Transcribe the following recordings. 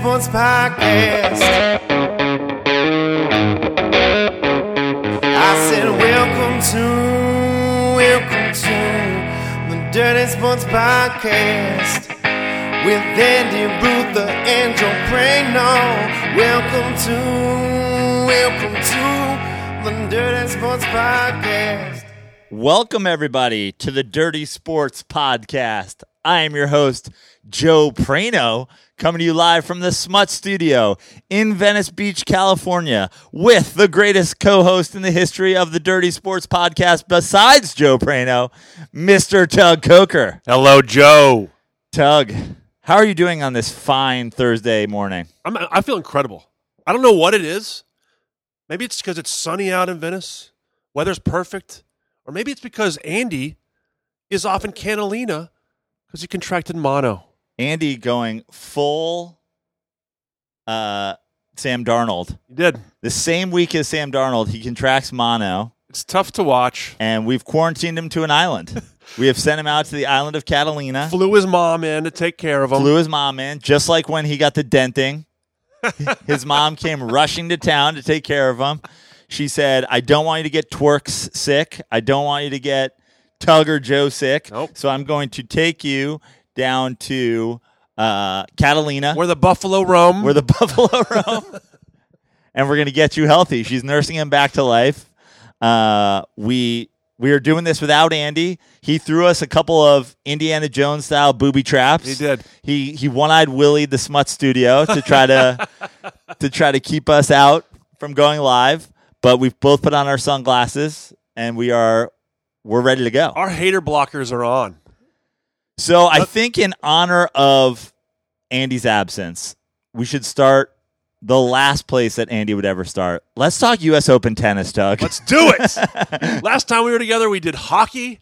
Sports Podcast. I said, Welcome to, welcome to the Dirty Sports Podcast with Andy Ruther and Joe Prano. Welcome to, welcome to the Dirty Sports Podcast. Welcome, everybody, to the Dirty Sports Podcast. I am your host, Joe Prano, coming to you live from the Smut Studio in Venice Beach, California, with the greatest co host in the history of the Dirty Sports Podcast, besides Joe Prano, Mr. Tug Coker. Hello, Joe. Tug, how are you doing on this fine Thursday morning? I'm, I feel incredible. I don't know what it is. Maybe it's because it's sunny out in Venice, weather's perfect, or maybe it's because Andy is off in Catalina because he contracted mono. Andy going full uh, Sam Darnold. He did. The same week as Sam Darnold, he contracts mono. It's tough to watch. and we've quarantined him to an island. we have sent him out to the island of Catalina. Flew his mom in to take care of him. Flew his mom in, just like when he got the denting. his mom came rushing to town to take care of him. She said, "I don't want you to get Twerks sick. I don't want you to get Tug or Joe sick. Nope. So I'm going to take you down to uh, Catalina, Where the buffalo roam. where the buffalo roam, and we're going to get you healthy. She's nursing him back to life. Uh, we we are doing this without Andy. He threw us a couple of Indiana Jones style booby traps. He did. He he one eyed Willie the Smut Studio to try to to try to keep us out from going live. But we've both put on our sunglasses and we are we're ready to go. Our hater blockers are on. So I think in honor of Andy's absence, we should start the last place that Andy would ever start. Let's talk U.S. Open tennis, Doug. Let's do it. Last time we were together, we did hockey.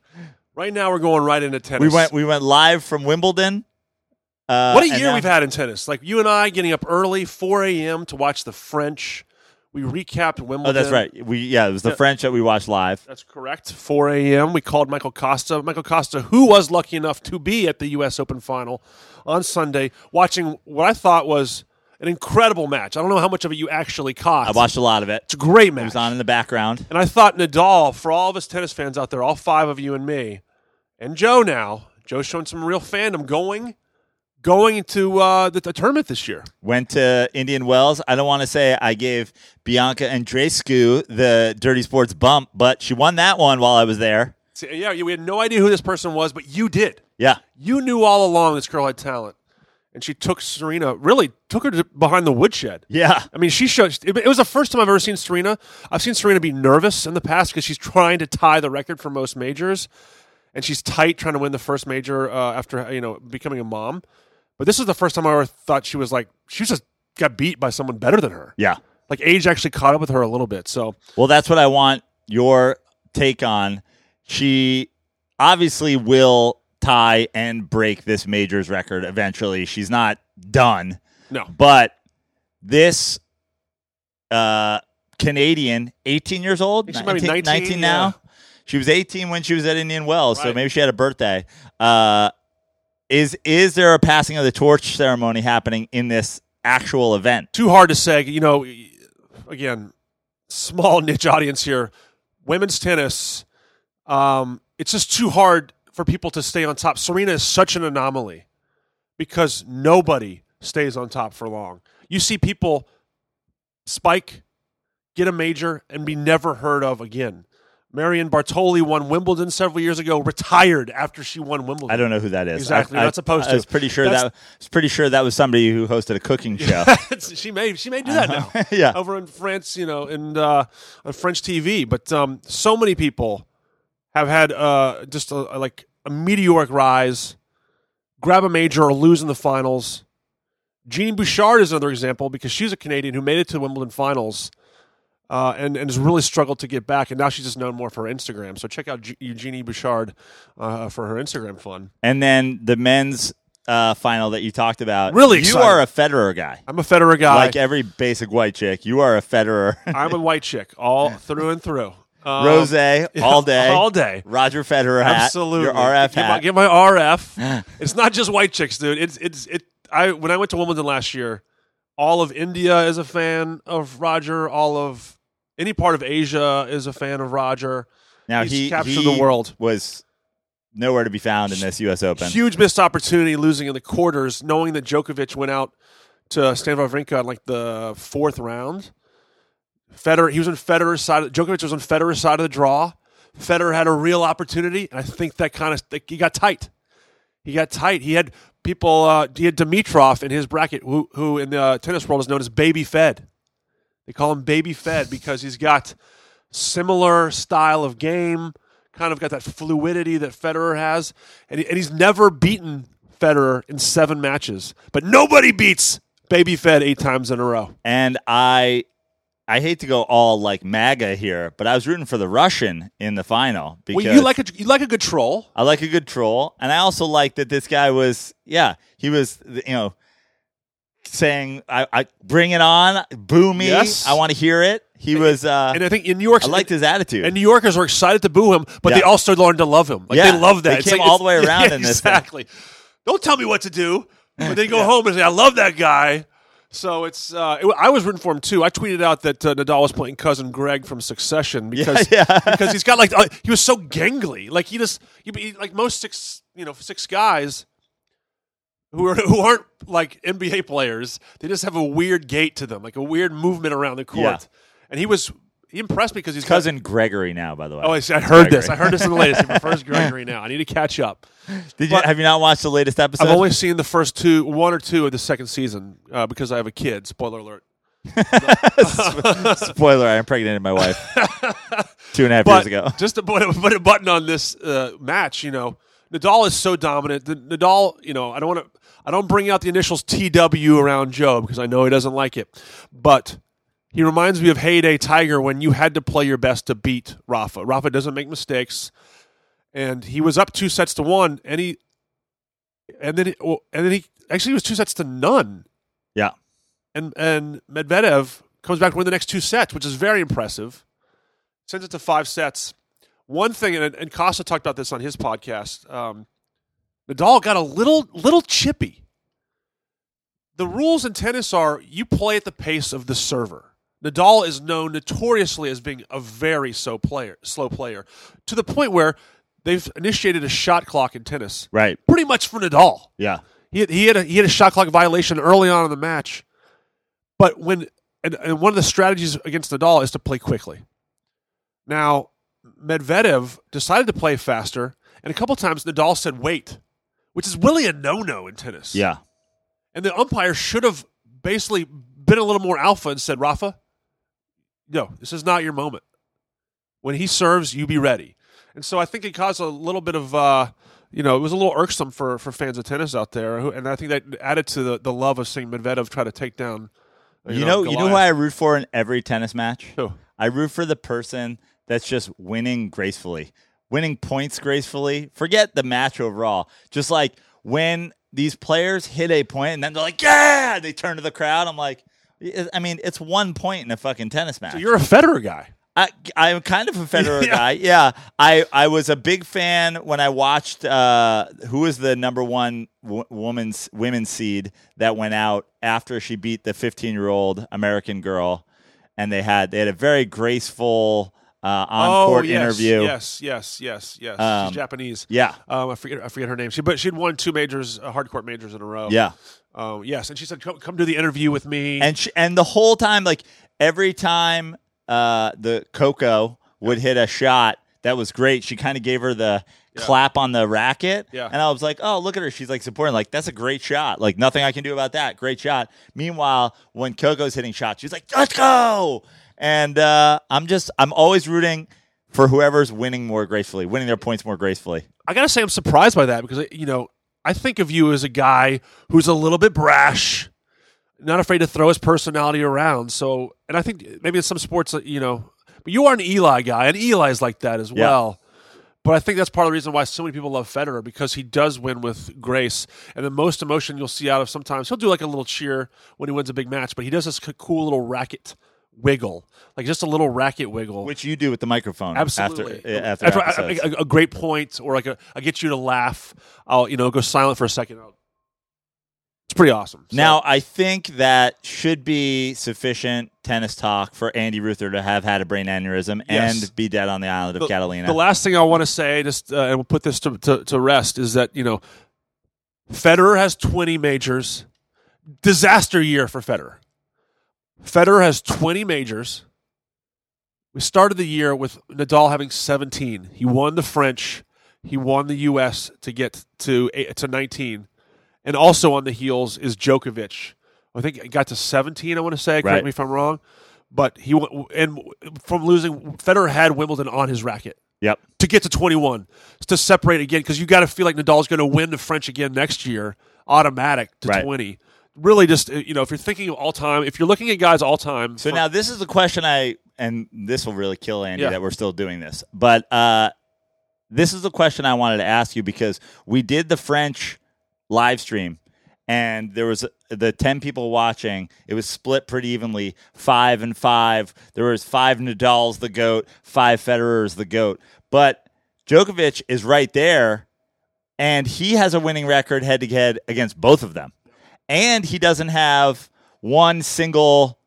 Right now, we're going right into tennis. we went we went live from Wimbledon. Uh, What a and year now- we've had in tennis. Like you and I getting up early, 4 a.m. to watch the French. We recapped Wimbledon. Oh, that's right. We yeah, it was the Yeah. French that we watched live. That's correct. 4 a.m. We called Michael Costa. Michael Costa, who was lucky enough to be at the U.S. Open final on Sunday, watching what I thought was an incredible match. I don't know how much of it you actually caught. I watched a lot of it. It's a great man. It was on in the background. And I thought Nadal, for all of us tennis fans out there, all five of you and me, and Joe now, Joe's showing some real fandom going going to uh, the, the tournament this year. Went to Indian Wells. I don't want to say I gave Bianca Andreescu the Dirty Sports bump, but she won that one while I was there. See, yeah, we had no idea who this person was, but you did. Yeah. You knew all along this girl had talent, and she took Serena. Really took her to behind the woodshed. Yeah. I mean, she showed. It, it was the first time I've ever seen Serena. I've seen Serena be nervous in the past because she's trying to tie the record for most majors, and she's tight trying to win the first major uh, after you know becoming a mom. But this is the first time I ever thought she was like she just got beat by someone better than her. Yeah. Like age actually caught up with her a little bit. So Well, that's what I want your take on. She obviously will tie and break this majors record eventually. She's not done, no, but this uh, Canadian, 18 years old, think she might be 19, now. yeah. She was 18 when she was at Indian Wells, so maybe she had a birthday. Uh, is is there a passing of the torch ceremony happening in this actual event? too hard to say. You know, again, small niche audience here. Women's tennis, um, it's just too hard for people to stay on top. Serena is such an anomaly because nobody stays on top for long. You see people spike, get a major, and be never heard of again. Marion Bartoli won Wimbledon several years ago, retired after she won Wimbledon. I don't know who that is. Exactly, I, you're not supposed to. I was pretty sure That's- that I was pretty sure that was somebody who hosted a cooking show. she may she may do that now. yeah. over in France, you know, and uh, on French TV. But um, so many people have had uh, just a, like a meteoric rise, grab a major or lose in the finals. Genie Bouchard is another example because she's a Canadian who made it to the Wimbledon finals uh, and, and has really struggled to get back. And now she's just known more for her Instagram. So check out G- Eugenie Bouchard uh, for her Instagram fun. And then the men's uh, final that you talked about. Really you excited. are a Federer guy. I'm a Federer guy. Like every basic white chick, you are a Federer. I'm a white chick, all through and through. Um, Rose all day, all day. Roger Federer hat, Absolutely. your RF get My, get my RF. it's not just white chicks, dude. It's it's it. I when I went to Wimbledon last year, all of India is a fan of Roger. All of any part of Asia is a fan of Roger. Now He's he captured he the world. Was nowhere to be found in this U.S. Open. Huge missed opportunity losing in the quarters, knowing that Djokovic went out to Stan Wawrinka in like the fourth round. Federer, he was on Federer's side. Djokovic was on Federer's side of the draw. Federer had a real opportunity, and I think that kind of he got tight. He got tight. He had people. Uh, he had Dimitrov in his bracket, who, who in the tennis world is known as Baby Fed. They call him Baby Fed because he's got similar style of game, kind of got that fluidity that Federer has, and, he, and he's never beaten Federer in seven matches. But nobody beats Baby Fed eight times in a row. And I I hate to go all like MAGA here, but I was rooting for the Russian in the final because Well, you like a you like a good troll. I like a good troll, and I also like that this guy was yeah he was you know saying I, I bring it on, boo me, Yes. I want to hear it. He was uh, And I think in New York, I liked his attitude. And New Yorkers were excited to boo him, but they also learned to love him. Like Yeah, they love that. they It's came like- all the way around yeah, in this thing. Exactly. Don't tell me what to do. But then go home and say, "I love that guy." So it's. Uh, it, I was rooting for him too. I tweeted out that uh, Nadal was playing cousin Greg from Succession because yeah. because he's got like uh, he was so gangly. Like he just he- like most six you know six guys who are who aren't like NBA players. They just have a weird gait to them, like a weird movement around the court. Yeah. And he was he impressed me because he's got- cousin Gregory now, by the way. Oh, I, heard this. I heard this in the latest. He prefers Gregory now. I need to catch up. Did you but- have you not watched the latest episode? I've only seen the first two, one or two of the second season uh, because I have a kid. Spoiler alert. Spoiler: I impregnated my wife two and a half But years ago. just to put a, put a button on this uh, match, you know, Nadal is so dominant. The, Nadal, you know, I don't want to. I don't bring out the initials TW around Joe because I know he doesn't like it. But he reminds me of heyday Tiger when you had to play your best to beat Rafa. Rafa doesn't make mistakes, and he was up two sets to one, and he, and then he, and then he actually he was two sets to none. Yeah. and and Medvedev comes back to win the next two sets, which is very impressive. Sends it to five sets. One thing, and, and Costa talked about this on his podcast. Um, Nadal got a little little chippy. The rules in tennis are you play at the pace of the server. Nadal is known notoriously as being a very slow player, slow player, to the point where they've initiated a shot clock in tennis, Right. pretty much for Nadal. Yeah. He had, he had a he had a shot clock violation early on in the match, but when and, and one of the strategies against Nadal is to play quickly. Now Medvedev decided to play faster, and a couple times Nadal said wait, which is really a no no in tennis. Yeah. and the umpire should have basically been a little more alpha and said Rafa, no, this is not your moment. When he serves, you be ready. And so I think it caused a little bit of, uh, you know, it was a little irksome for, for fans of tennis out there, who, and I think that added to the, the love of seeing Medvedev try to take down. You know, you know who I root for in every tennis match? Who? I root for the person that's just winning gracefully, winning points gracefully. Forget the match overall. Just like when these players hit a point and then they're like, "Yeah!" They turn to the crowd. I'm like, I mean, it's one point in a fucking tennis match. So you're a Federer guy. I, I'm kind of a Federer Yeah. guy. Yeah, I, I was a big fan when I watched uh, who was the number one w- woman's women's seed that went out after she beat the 15 year old American girl, and they had they had a very graceful uh, on court oh, yes, interview. Yes, yes, yes, yes. Um, She's Japanese. Yeah, Um, I forget. I forget her name. She, but she'd won two majors, uh, hard court majors in a row. yeah. Um, yes, and she said, "Come, come do the interview with me." and she, and the whole time, like every time uh, the Coco would hit a shot, that was great. She kind of gave her the clap on the racket, Yeah. and I was like, oh, look at her. She's like supporting, like that's a great shot. Like nothing I can do about that. Great shot. Meanwhile, when Coco's hitting shots, she's like, let's go. And uh, I'm just, I'm always rooting for whoever's winning more gracefully, winning their points more gracefully. I gotta say, I'm surprised by that because you know I think of you as a guy who's a little bit brash, not afraid to throw his personality around. So, and I think maybe in some sports, uh, you know, but you are an Eli guy, and Eli's like that as Yeah. well. But I think that's part of the reason why so many people love Federer because he does win with grace. And the most emotion you'll see out of sometimes he'll do like a little cheer when he wins a big match, but he does this cool little racket wiggle, like just a little racket wiggle. Which you do with the microphone. Absolutely. After, after After I- a, a great point, or like a, I get you to laugh. I'll you know go silent for a second. It's pretty awesome. So- Now, I think that should be sufficient tennis talk for Andy Ruther to have had a brain aneurysm Yes. and be dead on the island of the, Catalina. the last thing I want to say, just uh, and we'll put this to, to, to rest, is that you know, Federer has 20 majors. Disaster year for Federer. Federer has 20 majors. We started the year with Nadal having 17. He won the French. He won the U.S. to get to to 19, and also on the heels is Djokovic. I think he got to 17. I want to say. Correct Right. me if I'm wrong. But he went and from losing, Federer had Wimbledon on his racket yep. to get to 21 to separate again because you got to feel like Nadal's going to win the French again next year, automatic to Right. 20. Really, just uh, you know, if you're thinking of all time, if you're looking at guys all time, So for- now this is the question I, and this will really kill Andy Yeah. that we're still doing this, but uh, this is the question I wanted to ask you because we did the French live stream and there was the 10 people watching it was split pretty evenly five and five there was five nadal's the goat five federer's the goat but djokovic is right there and he has a winning record head to head against both of them and he doesn't have one single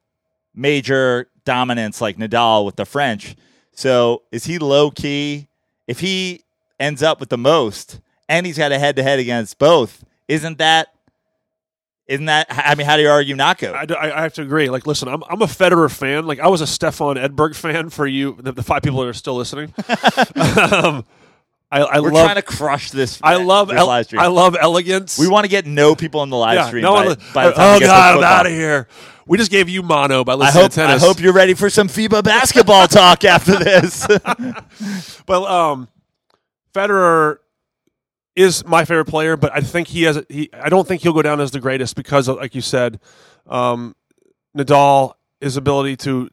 major dominance like Nadal with the French. So is he low key? If he ends up with the most and he's got a head to head against both, isn't that? Isn't that? I mean, how do you argue go? I, I- I have to agree. Like, listen, I'm, I'm a Federer fan. Like, I was a Stefan Edberg fan for you, the, the five people that are still listening. um, I, I We're love, trying to crush this. I love, this live stream. I love elegance. we want to get no people in the live yeah, stream. no by, one, by the time oh we get to God, I'm out of here. We just gave you mono by I listening hope, to I hope you're ready for some FIBA basketball talk after this. But um, Federer is my favorite player, but I think he has. He, I don't think he'll go down as the greatest because, like you said, um, Nadal, his ability to,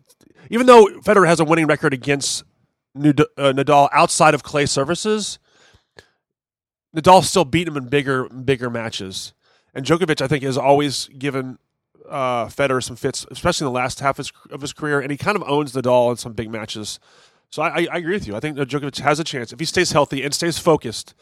even though Federer has a winning record against Nadal outside of clay surfaces, Nadal still beat him in bigger, bigger matches. And Djokovic, I think, has always given uh, Federer some fits, especially in the last half of his, of his career, and he kind of owns Nadal in some big matches. So I, I, agree with you. I think Djokovic has a chance if he stays healthy and stays focused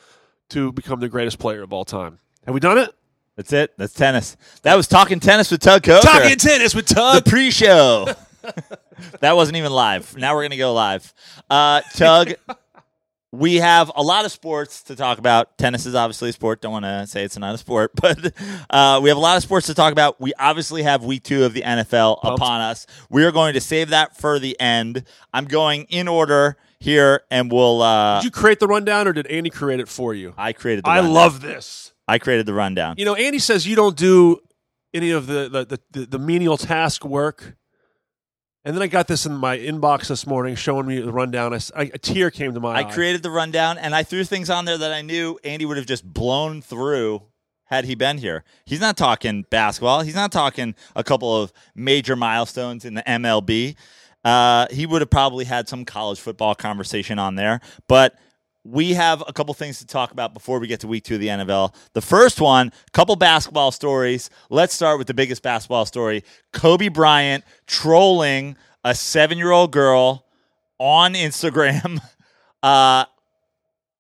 to become the greatest player of all time. Have we done it? That's it. That's tennis. That was talking tennis with Tug Coker. Talking tennis with the pre-show. that wasn't even live. Now we're gonna go live. Uh, Tug, we have a lot of sports to talk about. Tennis is obviously a sport. Don't want to say it's not a sport, but uh, we have a lot of sports to talk about. We obviously have week two of the NFL Pumped. upon us. We are going to save that for the end. I'm going in order here, and we'll. Uh, Did you create the rundown or did Andy create it for you? I created. The I rundown. love this. I created the rundown. You know, Andy says you don't do any of the the, the, the, the menial task work. And then I got this in my inbox this morning showing me the rundown. I I a tear came to my I eye. created the rundown and I threw things on there that I knew Andy would have just blown through had he been here. He's not talking basketball. He's not talking a couple of major milestones in the MLB. Uh, he would have probably had some college football conversation on there. But we have a couple things to talk about before we get to week two of the NFL. The first one, couple basketball stories. Let's start with the biggest basketball story Kobe Bryant trolling a seven year old girl on Instagram. Uh,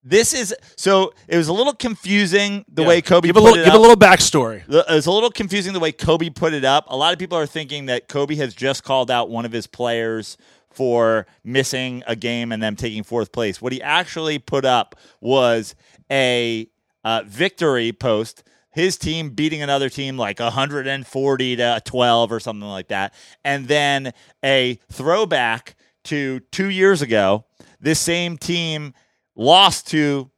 this is so it was a little confusing the Yeah. way Kobe give a put little it give a little backstory. It was a little confusing the way Kobe put it up. A lot of people are thinking that Kobe has just called out one of his players for missing a game and them taking fourth place. What he actually put up was a uh, victory post. His team beating another team like 140 to 12 or something like that. And then a throwback to two years ago. This same team lost to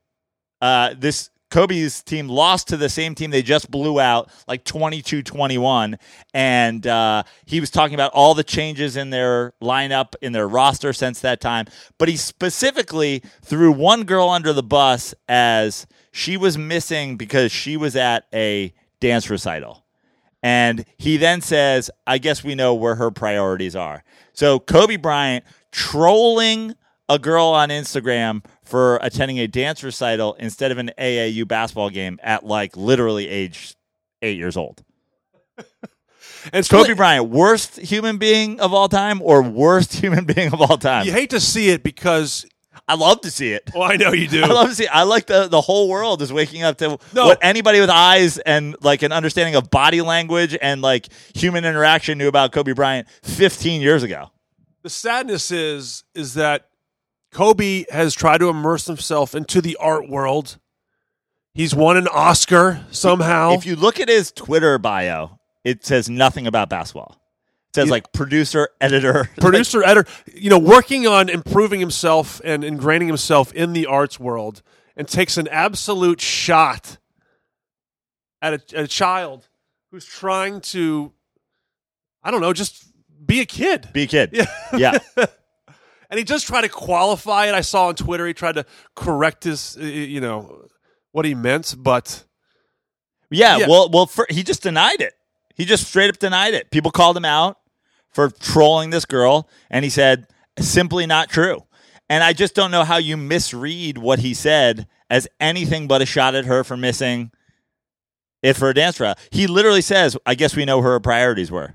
uh, this Kobe's team lost to the same team they just blew out, like 22 21. And uh, he was talking about all the changes in their lineup, in their roster since that time. But he specifically threw one girl under the bus as she was missing because she was at a dance recital. And he then says, I guess we know where her priorities are. So Kobe Bryant trolling a girl on Instagram for attending a dance recital instead of an AAU basketball game at like literally age eight years old. And it's Kobe Bryant, worst human being of all time or worst human being of all time? you hate to see it because I love to see it. Well, I know you do. I love to see. I like the the whole world is waking up to No. what anybody with eyes and like an understanding of body language and like human interaction knew about Kobe Bryant 15 years ago. the sadness is is that Kobe has tried to immerse himself into the art world. He's won an Oscar somehow. If you look at his Twitter bio, it says nothing about basketball. It says Yeah. like producer, editor, producer editor you know working on improving himself and ingraining himself in the arts world and takes an absolute shot at a, at a child who's trying to i don't know just be a kid be a kid. yeah Yeah. and he just tried to qualify it i saw on twitter he tried to correct his uh, you know what he meant but Yeah, Yeah. well, well, for, he just denied it. He just straight up denied it. People called him out for trolling this girl, and he said simply not true. And I just don't know how you misread what he said as anything but a shot at her for missing it for a dance trial. He literally says, "I guess we know her priorities were."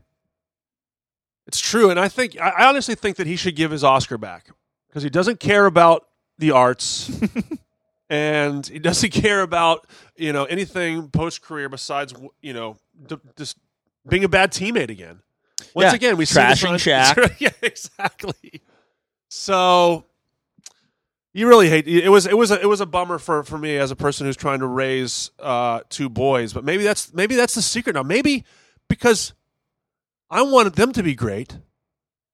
It's true, and I think I honestly think that he should give his Oscar back because he doesn't care about the arts, and he doesn't care about you know anything post career besides you know d- just being a bad teammate again. Once Yeah, again, we trashing on- yeah, exactly. So you really hate it. Was it was a, it was a bummer for for me as a person who's trying to raise uh, two boys, but maybe that's maybe that's the secret now. Maybe because I wanted them to be great.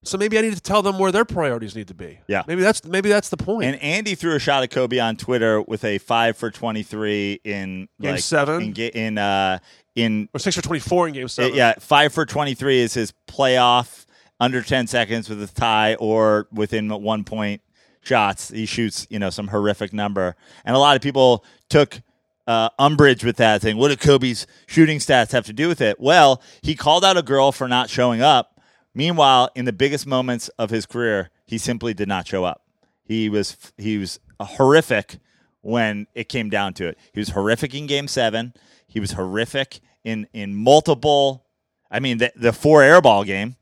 So maybe I need to tell them where their priorities need to be. Yeah. Maybe that's maybe that's the point. And Andy threw a shot at Kobe on Twitter with a five for twenty three in Game like, seven? in in uh in or six for twenty four in game seven. yeah five for twenty three is his playoff under ten seconds with a tie or within one point shots. He shoots you know some horrific number, and a lot of people took. Uh, umbrage with that thing. What did Kobe's shooting stats have to do with it? Well, he called out a girl for not showing up. Meanwhile, in the biggest moments of his career, he simply did not show up. He was he was horrific when it came down to it. He was horrific in Game Seven. He was horrific in in multiple. I mean, the the four airball game.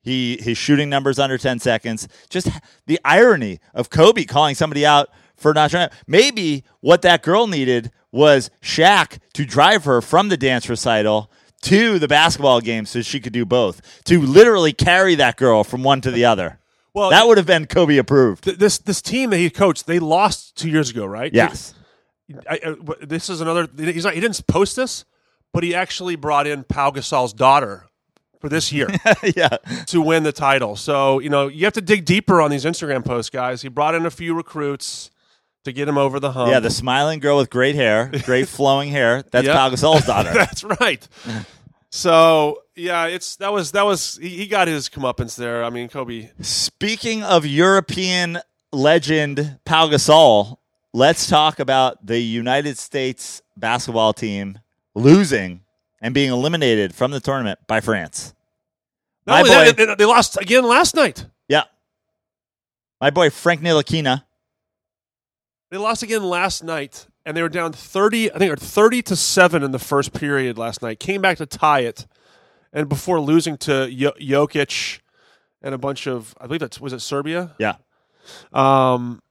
He his shooting numbers under ten seconds. Just the irony of Kobe calling somebody out for not showing up. Maybe what that girl needed was Shaq to drive her from the dance recital to the basketball game so she could do both. To literally carry that girl from one to the other. Well, that would have been Kobe approved. th- this this team that he coached, they lost two years ago, right? Yes. I, I, this is another. He's not. He didn't post this, but he actually brought in Pau Gasol's daughter for this year yeah. to win the title. So you know you have to dig deeper on these Instagram posts, guys. He brought in a few recruits to get him over the hump. Yeah, the smiling girl with great hair, great flowing hair. That's Yep. Pau Gasol's daughter. That's right. So yeah, it's that was that was he, he got his comeuppance there. I mean, Kobe. Speaking of European legend Pau Gasol, let's talk about the United States basketball team losing and being eliminated from the tournament by France. Not My that, boy- they, they lost again last night. Yeah. My boy Frank Ntilikina. They lost again last night, and they were down thirty. I think were thirty to seven in the first period last night. Came back to tie it, and before losing to jo- Jokic and a bunch of, I believe that was it Serbia. Yeah. Um,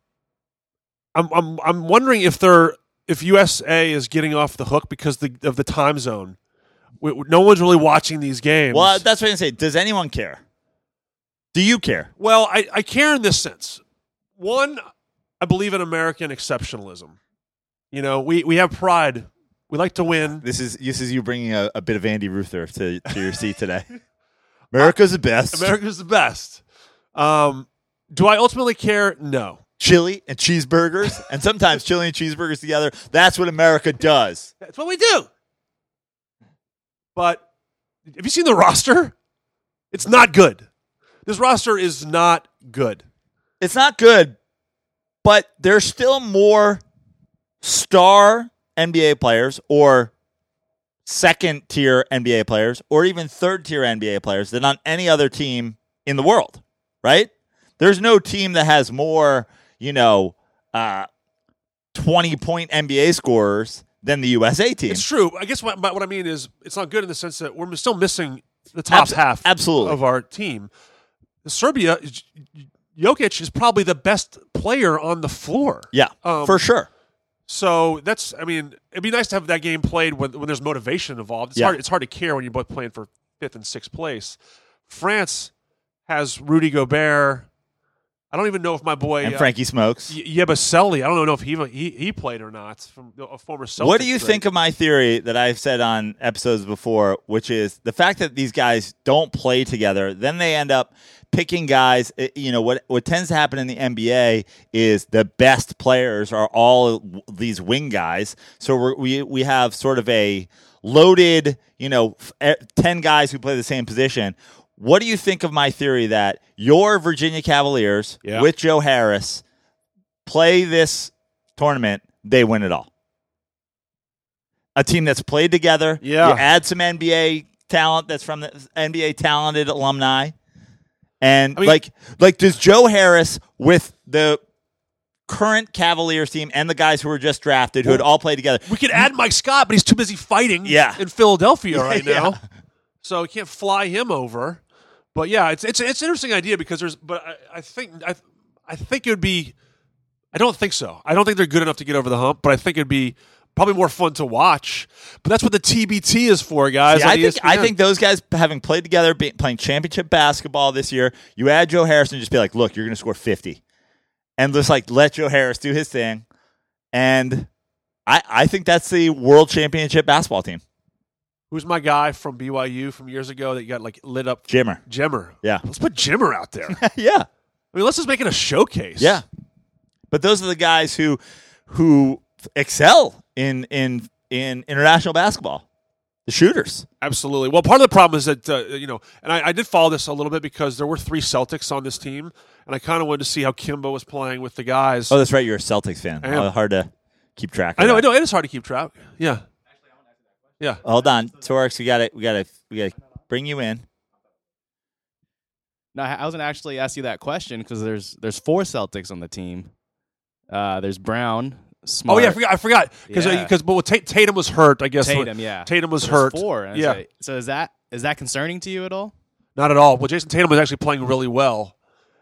I'm I'm I'm wondering if they're if USA is getting off the hook because the, of the time zone. We, we- no one's really watching these games. Well, that's what I'm saying. Does anyone care? Do you care? Well, I, I care in this sense. One, I believe in American exceptionalism. You know, we, we have pride. We like to win. This is this is you bringing a, a bit of Andy Ruther to, to your seat today. America's the best. America's the best. Um, do I ultimately care? No. chili and cheeseburgers, and sometimes chili and cheeseburgers together. That's what America does. That's what we do. But have you seen the roster? It's not good. This roster is not good. It's not good, but there's still more star NBA players or second tier NBA players or even third tier NBA players than on any other team in the world, right? There's no team that has more, you know, uh, 20 point NBA scorers than the USA team. It's true. I guess what, what I mean is it's not good in the sense that we're still missing the top Abs- half absolutely. of our team. Serbia, Jokic is probably the best player on the floor. Yeah, Um, for sure. So that's, I mean, it'd be nice to have that game played when, when there's motivation involved. It's Yeah. hard. It's hard to care when you're both playing for fifth and sixth place. France has Rudy Gobert. I don't even know if my boy And uh, Frankie Smokes. Y- Yabusele. I don't know if he he, he played or not. From a former Celtics. What do you think of my theory that I've said on episodes before, which is the fact that these guys don't play together, then they end up picking guys. eh, You know what? What tends to happen in the NBA is the best players are all these wing guys. So we're, we we have sort of a loaded, you know, f- eh, ten guys who play the same position. What do you think of my theory that your Virginia Cavaliers Yeah. with Joe Harris play this tournament, they win it all? a team that's played together. Yeah. You add some NBA talent that's from the NBA talented alumni. And I mean- like like does Joe Harris with the current Cavaliers team and the guys who were just drafted who had all played together. We could add Mike Scott, but he's too busy fighting Yeah. in Philadelphia right Yeah. now. So we can't fly him over. But yeah, it's it's it's an interesting idea because there's but I, I think I I think it would be I don't think so. I don't think they're good enough to get over the hump, but I think it'd be probably more fun to watch. But that's what the TBT is for, guys. Yeah, I think I think those guys having played together, be, playing championship basketball this year, you add Joe Harris and just be like, look, you're going to score fifty, and just like let Joe Harris do his thing, and I I think that's the world championship basketball team, who's my guy from BYU from years ago that you got like lit up Jimmer. Jimmer. Yeah, Let's put Jimmer out there. yeah. I mean, let's just make it a showcase. yeah. But those are the guys who who excel in in in international basketball, the shooters. Absolutely. Well, part of the problem is that uh, you know, and I, I did follow this a little bit because there were three Celtics on this team, and I kind of wanted to see how Kemba was playing with the guys. Oh, that's right. You're a Celtics fan. I am. Oh, hard to keep track. Of I know, I know, it is hard to keep track. Yeah, yeah. Hold on, Torx. We got to we got to we got to bring you in. No, I was gonna actually ask you that question because there's there's four Celtics on the team. Uh, there's Brown, Oh yeah, I forgot. I forgot because Yeah. because but Ta- Tatum was hurt. I guess Tatum, yeah. Tatum was So there's hurt. Four. and Yeah. So, so is that is that concerning to you at all? Not at all. Well, Jayson Tatum was actually playing really well,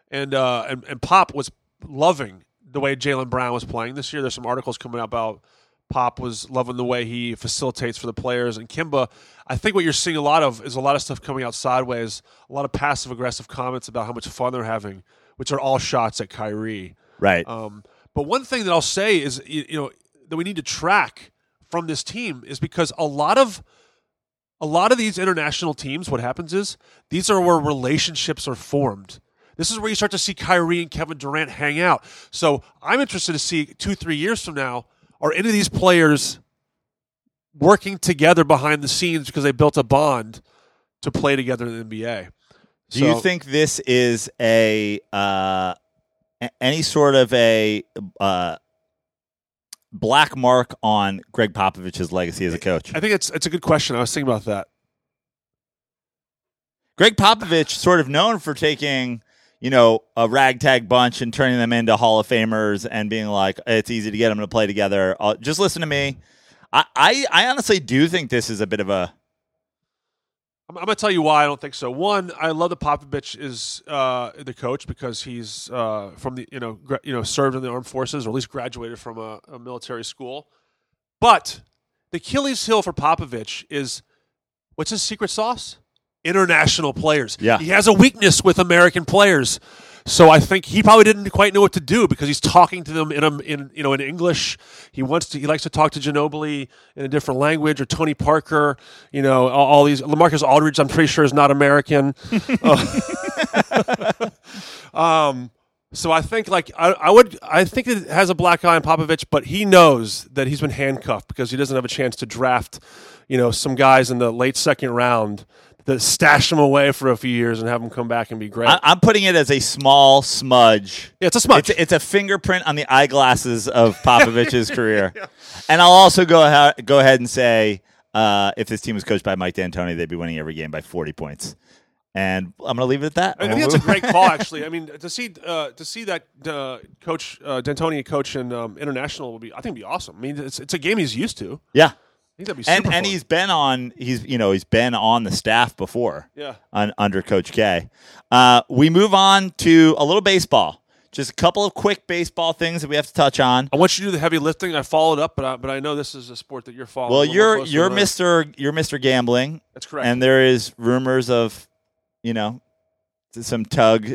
and uh, and and Pop was loving the way Jaylen Brown was playing this year. There's some articles coming out about Pop was loving the way he facilitates for the players, and Kemba. I think what you're seeing a lot of is a lot of stuff coming out sideways, a lot of passive aggressive comments about how much fun they're having, which are all shots at Kyrie. Right. Um, but one thing that I'll say is, you, you know, that we need to track from this team is because a lot of a lot of these international teams, what happens is these are where relationships are formed. This is where you start to see Kyrie and Kevin Durant hang out. So I'm interested to see two, three years from now, are any of these players working together behind the scenes because they built a bond to play together in the NBA? Do you think this is a uh, any sort of a uh, black mark on Gregg Popovich's legacy as a coach? I think it's it's a good question. I was thinking about that. Gregg Popovich, sort of known for taking, you know, a ragtag bunch and turning them into Hall of Famers and being like, it's easy to get them to play together. Uh, just listen to me. I, I, I honestly do think this is a bit of a I'm, I'm going to tell you why I don't think so. One, I love that Popovich is uh, the coach because he's uh, from the you know gra- you know served in the armed forces or at least graduated from a, a military school. But the Achilles heel for Popovich is what's his secret sauce? International players. Yeah. he has a weakness with American players. So I think he probably didn't quite know what to do because he's talking to them in a, in you know in English. He wants to he likes to talk to Ginobili in a different language or Tony Parker. You know all, all these LaMarcus Aldridge. I'm pretty sure is not American. Uh, um. So I think like I, I would I think it has a black eye on Popovich, but he knows that he's been handcuffed because he doesn't have a chance to draft, you know, some guys in the late second round that stash them away for a few years and have them come back and be great. I, I'm putting it as a small smudge. yeah, it's a smudge. It's, it's a fingerprint on the eyeglasses of Popovich's career. And I'll also go ahead, go ahead and say uh, if this team was coached by Mike D'Antoni, they'd be winning every game by 40 points. And I'm going to leave it at that. I think that's a great call, actually. I mean, to see uh, to see that uh, coach uh, D'Antoni coach in um, international would be, I think, be awesome. I mean, it's it's a game he's used to. yeah. That'd be and super and fun. he's been on he's you know he's been on the staff before yeah. on, under Coach K. Uh, we move on to a little baseball. Just a couple of quick baseball things that we have to touch on. I want you to do the heavy lifting. I followed up, but I, but I know this is a sport that you're following. Well, a little you're you're than I- Mister you're Mister Gambling, That's correct. and there is rumors of you know some tug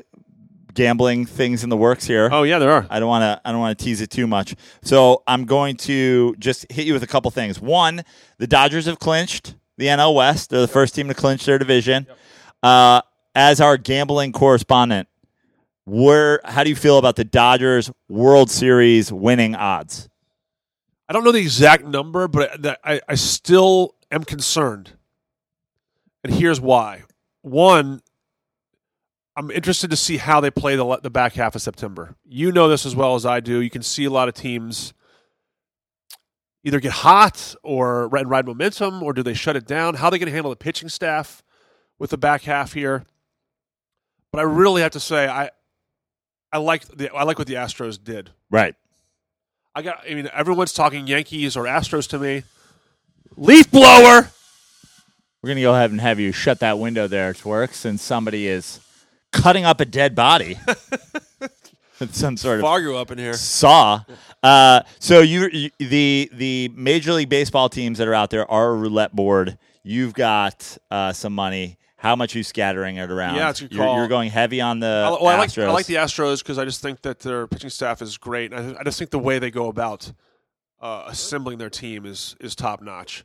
gambling things in the works here. oh yeah, there are. I don't want to. I don't want to tease it too much. So I'm going to just hit you with a couple things. One, the Dodgers have clinched the NL West. They're the first team to clinch their division. Uh, as our gambling correspondent, where how do you feel about the Dodgers World Series winning odds? I don't know the exact number, but I, I still am concerned. And here's why. One, I'm interested to see how they play the, the back half of September. You know this as well as I do. You can see a lot of teams either get hot or ride, ride momentum, or do they shut it down? How are they going to handle the pitching staff with the back half here? But I really have to say, I I like the I like what the Astros did. Right. I got. I mean, everyone's talking Yankees or Astros to me. Leaf blower. We're gonna go ahead and have you shut that window there to work since somebody is cutting up a dead body. some sort of Fargo up in here. saw. Uh, so you, you the the Major League Baseball teams that are out there are a roulette board. You've got uh, some money. How much are you scattering it around? Yeah, it's a good you're, call. you're going heavy on the I, well, I like I like the Astros because I just think that their pitching staff is great. I, I just think the way they go about uh, assembling their team is is top notch.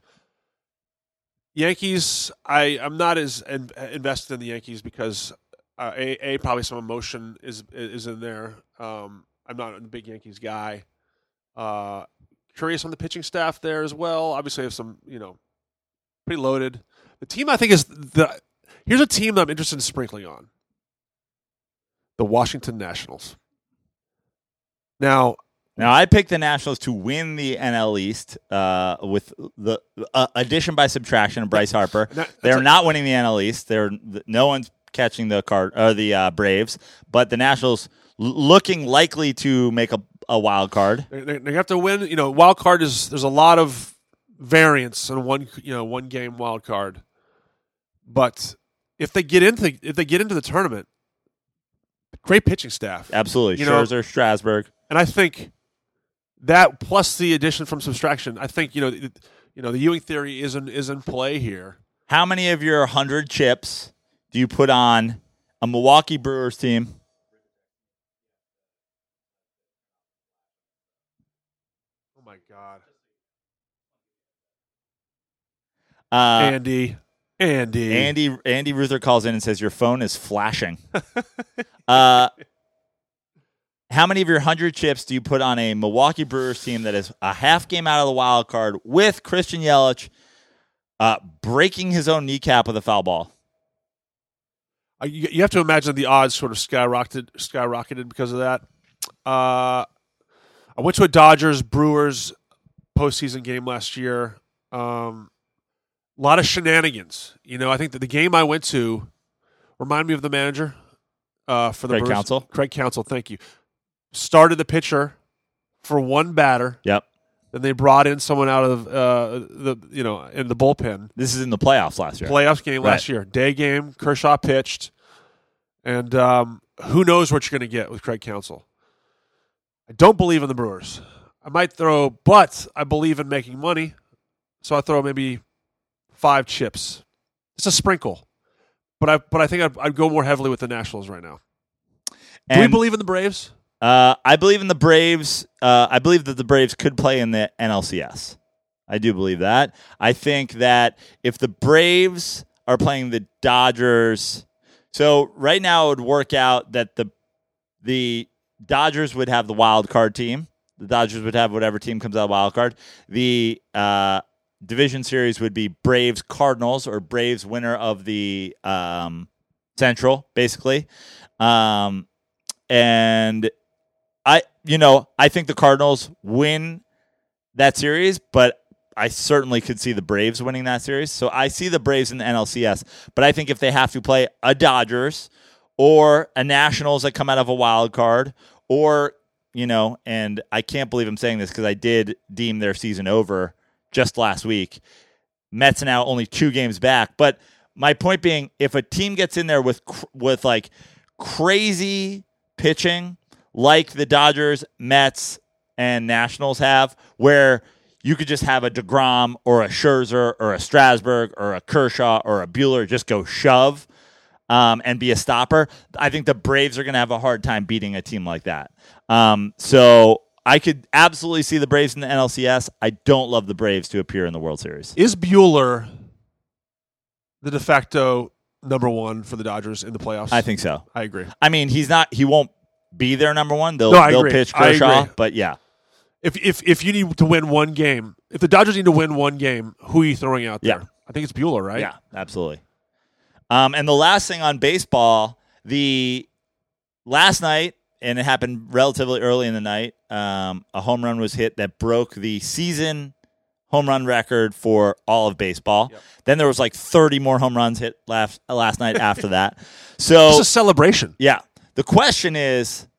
Yankees, I I'm not as in, invested in the Yankees because uh, a, a probably some emotion is is in there. Um, I'm not a big Yankees guy. Uh, curious on the pitching staff there as well. Obviously, have some you know pretty loaded. The team I think is the here's a team that I'm interested in sprinkling on. The Washington Nationals. Now, Now I picked the Nationals to win the NL East uh, with the uh, addition by subtraction of Bryce Harper. that- They're not winning the NL East. They're no one's catching the card or the uh, Braves, but the Nationals l- looking likely to make a, a wild card. They, they, have to win. You know, wild card is there's a lot of variance in one you know one game wild card, but if they get into if they get into the tournament, great pitching staff, Absolutely, You know- Scherzer, Strasburg. and I think that plus the addition from subtraction, I think you know you know the Ewing theory is in is in play here. How many of your hundred chips do you put on a Milwaukee Brewers team? Oh my God, Uh, Andy, Andy, Andy Andy Ruther calls in and says your phone is flashing. uh, how many of your hundred chips do you put on a Milwaukee Brewers team that is a half game out of the wild card with Christian Yelich uh, breaking his own kneecap with a foul ball? Uh, you, you have to imagine the odds sort of skyrocketed skyrocketed because of that. Uh, I went to a Dodgers Brewers postseason game last year. Um, a lot of shenanigans. You know, I think that the game I went to remind me of the manager uh, for the Craig Brewers. Counsell? Craig Counsell, thank you. Started the pitcher for one batter. Yep. Then they brought in someone out of uh, the you know in the bullpen This is in the playoffs last year. playoffs game last year. Day game, Kershaw pitched, and um, who knows what you're going to get with Craig Counsell. I don't believe in the Brewers. I might throw, but I believe in making money, so I throw maybe five chips. It's a sprinkle, but I but I think I'd, I'd go more heavily with the Nationals right now. Do we believe in the Braves? Uh, I believe in the Braves. Uh, I believe that the Braves could play in the NLCS. I do believe that. I think that if the Braves are playing the Dodgers, so right now it would work out that the the Dodgers would have the wild card team. The Dodgers would have whatever team comes out of wild card. The uh, division series would be Braves Cardinals or Braves winner of the um, Central, basically. Um, and I, you know, I think the Cardinals win that series, but I certainly could see the Braves winning that series. So I see the Braves in the NLCS, but I think if they have to play a Dodgers or a Nationals that come out of a wild card, or you know, and I can't believe I'm saying this because I did deem their season over just last week. Mets now only two games back. But my point being, if a team gets in there with with like crazy pitching, like the Dodgers, Mets, and Nationals have, where you could just have a Degrom or a Scherzer or a Strasburg or a Kershaw or a Buehler just go shove um, and be a stopper. I think the Braves are going to have a hard time beating a team like that. Um, so I could absolutely see the Braves in the NLCS. I don't love the Braves to appear in the World Series. Is Buehler the de facto number one for the Dodgers in the playoffs? I think so. I agree. I mean, he's not. He won't be their number one. They'll No, they'll agree. pitch Kershaw, but yeah, If if if you need to win one game, if the Dodgers need to win one game, who are you throwing out there? Yeah. I think it's Buehler, right? yeah, absolutely. Um, and the last thing on baseball, the last night, and it happened relatively early in the night. Um, a home run was hit that broke the season home run record for all of baseball. Yep. Then there was like 30 more home runs hit last last night after that. So It's a celebration. Yeah. The question is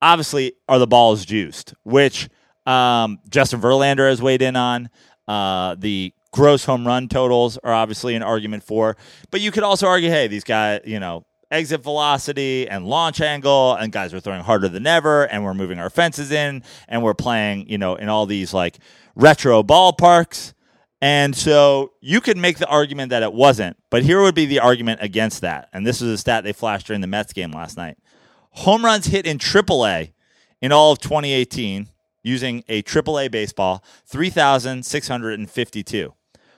obviously, are the balls juiced? Which um, Justin Verlander has weighed in on. Uh, the gross home run totals are obviously an argument for. But you could also argue, hey, these guys, you know, exit velocity and launch angle, and guys are throwing harder than ever, and we're moving our fences in, and we're playing, you know, in all these like retro ballparks. And so you could make the argument that it wasn't, but here would be the argument against that. And this was a stat they flashed during the Mets game last night. Home runs hit in AAA in all of 2018 using a AAA baseball, 3,652.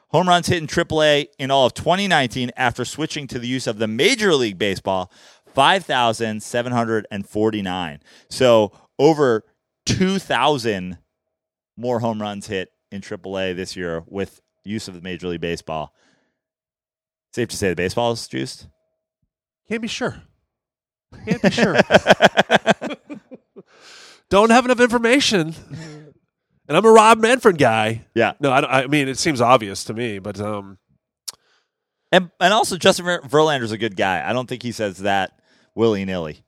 Home runs hit in AAA in all of 2019 after switching to the use of the Major League Baseball, 5,749. So over 2,000 more home runs hit in AAA this year with use of the Major League Baseball. Safe to say the baseball is juiced? Can't be sure. Can't be sure. Don't have enough information. And I'm a Rob Manfred guy. Yeah. No, I, don't- I mean it seems obvious to me, but um, And and also Justin Ver- Verlander's a good guy. I don't think he says that willy nilly.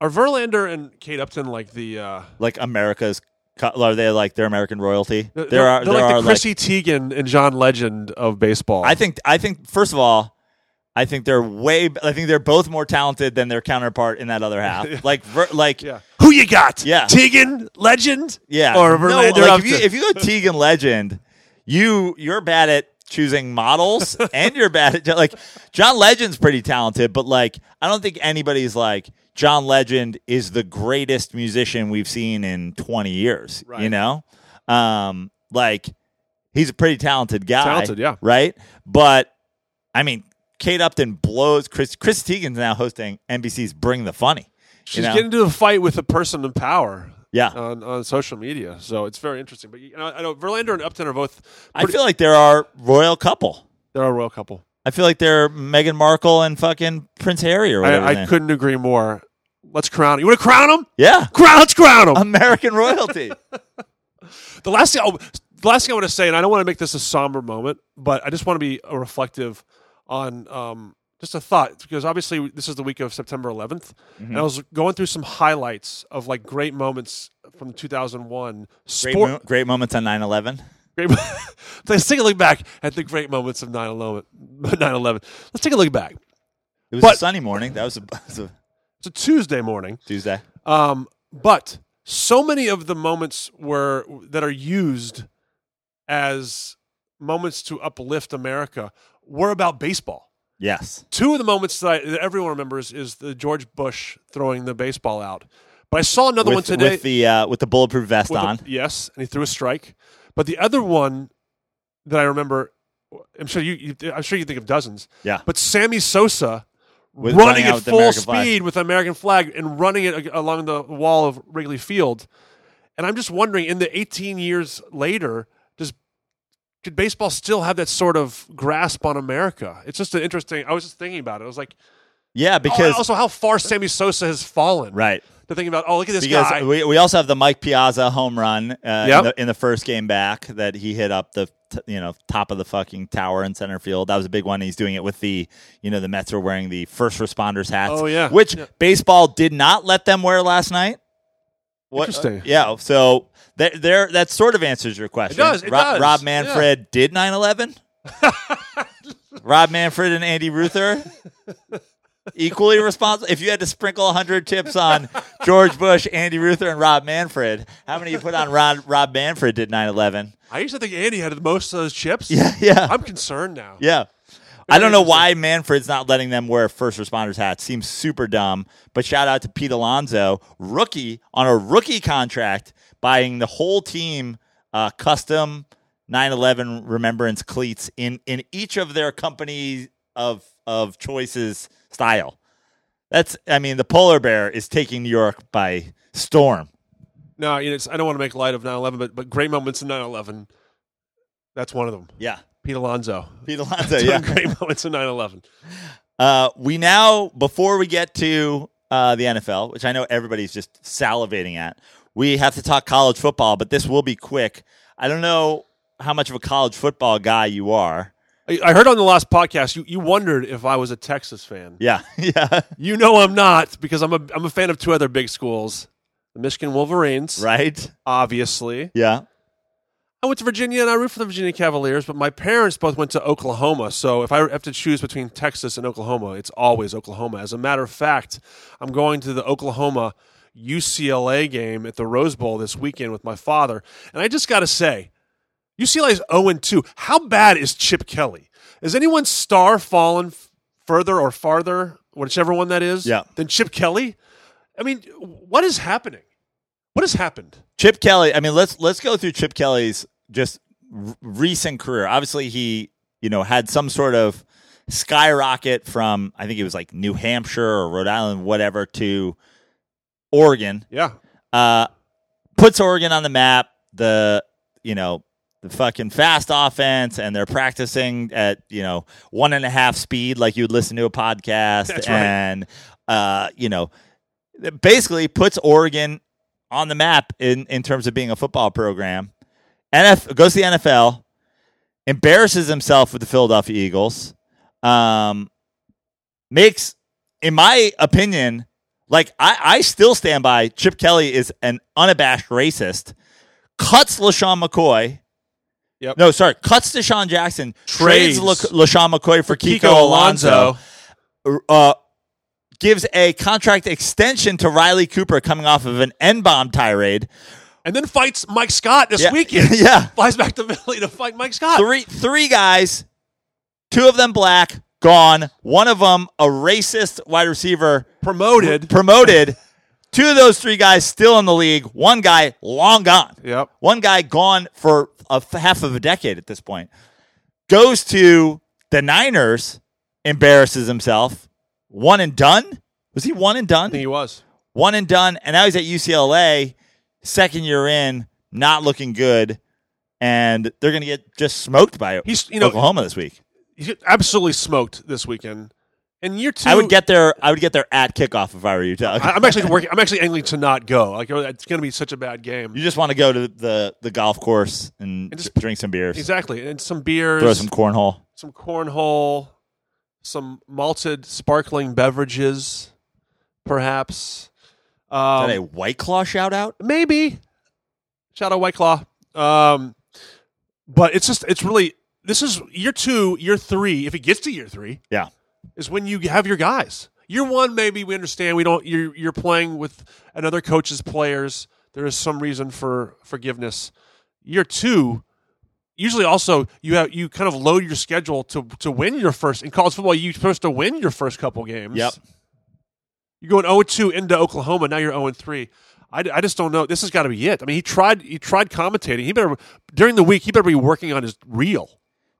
are Verlander and Kate Upton like the? Uh, Like America's, co- are they like their American royalty? they're, there are they're there like are the Chrissy Teigen and John Legend of baseball. I think I think first of all, I think they're way. I think they're both more talented than their counterpart in that other half. Like Ver, like yeah. Yeah. Who you got? Yeah. Teigen Legend. Yeah, or no, like if you if you go Teigen Legend, you you're bad at choosing models and you're bad at like John Legend's pretty talented, but like I don't think anybody's like John Legend is the greatest musician we've seen in 20 years, you know? Um like he's a pretty talented guy. Talented, yeah. Right? But I mean Kate Upton blows Chris Chris Teigen's now hosting NBC's Bring the Funny. She's know? getting into a fight with a person in power. Yeah. On, on social media, so it's very interesting. But you know, I know Verlander and Upton are both. I feel like they're our royal couple. They're a royal couple. I feel like they're Meghan Markle and fucking Prince Harry or whatever. I, I couldn't agree more. Let's crown. You want to crown them? Yeah, Crown. Let's crown them. American royalty. the last thing, oh, the last thing I want to say, and I don't want to make this a somber moment, but I just want to be uh, reflective on um, just a thought because obviously this is the week of September 11th, and I was going through some highlights of like great moments from 2001 great, mo- great moments on 9-11. Great, let's take a look back at the great moments of 9/11. 9/11. Let's take a look back. It was But- a sunny morning. That was a, that was a It's a Tuesday morning. Tuesday. Um, but so many of the moments were that are used as moments to uplift America were about baseball. Yes. Two of the moments that, I, that everyone remembers is the George Bush throwing the baseball out. But I saw another one today. with the uh, with the bulletproof vest with the- on. yes, and he threw a strike. But the other one that I remember, I'm sure you, you I'm sure you think of dozens. Yeah. But Sammy Sosa With- running running at full flag. speed with the American flag and running it along the wall of Wrigley Field. And I'm just wondering, in the 18 years later, could baseball still have that sort of grasp on America? It's just an interesting. I was just thinking about it. I was like, Yeah, because because also how far Sammy Sosa has fallen. right. To thinking about, oh, look at this Because guy. we, we also have the Mike Piazza home run uh, Yep. in, the, in the first game back that he hit up the t- you know top of the fucking tower in center field. That was a big one. He's doing it with the you know the Mets are wearing the first responders hats. Oh, yeah. which Yeah. baseball did not let them wear last night. What, Interesting. uh, yeah. So there, there, that sort of answers your question. does, it Rob, does, Rob yeah. Manfred did 9/11. Rob Manfred and Andy Ruther equally responsible. If you had to sprinkle 100 tips on George Bush, Andy Ruther, and Rob Manfred, how many you put on Rob, Rob Manfred did 9/11? I used to think Andy had the most of those chips. Yeah, yeah, I'm concerned now. yeah. I don't know why Manfred's not letting them wear first responders hats. Seems super dumb. But shout out to Pete Alonso, rookie on a rookie contract, buying the whole team uh, custom 9/11 remembrance cleats in in each of their company of of choices style. That's I mean the polar bear is taking New York by storm. No, you know, it's, I don't want to make light of 9/11, but but great moments in 9/11. That's one of them. Yeah, Pete Alonso. Pete Alonso. Yeah. great moments in 9/11. Uh, we now, before we get to uh, the NFL, which I know everybody's just salivating at, we have to talk college football, but this will be quick. I don't know how much of a college football guy you are. I, I heard on the last podcast you, you wondered if I was a Texas fan. Yeah, yeah, You know I'm not because I'm a I'm a fan of two other big schools, the Michigan Wolverines, right. obviously. Yeah, I went to Virginia and I root for the Virginia Cavaliers, but my parents both went to Oklahoma. So if I have to choose between Texas and Oklahoma, it's always Oklahoma. As a matter of fact, I'm going to the Oklahoma UCLA game at the Rose Bowl this weekend with my father. And I just got to say, UCLA is 0 2. How bad is Chip Kelly? Is anyone's star fallen further or farther, whichever one that is, Yeah. than Chip Kelly? I mean, what is happening? What has happened? Chip Kelly. I mean, let's let's go through Chip Kelly's just r- recent career. Obviously, he you know had some sort of skyrocket from I think it was like New Hampshire or Rhode Island, whatever, to Oregon. Yeah. uh, puts Oregon on the map. The you know the fucking fast offense, and they're practicing at you know one and a half speed, like you'd listen to a podcast, That's right. and uh, you know basically puts Oregon on the map in in terms of being a football program. NF goes to the NFL, embarrasses himself with the Philadelphia Eagles, um, makes, in my opinion, like I, I still stand by Chip Kelly is an unabashed racist. Cuts LeSean McCoy. Yep. No, sorry. Cuts DeSean Jackson. Trades, Trades. La- LeSean McCoy for Kiko, Kiko Alonso. Uh, gives a contract extension to Riley Cooper coming off of an N bomb tirade. and then fights Mike Scott this Yeah. weekend. yeah. Flies back to Philly to fight Mike Scott. Three three guys, two of them black, gone. One of them a racist wide receiver Promoted. promoted. Two of those three guys still in the league. One guy long gone. Yep. One guy gone for a half of a decade at this point. Goes to the Niners, embarrasses himself. One and done. Was he one and I think done? he was. One and done. And now he's at UCLA, second year in, not looking good. And they're going to get just smoked by He's you know Oklahoma this week. he's absolutely smoked this weekend. And year two, I would get there. I would get there at kickoff if I were you, Doug. I'm actually working. I'm actually angling to not go. Like oh, it's going to be such a bad game. You just want to go to the, the golf course and, And just- drink some beers, Exactly. And some beers, throw some cornhole. some cornhole, some malted sparkling beverages, perhaps. Is Um, that a White Claw shout out? maybe. Shout out white claw. Um but it's just it's really this is year two year three. If it gets to year three Yeah. is when you have your guys. Year one maybe we understand. We don't you're you're playing with another coach's players. There is some reason for forgiveness. Year two usually also you have you kind of load your schedule to to win your first in college football you're supposed to win your first couple games Yep. you're going 0 2 into Oklahoma. Now you're 0 3. I, I just don't know. This has got to be it. I mean, he tried. He tried commentating. He better during the week. He better be working on his reel.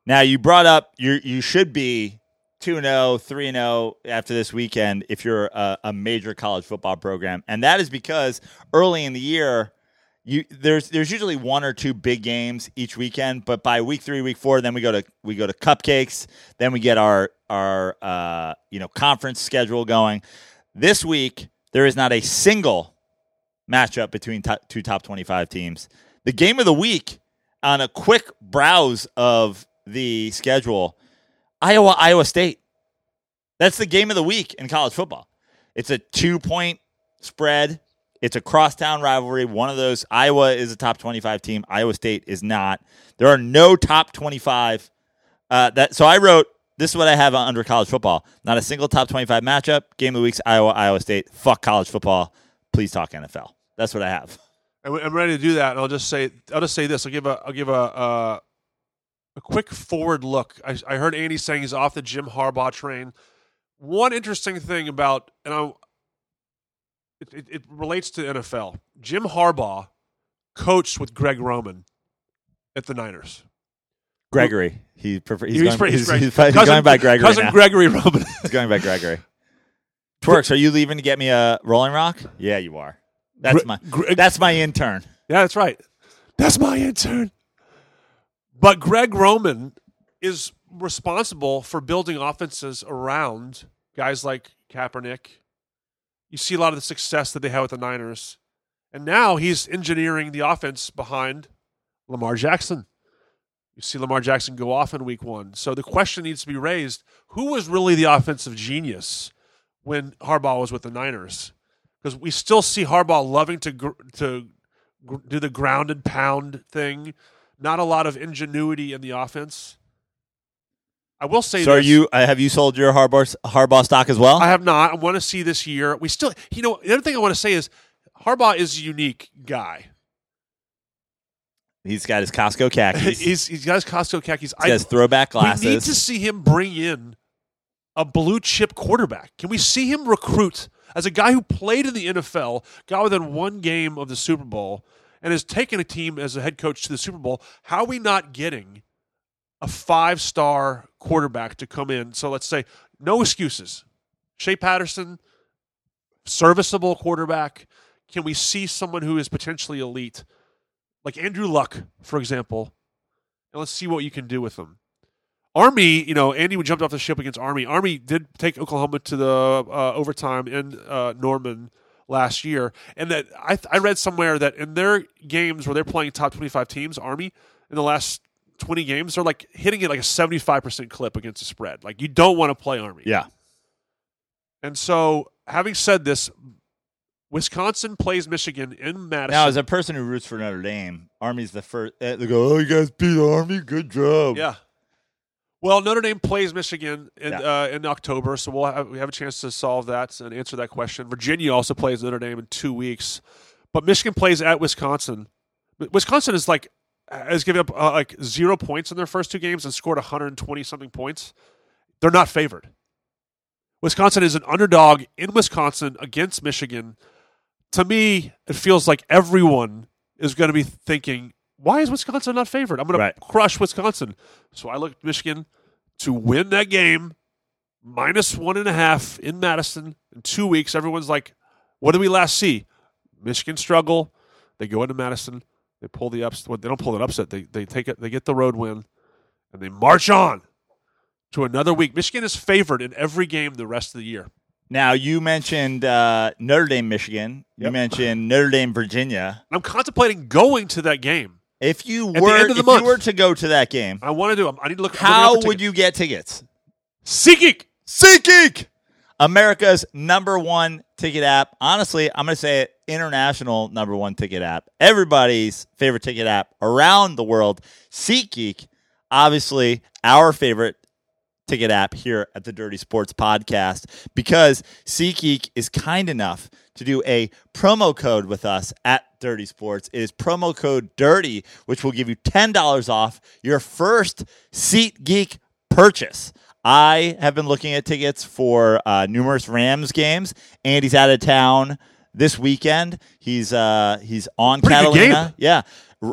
Now you brought up you you should be 2-0, 3-0 after this weekend if you're a, a major college football program. And that is because early in the year you there's there's usually one or two big games each weekend, but by week 3, week 4 then we go to we go to cupcakes, then we get our our uh you know conference schedule going. This week there is not a single matchup between to- two top 25 teams. The game of the week on a quick browse of the schedule, Iowa, Iowa State. That's the game of the week in college football. It's a two point spread. It's a crosstown rivalry. One of those. Iowa is a top 25 team. Iowa State is not. There are no top 25. Uh, that so I wrote. This is what I have under college football. Not a single top 25 matchup. Game of the weeks. Iowa, Iowa State. Fuck college football. Please talk NFL. That's what I have. I'm ready to do that, and I'll just say I'll just say this. I'll give a I'll give a uh, a quick forward look. I, I heard Andy saying he's off the Jim Harbaugh train. One interesting thing about and I it, it, it relates to NFL. Jim Harbaugh coached with Greg Roman at the Niners. Gregory. He prefer, he's, He's going, he's, he's he's, he's going by Gregory Cousin now. Gregory Roman. He's going by Gregory. Twerks, are you leaving to get me a Rolling Rock? Yeah, you are. That's Gre- my Gre- that's my intern. Yeah, that's right. That's my intern. But Greg Roman is responsible for building offenses around guys like Kaepernick. You see a lot of the success that they had with the Niners. And now he's engineering the offense behind Lamar Jackson. You see Lamar Jackson go off in week one. So the question needs to be raised who was really the offensive genius when Harbaugh was with the Niners? Because we still see Harbaugh loving to gr- to gr- do the ground and pound thing. Not a lot of ingenuity in the offense. I will say So are you uh, have you sold your Harbaugh Harbaugh stock as well? I have not. I want to see this year. We still, you know, the other thing I want to say is Harbaugh is a unique guy. He's got his Costco khakis. he's he's got his Costco khakis. he has throwback glasses. We need to see him bring in a blue chip quarterback. Can we see him recruit as a guy who played in the NFL, got within one game of the Super Bowl, and has taken a team as a head coach to the Super Bowl? How are we not getting a five star quarterback to come in? So let's say no excuses. Shea Patterson, serviceable quarterback. Can we see someone who is potentially elite, like Andrew Luck, for example? And let's see what you can do with them. Army, you know, Andy jumped off the ship against Army. Army did take Oklahoma to the uh, overtime in uh, Norman last year, and that I, I read somewhere that in their games where they're playing top twenty-five teams, Army in the last twenty games, they're like hitting it like a seventy-five percent clip against the spread. Like you don't want to play Army. yeah. And so, having said this, Wisconsin plays Michigan in Madison. Now, as a person who roots for Notre Dame, Army's the first. Uh, they go, "Oh, you guys beat Army. Good job." Yeah. Well, Notre Dame plays Michigan in Yeah. uh, in October, so we'll have, we have a chance to solve that and answer that question. Virginia also plays Notre Dame in two weeks, but Michigan plays at Wisconsin. Wisconsin is like has given up uh, like zero points in their first two games and scored 120 something points. They're not favored. Wisconsin is an underdog in Wisconsin against Michigan. To me, it feels like everyone is going to be thinking, why is Wisconsin not favored? I'm going Right. to crush Wisconsin. So I look at Michigan to win that game, minus one and a half in Madison in two weeks. Everyone's like, what did we last see? Michigan struggle. They go into Madison. They pull the upset. Well, they don't pull an upset. They they take it. They get the road win, and they march on to another week. Michigan is favored in every game the rest of the year. Now you mentioned uh, Notre Dame, Michigan. You Yep. mentioned Notre Dame, Virginia. I'm contemplating going to that game. If you were, end of the if month. you were to go to that game, I want to do. I need to look. how would you get tickets? SeatGeek? SeatGeek, America's number one ticket app. Honestly, I'm going to say it, international number one ticket app. Everybody's favorite ticket app around the world. SeatGeek, obviously our favorite ticket app here at the Dirty Sports Podcast because SeatGeek is kind enough to do a promo code with us at Dirty Sports. It is promo code DIRTY, which will give you $10 off your first SeatGeek purchase. I have been looking at tickets for uh, numerous Rams games. Andy's out of town this weekend. He's uh, he's on Pretty Catalina. Yeah,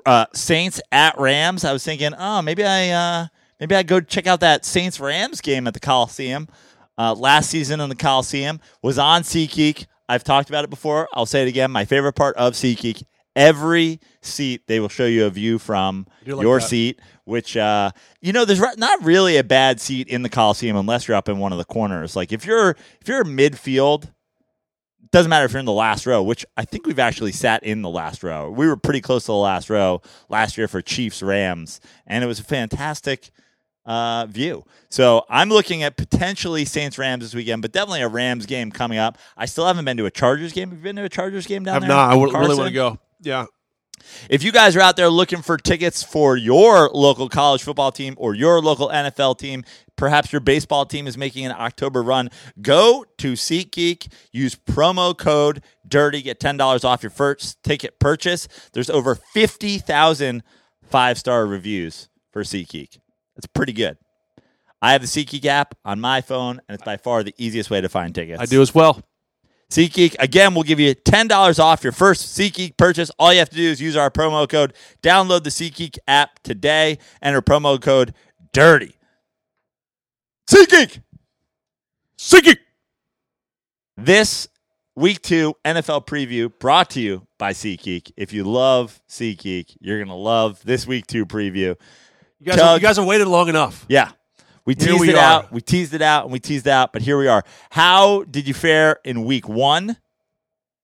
uh, Saints at Rams. I was thinking, oh, maybe I uh, maybe I go check out that Saints Rams game at the Coliseum. Uh, last season in the Coliseum was on SeatGeek. I've talked about it before. I'll say it again. My favorite part of SeatGeek. Every seat they will show you a view from like your that. seat, which uh, you know, there's not really a bad seat in the Coliseum unless you're up in one of the corners. Like if you're if you're midfield, doesn't matter if you're in the last row, which I think we've actually sat in the last row. We were pretty close to the last row last year for Chiefs Rams, and it was a fantastic uh, view. So I'm looking at potentially Saints Rams this weekend, but definitely a Rams game coming up. I still haven't been to a Chargers game. Have you been to a Chargers game down Have there? not. I really want to go. Yeah. If you guys are out there looking for tickets for your local college football team or your local NFL team, perhaps your baseball team is making an October run, go to SeatGeek, use promo code DIRTY, get $10 off your first ticket purchase. There's over 50,000 five star reviews for SeatGeek. That's pretty good. I have the SeatGeek app on my phone, and it's by far the easiest way to find tickets. I do as well. SeatGeek, again, We'll give you $10 off your first SeatGeek purchase. All you have to do is use our promo code. Download the SeatGeek app today. Enter promo code DIRTY. SeatGeek! SeatGeek! This week two NFL preview brought to you by SeatGeek. If you love SeatGeek, you're going to love this week two preview. You guys, Tug. you guys have waited long enough. Yeah. We teased we it are. out. We teased it out and we teased it out, but here we are. How did you fare in week one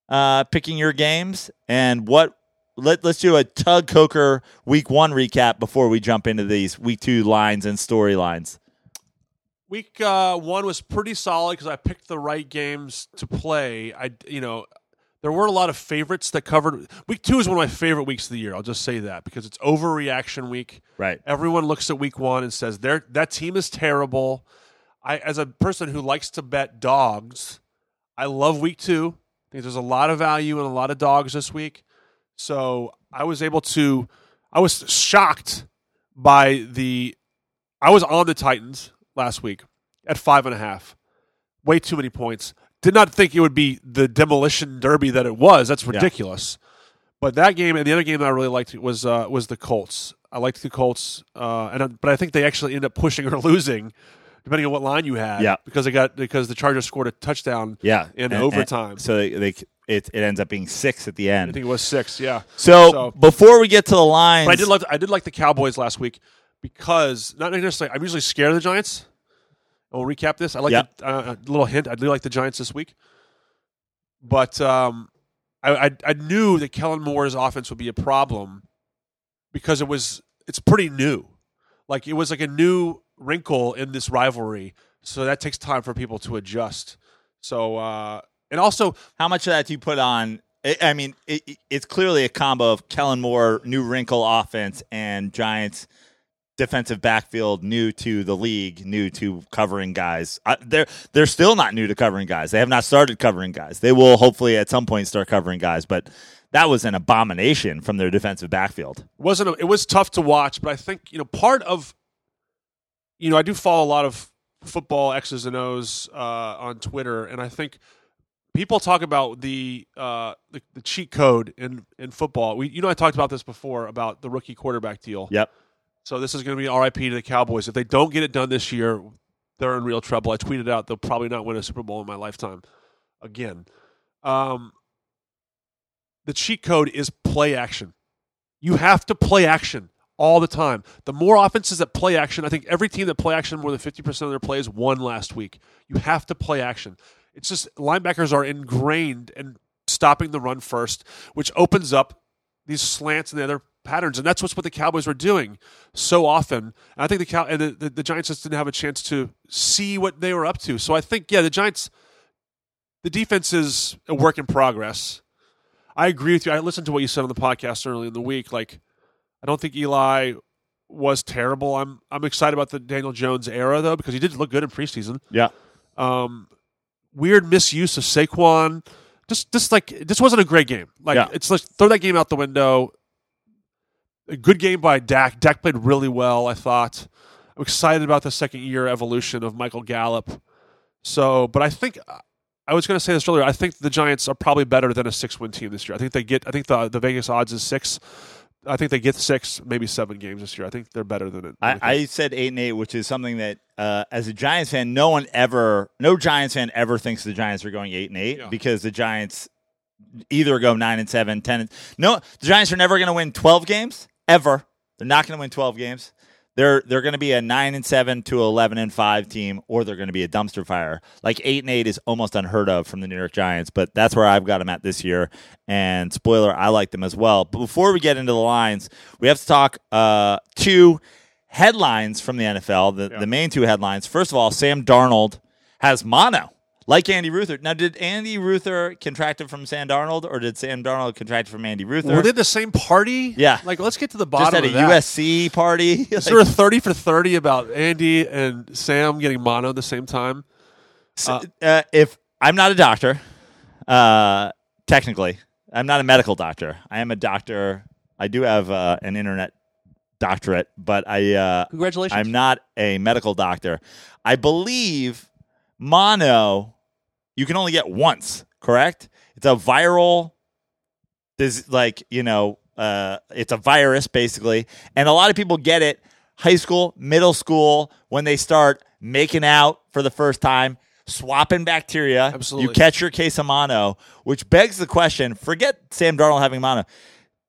uh, picking your games? And what let, let's do a Tug Coker week one recap before we jump into these week two lines and storylines. Week uh, one was pretty solid because I picked the right games to play. I, you know, there were a lot of favorites that covered. Week two is one of my favorite weeks of the year. I'll just say that because it's overreaction week. Right. Everyone looks at week one and says, "There, that team is terrible." I, as a person who likes to bet dogs, I love week two. I think there's a lot of value in a lot of dogs this week. So I was able to. I was shocked by the. I was on the Titans last week at five and a half. Way too many points. Did not think it would be the demolition derby that it was. That's ridiculous. But that game and the other game that I really liked was uh, was the Colts. I liked the Colts, uh, and but I think they actually ended up pushing or losing, depending on what line you had. Yeah. because they got because the Chargers scored a touchdown. Yeah. in And- overtime. and so they, they it, it ends up being six at the end. I think it was six. Yeah, So, So- before we get to the lines, but I did like I did like the Cowboys last week because not necessarily. I'm usually scared of the Giants. I'll recap this. I like Yep. the, uh, a little hint. I do like the Giants this week, but um, I, I I knew that Kellen Moore's offense would be a problem because it was it's pretty new. Like it was like a new wrinkle in this rivalry, so that takes time for people to adjust. So uh, and also How much of that do you put on? I I mean, it- it's clearly a combo of Kellen Moore, new wrinkle offense, and Giants defensive backfield, new to the league, new to covering guys. I, they're they're still not new to covering guys. They have not started covering guys. They will hopefully at some point start covering guys, but that was an abomination from their defensive backfield. wasn't a, it was tough to watch, but I think you know part of you know I do follow a lot of football X's and O's uh, on Twitter, and I think people talk about the, uh, the the cheat code in in football. We you know I talked about this before about the rookie quarterback deal. Yep. So this is going to be RIP to the Cowboys. If they don't get it done this year, they're in real trouble. I tweeted out they'll probably not win a Super Bowl in my lifetime again. Um, the cheat code is play action. You have to play action all the time. The more offenses that play action, I think every team that play action more than 50% of their plays won last week. You have to play action. It's just linebackers are ingrained in stopping the run first, which opens up these slants and the other patterns, and that's what's what the Cowboys were doing so often. And I think the Cow and the, the, the Giants just didn't have a chance to see what they were up to. So I think, yeah, the Giants, the defense is a work in progress. I agree with you. I listened to what you said on the podcast early in the week. Like, I don't think Eli was terrible. I'm I'm excited about the Daniel Jones era though because he did look good in preseason. Yeah. Um, weird misuse of Saquon. Just just like this wasn't a great game. Like Yeah. it's like throw that game out the window. A good game by Dak. Dak played really well. I thought. I'm excited about the second year evolution of Michael Gallup. So, but I think I was going to say this earlier. I think the Giants are probably better than a six win team this year. I think they get. I think the the Vegas odds is six. I think they get six, maybe seven games this year. I think they're better than it. I, I said eight and eight, which is something that, uh, as a Giants fan, no one ever, no Giants fan ever thinks the Giants are going eight and eight Yeah. because the Giants either go nine and seven, ten. And, no, the Giants are never going to win twelve games ever. They're not going to win twelve games. They're they're going to be a nine and seven to eleven and five team, or they're going to be a dumpster fire. Like eight and eight is almost unheard of from the New York Giants, but that's where I've got them at this year. And spoiler, I like them as well. But before we get into the lines, we have to talk uh, two headlines from the NFL, the, the main two headlines. First of all, Sam Darnold has mono, like Andy Ruther. Now, did Andy Ruther contract it from Sam Darnold, or did Sam Darnold contract it from Andy Ruther? Were they the same party? Yeah. Like, let's get to the Just bottom at a of that. USC party. Is there a 30 for 30 about Andy and Sam getting mono at the same time? uh, if I'm not a doctor, uh, technically, I'm not a medical doctor. I am a doctor. I do have uh, an internet doctorate, but I uh, Congratulations. I'm not a medical doctor. I believe mono you can only get once. Correct? It's a viral. this like you know, uh, it's a virus basically, and a lot of people get it high school, middle school when they start making out for the first time, swapping bacteria. Absolutely. You catch your case of mono, which begs the question: Forget Sam Darnold having mono.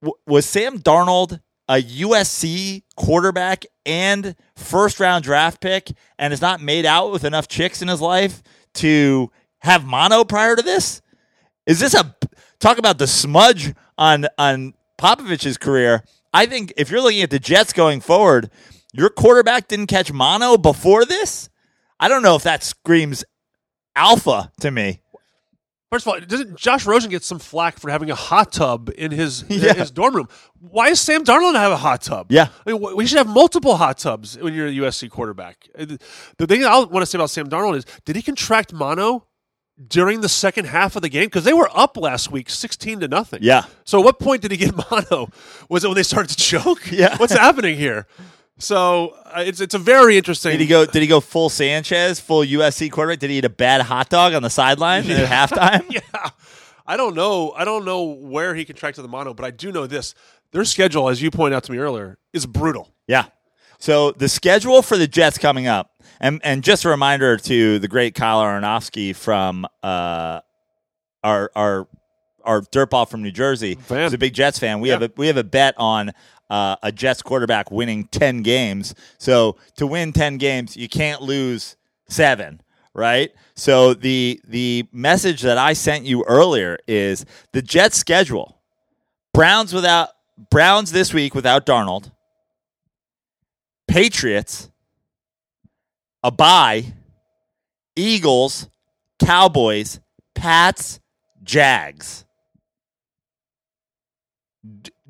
W- was Sam Darnold a USC quarterback and first round draft pick, and has not made out with enough chicks in his life to have mono prior to this? Is this a talk about the smudge on on Popovich's career? I think if you're looking at the Jets going forward, your quarterback didn't catch mono before this. I don't know if that screams alpha to me. First of all, doesn't Josh Rosen get some flack for having a hot tub in his in his dorm room? Why is Sam Darnold have a hot tub? Yeah. I mean, we should have multiple hot tubs when you're a USC quarterback. Uh, The thing I want to say about Sam Darnold is, did he contract mono during the second half of the game? Because they were up last week, sixteen to nothing. Yeah. So, at what point did he get mono? Was it when they started to choke? Yeah. What's happening here? So uh, it's it's a very interesting. Did he go? Did he go full Sanchez, full USC quarterback? Did he eat a bad hot dog on the sideline at halftime? yeah. I don't know. I don't know where he contracted the mono, but I do know this: their schedule, as you pointed out to me earlier, is brutal. Yeah. So the schedule for the Jets coming up, and and just a reminder to the great Kyle Aronofsky from uh, our our our dirtball from New Jersey. Fan. He's a big Jets fan. We have a we have a bet on uh, a Jets quarterback winning ten games. So to win ten games, you can't lose seven. Right. So the the message that I sent you earlier is the Jets schedule. Browns without Browns this week without Darnold. Patriots, a bye, Eagles, Cowboys, Pats, Jags.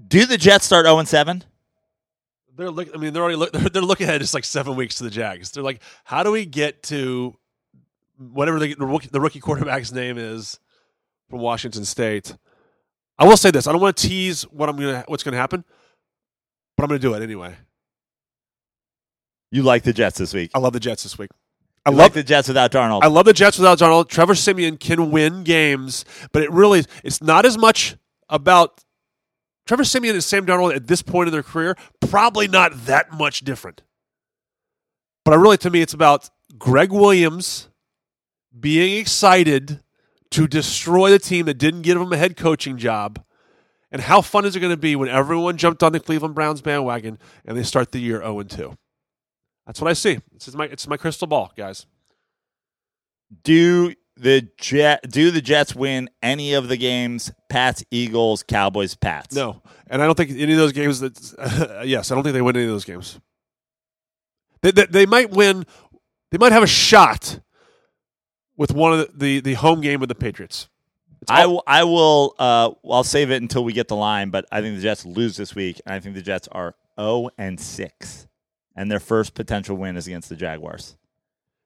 Do the Jets start 0 7? They're look. I mean, they're already look, they're, they're looking ahead just like seven weeks to the Jags. They're like, how do we get to whatever the, the, rookie, the rookie quarterback's name is from Washington State? I will say this: I don't want to tease what I'm gonna what's gonna happen, but I'm gonna do it anyway. You like the Jets this week. I love the Jets this week. I I love like the Jets without Darnold. I love the Jets without Donald. Trevor Siemian can win games, but it really it's not as much about Trevor Siemian and Sam Darnold at this point in their career. Probably not that much different. But I really, to me, it's about Gregg Williams being excited to destroy the team that didn't give him a head coaching job. And how fun is it going to be when everyone jumped on the Cleveland Browns bandwagon and they start the year 0 2? That's what I see. Is my it's my crystal ball, guys. do the Jet do the Jets win any of the games? Pats, Eagles, Cowboys, Pats. No, and I don't think any of those games. That yes, I don't think they win any of those games. They, they, they might win. They might have a shot with one of the the, the home game with the Patriots. I will. I will. Uh, I'll save it until we get the line. But I think the Jets lose this week, and I think the Jets are zero and six, and their first potential win is against the Jaguars.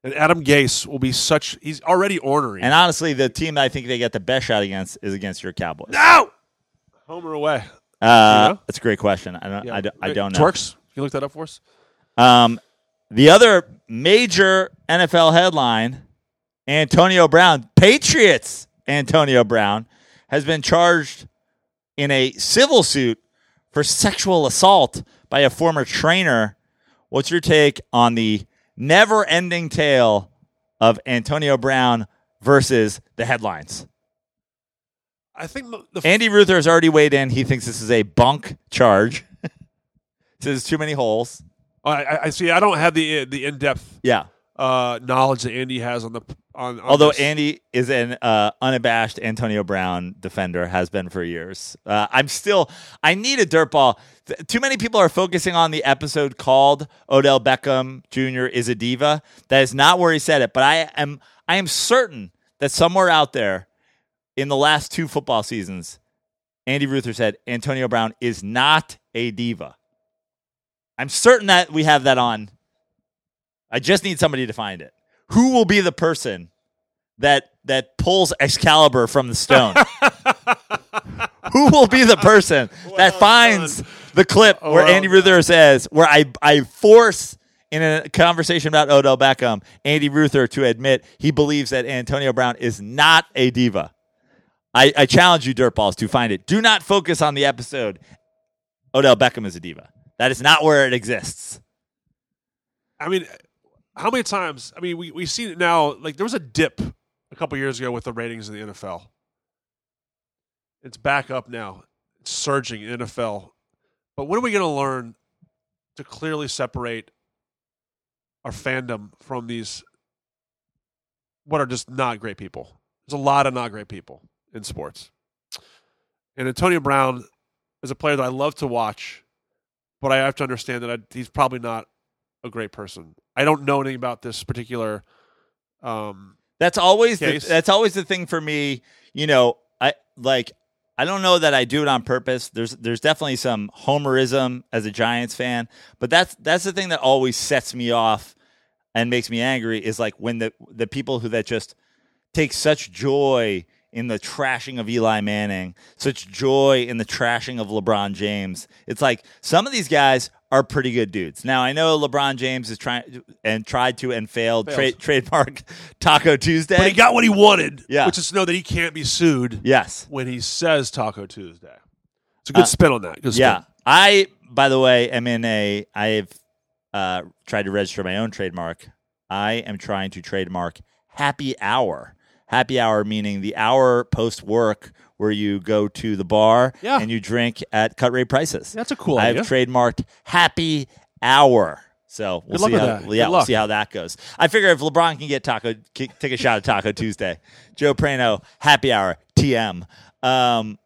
And Adam Gase will be such. He's already ornery. And honestly, the team that I think they get the best shot against is against your Cowboys. no, home or away? Uh, know? That's a great question. I don't. I, don't I don't know. Twerks, can you look that up for us? Um, the other major NFL headline: Antonio Brown, Patriots. Antonio Brown has been charged in a civil suit for sexual assault by a former trainer. What's your take on the never-ending tale of Antonio Brown versus the headlines? I think the, the Andy Ruther has already weighed in. He thinks this is a bunk charge. Says too many holes. I, I- I see. I don't have the the in depth Yeah. uh, knowledge that Andy has on the on. on Although this. Andy is an uh, unabashed Antonio Brown defender, has been for years. Uh, I'm still. I need a dirt ball. Th- Too many people are focusing on the episode called Odell Beckham Jr. is a diva. That is not where he said it, but I am. I am certain that somewhere out there, in the last two football seasons, Andy Ruther said Antonio Brown is not a diva. I'm certain that we have that on. I just need somebody to find it. Who will be the person that that pulls Excalibur from the stone? Who will be the person that finds the clip oh, where Well Andy Ruther says, where I I force in a conversation about Odell Beckham, Andy Ruther to admit he believes that Antonio Brown is not a diva. I, I challenge you, dirtballs, to find it. Do not focus on the episode. Odell Beckham is a diva. That is not where it exists. I mean, how many times? I mean, we we've seen it now. Like there was a dip a couple years ago with the ratings in the NFL. It's back up now. It's surging in NFL. But when are we going to learn to clearly separate our fandom from these what are just not great people? There's a lot of not great people in sports. And Antonio Brown is a player that I love to watch, but I have to understand that I, he's probably not a great person. I don't know anything about this particular. Um, That's always the, that's always the thing for me. You know, I like I don't know that I do it on purpose. There's there's definitely some homerism as a Giants fan, but that's that's the thing that always sets me off and makes me angry is like when the the people who that just take such joy in the trashing of Eli Manning, such joy in the trashing of LeBron James. It's like some of these guys are pretty good dudes. Now I know LeBron James is trying and tried to and failed. Tra- trademark Taco Tuesday. but he got what he wanted, Yeah. which is to know that he can't be sued yes. when he says Taco Tuesday. It's a good Uh, spin on that. Good spin. Yeah. I, by the way, am in a, I've uh, tried to register my own trademark. I am trying to trademark happy hour. Happy hour meaning the hour post work where you go to the bar Yeah. and you drink at cut rate prices. That's a cool I've idea. trademarked happy hour. So we'll see how that. yeah, we'll see how that goes. I figure if LeBron can get taco, take a shot at Taco Tuesday. Joe Prano, happy hour, TM. Um,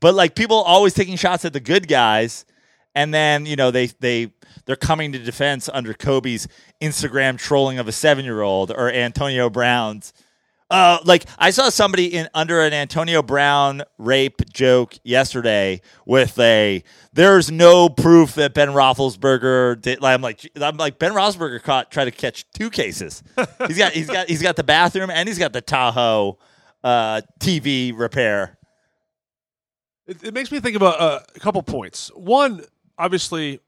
but like people always taking shots at the good guys, and then you know they they they're coming to defense under Kobe's Instagram trolling of a seven year old or Antonio Brown's. Uh, like I saw somebody in under an Antonio Brown rape joke yesterday with a there's no proof that Ben Roethlisberger did. I'm like I'm like Ben Roethlisberger caught tried to catch two cases. He's got he's got he's got the bathroom and he's got the Tahoe uh, TV repair. It, it makes me think about uh, a couple points. One, obviously,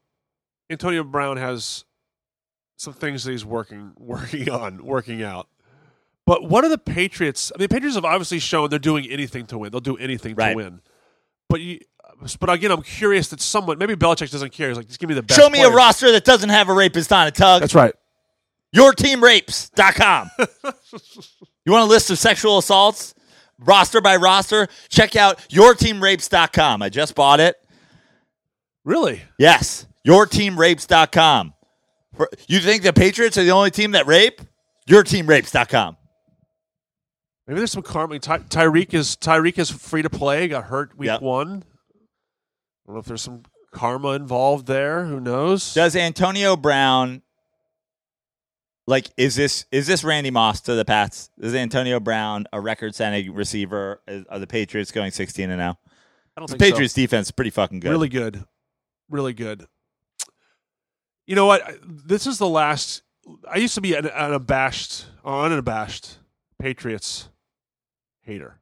Antonio Brown has some things that he's working working on, working out. But what are the Patriots? I mean, the Patriots have obviously shown they're doing anything to win. They'll do anything Right. to win. But you, but again, I'm curious that someone, maybe Belichick doesn't care. He's like, just give me the best. Show me a roster that doesn't have a rapist on it, Tug. That's right. YourTeamRapes.com. you want a list of sexual assaults, roster by roster? Check out YourTeamRapes.com. I just bought it. Really? Yes, YourTeamRapes.com. For- You think the Patriots are the only team that rape? YourTeamRapes.com. Maybe there's some karma. Ty- Tyreek is Tyreek is free to play. Got hurt week Yep. one. I don't know if there's some karma involved there. Who knows? Does Antonio Brown like is this is this Randy Moss to the Pats? Is Antonio Brown a record-setting receiver? Is- Are the Patriots going 16 and now? I don't The think so. Patriots defense is pretty fucking good. Really good. Really good. You know what? I- This is the last. I used to be an, an abashed, unabashed Patriots hater.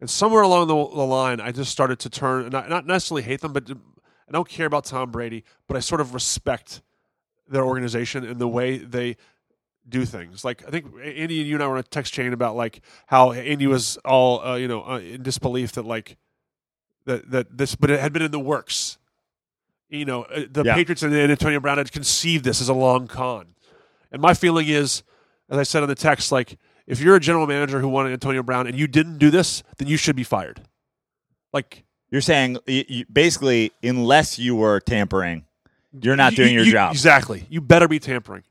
And somewhere along the, the line, I just started to turn, not, not necessarily hate them, but I don't care about Tom Brady, but I sort of respect their organization and the way they do things. Like I think Andy and you and I were on a text chain about like how Andy was all uh, you know uh, in disbelief that like that that this, but it had been in the works. You know, uh, the Yeah. Patriots and Antonio Brown had conceived this as a long con, and my feeling is, as I said on the text, like if you're a general manager who wanted Antonio Brown and you didn't do this, then you should be fired. Like You're saying you, basically, unless you were tampering, you're not you- doing you- your you- job. exactly. You better be tampering,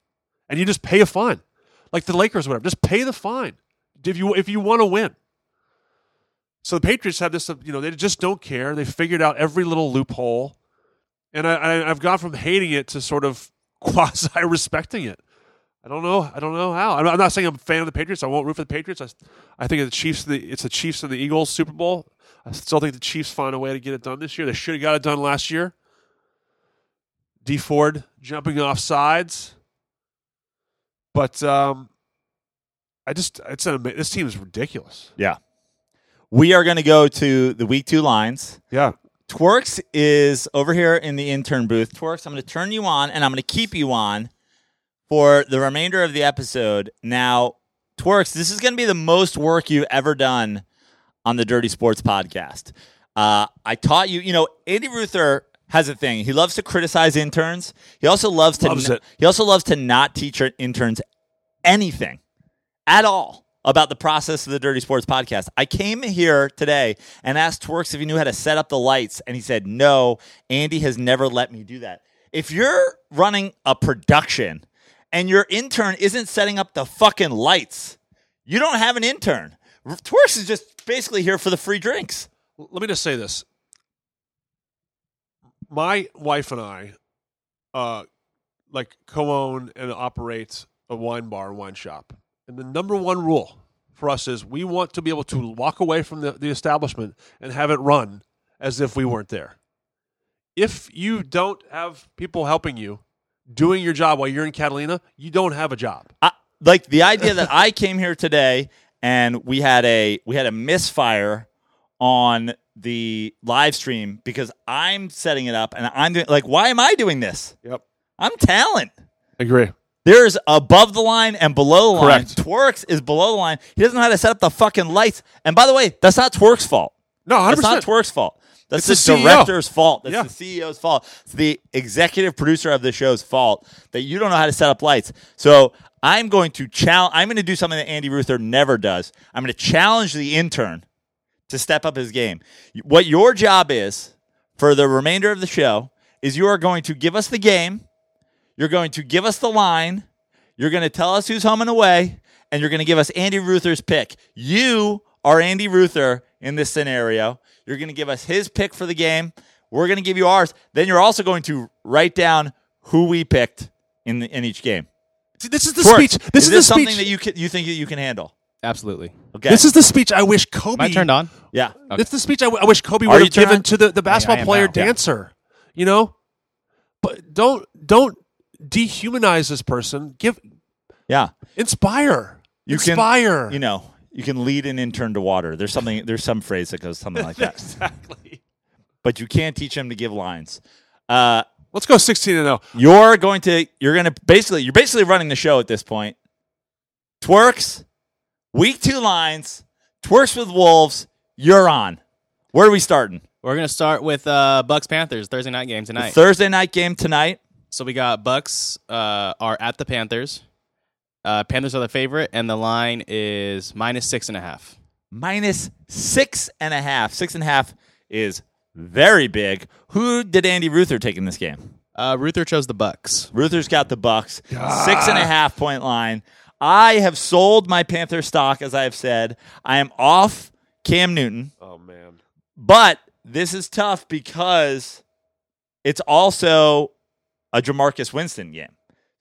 and you just pay a fine. like the Lakers, or whatever. Just pay the fine if you if you want to win. So the Patriots have this, you know, they just don't care. They figured out every little loophole, and I, I, I've gone from hating it to sort of quasi respecting it. I don't know. I don't know how. I'm not, I'm not saying I'm a fan of the Patriots. I won't root for the Patriots. I, I think the Chiefs. The, it's the Chiefs and the Eagles Super Bowl. I still think the Chiefs find a way to get it done this year. They should have got it done last year. Dee Ford jumping off sides, but um, I just it's an, this team is ridiculous. Yeah. We are going to go to the week two lines. Yeah, Twerks is over here in the intern booth. Twerks, I'm going to turn you on and I'm going to keep you on for the remainder of the episode. Now, Twerks, this is going to be the most work you've ever done on the Dirty Sports podcast. Uh, I taught you, you know, Andy Ruther has a thing. He loves to criticize interns. He also loves to Loves it. he also loves to not teach interns anything at all about the process of the Dirty Sports podcast. I came here today and asked Twerks if he knew how to set up the lights, and he said, No, Andy has never let me do that. If you're running a production and your intern isn't setting up the fucking lights, you don't have an intern. Twerks is just basically here for the free drinks. let me just say this. My wife and I, uh, like co-own and operate a wine bar and wine shop, and the number one rule for us is we want to be able to walk away from the, the establishment and have it run as if we weren't there. If you don't have people helping you doing your job while you're in Catalina, you don't have a job. I, like the idea that I came here today and we had a we had a misfire on the live stream because I'm setting it up and I'm doing like why am I doing this? Yep, I'm talent. agree. There's above the line and below the Correct. line. Twerks is below the line. He doesn't know how to set up the fucking lights. And by the way, that's not Twerks' fault. No, hundred That's not. Twerk's fault. That's It's the, the director's fault. That's Yeah. the CEO's fault. It's the executive producer of the show's fault that you don't know how to set up lights. So I'm going to challenge. I'm going to do something that Andy Ruther never does. I'm going to challenge the intern to step up his game. What your job is for the remainder of the show is you are going to give us the game. You're going to give us the line. You're going to tell us who's home and away, and you're going to give us Andy Ruther's pick. You are Andy Ruther in this scenario. You're going to give us his pick for the game. We're going to give you ours. Then you're also going to write down who we picked in the, in each game. See, This is the Twerk, speech. This is, the something speech. that you can, you think that you can handle. Absolutely. Okay. This is the speech I wish Kobe. Am I turned on? yeah. This is the speech I, w- I wish Kobe Are would have given turned? to the, the basketball am player now. Yeah. dancer. You know, but don't don't dehumanize this person. Give Yeah. inspire. You can- inspire. You know, you can lead an intern to water. There's something there's some phrase that goes something like that. exactly. But you can't teach them to give lines. Uh, Let's go sixteen and oh. zero. you're going to you're going to basically you're basically running the show at this point. Twerks, week two lines, twerks with wolves. You're on. Where are we starting? We're gonna start with uh, Bucks Panthers Thursday night game tonight. Thursday night game tonight. so we got Bucks uh, are at the Panthers. Uh, Panthers are the favorite, and the line is minus six and a half. Minus six and a half. Six and a half is very big. Who did Andy Ruther take in this game? Uh, Ruther chose the Bucks. Ruther's got the Bucks. Six and a half point line. I have sold my Panther stock, as I have said. I am off Cam Newton, Oh man. but this is tough because it's also a Jamarcus Winston game.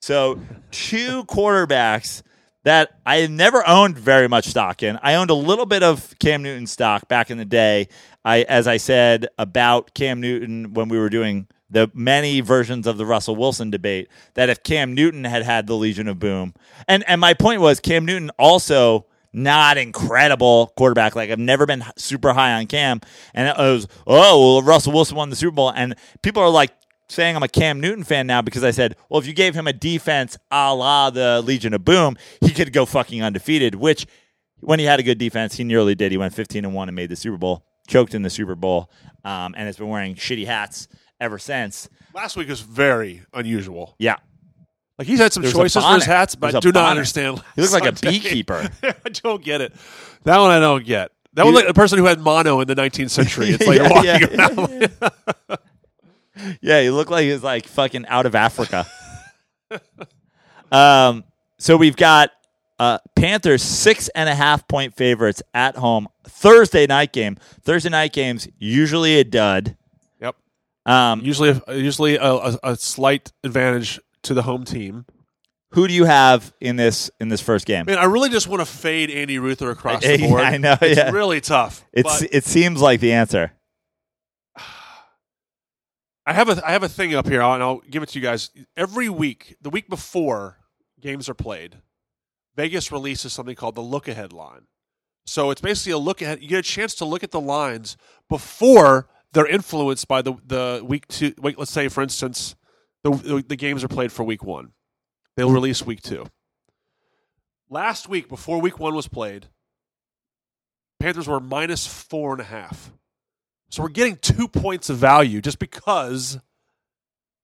So two quarterbacks that I never owned very much stock in. I owned a little bit of Cam Newton stock back in the day. I, as I said about Cam Newton when we were doing the many versions of the Russell Wilson debate, that if Cam Newton had had the Legion of Boom, and and my point was Cam Newton also not incredible quarterback. Like I've never been super high on Cam, and it was oh well, Russell Wilson won the Super Bowl, and people are like saying I'm a Cam Newton fan now because I said, well, if you gave him a defense a la the Legion of Boom, he could go fucking undefeated. Which when he had a good defense, he nearly did. He went 15 and one and made the Super Bowl, choked in the Super Bowl, um, and has been wearing shitty hats ever since. Last week was very unusual. Yeah. Like he's had some There's choices for his hats, but I do not understand. He looks like a beekeeper. I don't get it. That one I don't get. That one You- like a person who had mono in the 19th century. It's like Yeah, walking yeah. around. Yeah, he looked like he was like fucking out of Africa. um, so we've got Uh, Panthers six and a half point favorites at home. Thursday night game. Thursday night games usually a dud. Yep. Um, Usually, usually a, a, a slight advantage to the home team. who do you have in this in this first game? Man, I really just want to fade Andy Ruther across I- the board. I know, It's yeah. really tough. It's it seems like the answer. I have a I have a thing up here, and I'll give it to you guys. Every week, the week before games are played, Vegas releases something called the look ahead line. So it's basically a look ahead. You get a chance to look at the lines before they're influenced by the the week two. Wait, let's say for instance, the, the the games are played for week one. They'll release week two. Last week, before week one was played, Panthers were minus four and a half. So we're getting two points of value just because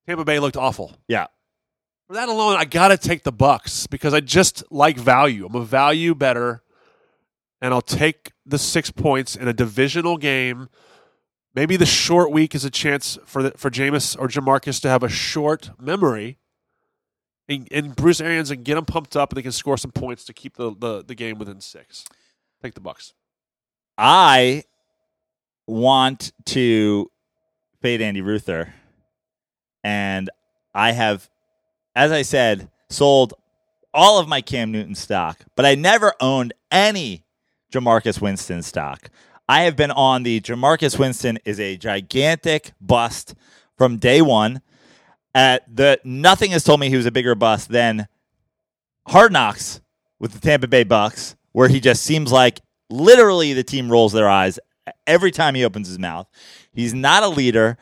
Tampa Bay looked awful. Yeah. For that alone, I got to take the Bucks because I just like value. I'm a value bettor, and I'll take the six points in a divisional game. Maybe the short week is a chance for the, for Jameis or Jamarcus to have a short memory, and, and Bruce Arians and get them pumped up, and they can score some points to keep the, the, the game within six. Take the Bucks. I want to fade Andy Ruther, and I have, as I said, sold all of my Cam Newton stock, but I never owned any Jamarcus Winston stock. I have been on the Jamarcus Winston is a gigantic bust from day one. At the nothing has told me he was a bigger bust than Hard Knocks with the Tampa Bay Bucks, where he just seems like literally the team rolls their eyes every time he opens his mouth. He's not a leader.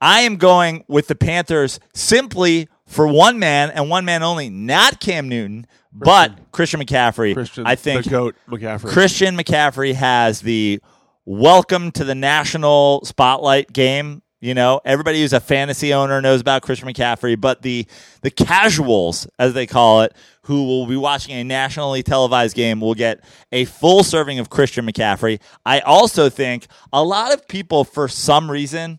I am going with the Panthers simply for one man and one man only, not Cam Newton, but Christian McCaffrey. Christian, I think the goat McCaffrey. Christian McCaffrey has the welcome to the national spotlight game. You know, everybody who's a fantasy owner knows about Christian McCaffrey, but the the casuals, as they call it, who will be watching a nationally televised game will get a full serving of Christian McCaffrey. I also think a lot of people, for some reason,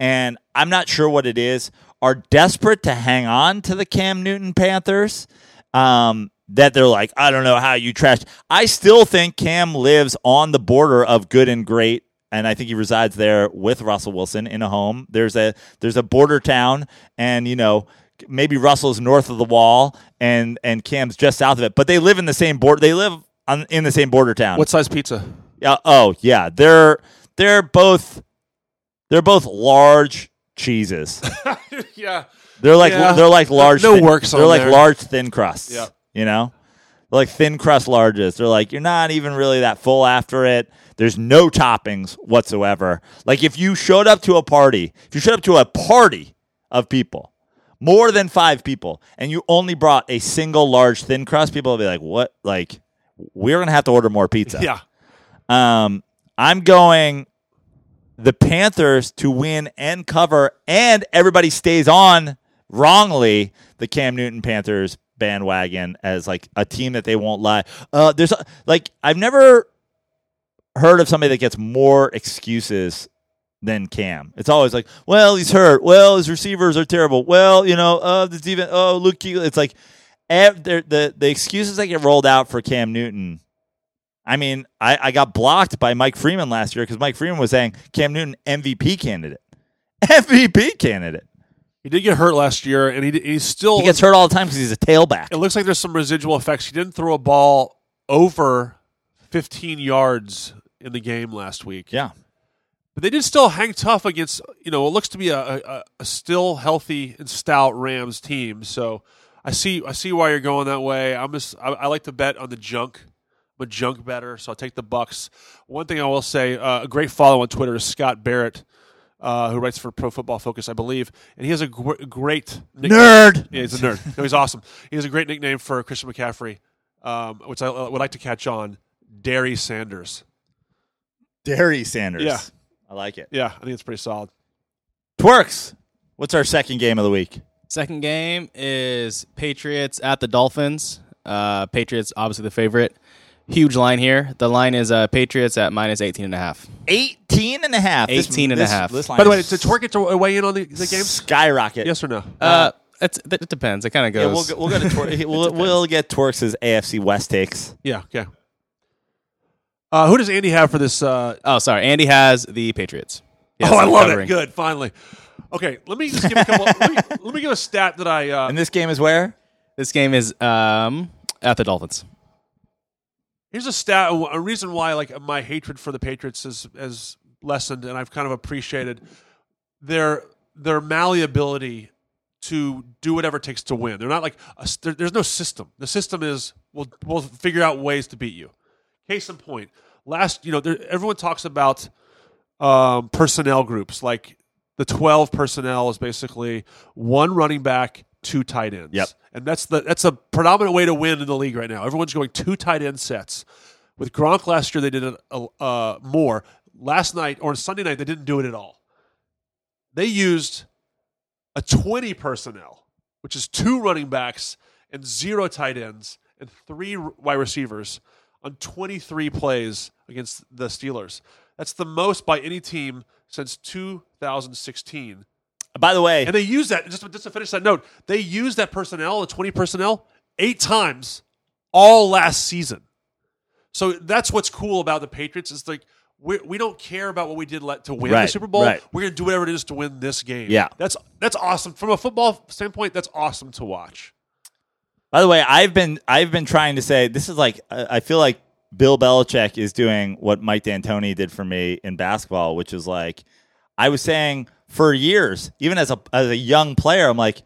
and I'm not sure what it is, are desperate to hang on to the Cam Newton Panthers. Um, that they're like, I don't know how you trash. I still think Cam lives on the border of good and great, and I think he resides there with Russell Wilson in a home. There's a there's a border town, and you know maybe Russell's north of the wall, and and Cam's just south of it, but they live in the same border. They live on, in the same border town. What size pizza? Yeah. Oh, yeah. They're they're both they're both large cheeses. yeah. They're like Yeah. they're like large. No thin- works They're on like there. large thin crusts. Yeah. You know, they're like thin crust larges. They're like you're not even really that full after it. There's no toppings whatsoever. Like if you showed up to a party, if you showed up to a party of people, more than five people, and you only brought a single large thin crust, people will be like, "What? Like we're gonna have to order more pizza." Yeah. Um, I'm going the Panthers to win and cover, and everybody stays on wrongly the Cam Newton Panthers bandwagon as like a team that they won't lie. Uh, there's a, like I've never heard of somebody that gets more excuses than Cam. It's always like, well, he's hurt. Well, his receivers are terrible. Well, you know, uh, the even oh, Luke. It's like ev- the the excuses that get rolled out for Cam Newton. I mean, I, I got blocked by Mike Freeman last year because Mike Freeman was saying Cam Newton MVP candidate, MVP candidate. He did get hurt last year, and he he's still. He gets hurt all the time because he's a tailback. it looks like there's some residual effects. He didn't throw a ball over 15 yards in the game last week. Yeah, But they did still hang tough against, you know, it looks to be a, a, a still healthy and stout Rams team. So I see I see why you're going that way. I'm just I, I like to bet on the junk. I'm a junk bettor, so I'll take the Bucks. One thing I will say, uh, a great follow on Twitter is Scott Barrett, uh, who writes for Pro Football Focus, I believe, and he has a gr- great nickname. nerd. Yeah, he's a nerd. No, he's awesome. He has a great nickname for Christian McCaffrey, um, which I uh, would like to catch on. Derry Sanders. Derry Sanders. Yeah. I like it. Yeah, I think it's pretty solid. Twerks. What's our second game of the week? Second game is Patriots at the Dolphins. Uh, Patriots obviously the favorite. Huge line here. The line is uh, Patriots at minus 18 and a half. 18 and a half. This- 18 and a half. This line By the way, is did Twerk get to weigh in on the, the game? skyrocket. Yes or no? Uh, It's, it depends. It kind of Yeah, we'll goes. go, we'll go to Tor- we'll, we'll get Torx's AFC West takes. Yeah, okay. Uh, who does Andy have for this? Uh, oh, sorry. Andy has the Patriots. He has oh, I them love covering. it. Good, finally. Okay, let me just give a couple. let, me, let me give a stat that I. Uh, And this game is where? This game is um, at the Dolphins. Here's a stat. A reason why, like, my hatred for the Patriots has has lessened, and I've kind of appreciated their their malleability to do whatever it takes to win. They're not like a, there, there's no system. The system is we'll we'll figure out ways to beat you. Case in point, last you know, there, everyone talks about um, personnel groups. Like the twelve personnel is basically one running back, two tight ends. Yep. and that's the that's a predominant way to win in the league right now. Everyone's going two tight end sets. With Gronk last year, they did it uh, more. Last night or Sunday night, they didn't do it at all. They used a 20 personnel, which is two running backs and zero tight ends and three wide receivers on 23 plays against the Steelers. That's the most by any team since 2016. By the way, And they use that, just, just to finish that note, they used that personnel, the 20 personnel, eight times all last season. So that's what's cool about the Patriots is like, we, we don't care about what we did let to win the Super Bowl. right. We're going to do whatever it is to win this game. Yeah. That's that's awesome. From a football standpoint, that's awesome to watch. By the way, I've been I've been trying to say this is like I feel like Bill Belichick is doing what Mike D'Antoni did for me in basketball, which is like I was saying for years, even as a as a young player, I'm like,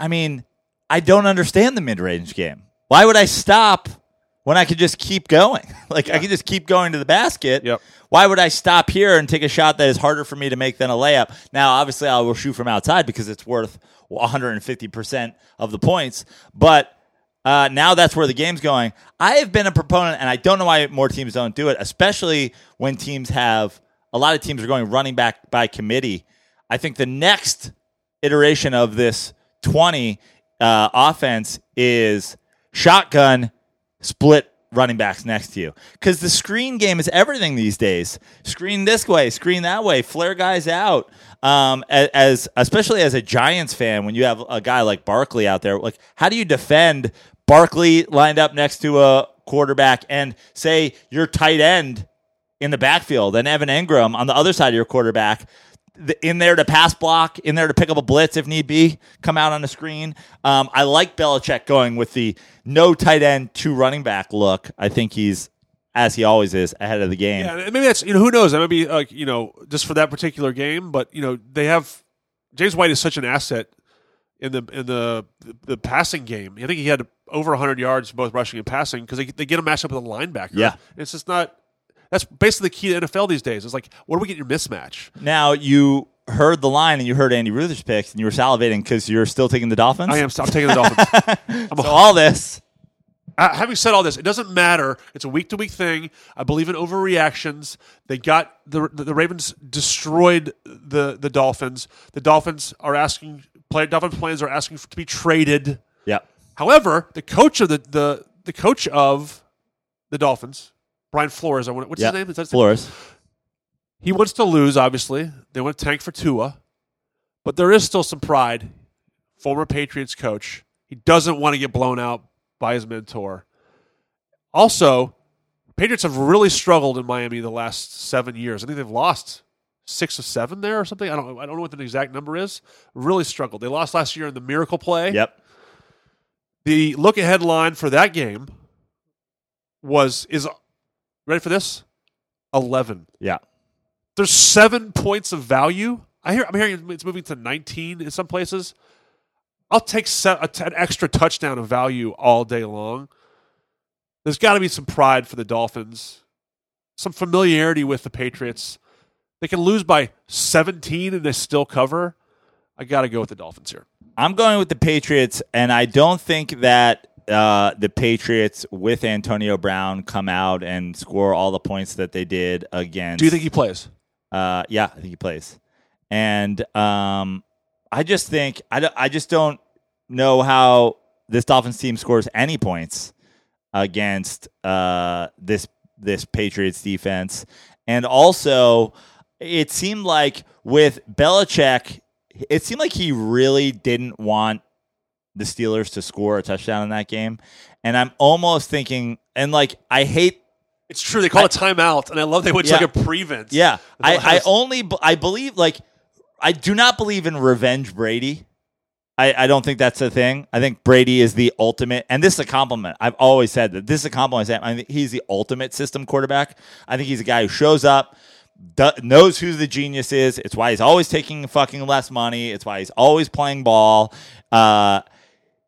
I mean, I don't understand the mid range game. Why would I stop when I could just keep going? like I could just keep going to the basket. Yep. Why would I stop here and take a shot that is harder for me to make than a layup? Now, obviously, I will shoot from outside because it's worth 150% of the points. But uh, now that's where the game's going. I have been a proponent, and I don't know why more teams don't do it, especially when teams have a lot of teams are going running back by committee. I think the next iteration of this 20 uh, offense is shotgun split running backs next to you. Because the screen game is everything these days. Screen this way screen that way flare guys out. Um, a- as especially as a giants fan when you have a guy like barkley out there like how do you defend barkley lined up next to a quarterback and say your tight end in the backfield and evan engram on the other side of your quarterback in there to pass block, in there to pick up a blitz if need be, come out on the screen. Um, I like Belichick going with the no tight end, two running back look. I think he's, as he always is, ahead of the game. Yeah, maybe that's you know who knows. That might be like you know just for that particular game, but you know they have James White is such an asset in the in the the passing game. I think he had over 100 yards both rushing and passing because they, they get him matched up with a linebacker. Yeah. it's just not. That's basically the key to NFL these days. It's like where do we get your mismatch? Now, you heard the line and you heard Andy Ruther's picks and you were salivating because you're still taking the Dolphins. I am. I'm taking the Dolphins. So all this. Uh, having said all this, it doesn't matter. It's a week to week thing. I believe in overreactions. They got the, the the Ravens destroyed the the Dolphins. The Dolphins are asking play Dolphins plans are asking for, to be traded. Yeah. However, the coach of the the the coach of the Dolphins, Brian Flores, I want what's his name? Is that his name? Flores. He wants to lose. Obviously, they want to tank for Tua, but there is still some pride. Former Patriots coach. He doesn't want to get blown out by his mentor. Also, Patriots have really struggled in Miami the last seven years. I think they've lost six or seven there or something. I don't. I don't know what the exact number is. Really struggled. They lost last year in the miracle play. Yep. The look ahead line for that game was is ready for this eleven. Yeah. There's seven points of value. I hear I'm hearing it's moving to 19 in some places. I'll take se- a t- an extra touchdown of value all day long. There's got to be some pride for the Dolphins, some familiarity with the Patriots. They can lose by 17 and they still cover. I got to go with the Dolphins here. I'm going with the Patriots, and I don't think that uh, the Patriots with Antonio Brown come out and score all the points that they did against. Do you think he plays? Uh, yeah, I think he plays. And um, I just think I, don't- I just don't know how this Dolphins team scores any points against uh, this this Patriots defense. And also, it seemed like with Belichick, it seemed like he really didn't want the Steelers to score a touchdown in that game, and I'm almost thinking, and like I hate It's true. They call it timeout, and I love they went to like a prevent. Yeah, I, I only I believe like I do not believe in revenge Brady. I, I don't think that's a thing. I think Brady is the ultimate, and this is a compliment. I've always said that this is a compliment. I I think he's the ultimate system quarterback. I think he's a guy who shows up, knows who the genius is. It's why he's always taking fucking less money. It's why he's always playing ball. Uh,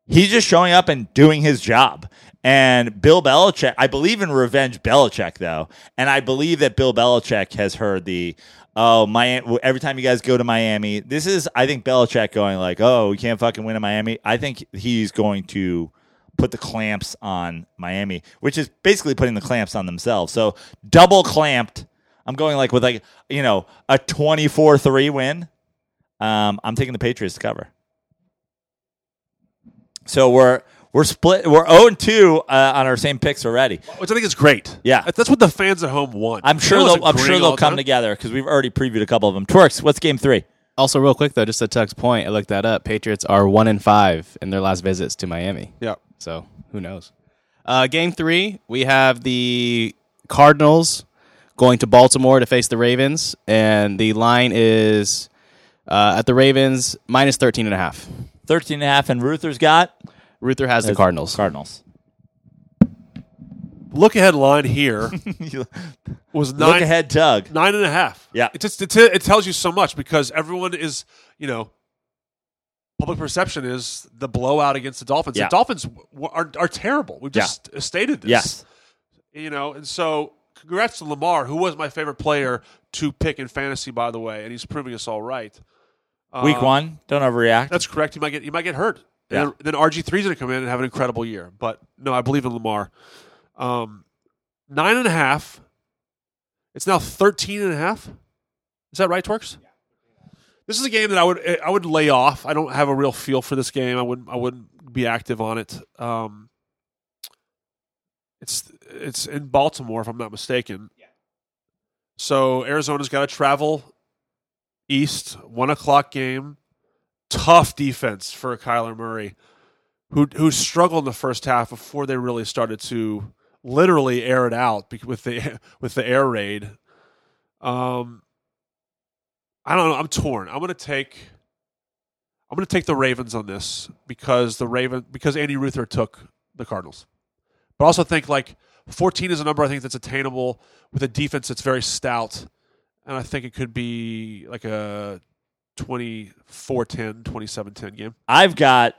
he's just showing up and doing his job. And Bill Belichick, I believe in revenge Belichick though, and I believe that Bill Belichick has heard the oh my Every time you guys go to Miami, this is I think Belichick going like oh we can't fucking win in Miami. I think he's going to put the clamps on Miami, which is basically putting the clamps on themselves. So double clamped. I'm going like with like you know a 24-3 win. Um, I'm taking the Patriots to cover. So we're we're split. We're zero and two uh, on our same picks already. which I think is great. Yeah. That's what the fans at home want. I'm sure They they'll. I'm sure they'll come time. together because we've already previewed a couple of them. Twerks, what's game three? Also, real quick though, just to Tuck's point, I looked that up. Patriots are one and five in their last visits to Miami. Yeah. So who knows? Uh, game three, we have the Cardinals going to Baltimore to face the Ravens, and the line is uh, at the Ravens minus 13 and a half. 13 and a half, and Ruther's got Ruther has the Cardinals. Cardinals. Look ahead line here was nine, Look nine ahead, Doug. nine and a half. Yeah. It just it, t- it tells you so much because everyone is you know public perception is the blowout against the Dolphins. Yeah. The Dolphins w- are are terrible. We've just stated this. Yes. You know, and so congrats to Lamar, who was my favorite player to pick in fantasy, by the way, and he's proving us all right. Week Um, one, don't overreact. That's correct. He might get he might get hurt. Yeah. And then RG 3s going to come in and have an incredible year. But no, I believe in Lamar. Um, nine and a half. It's now 13 and a half. Is that right, Twerks? This is a game that I would I would lay off. I don't have a real feel for this game. I wouldn't I wouldn't be active on it. Um, it's it's in Baltimore, if I'm not mistaken. Yeah. So Arizona's got to travel east. One o'clock game. Tough defense for Kyler Murray, who who struggled in the first half before they really started to literally air it out with the with the air raid. Um, I don't know. I'm torn. I'm to take. I'm to take the Ravens on this because the Raven because Andy Ruther took the Cardinals, but also think like 14 is a number I think that's attainable with a defense that's very stout, and I think it could be like a 24-10, 27-10 game. I've got,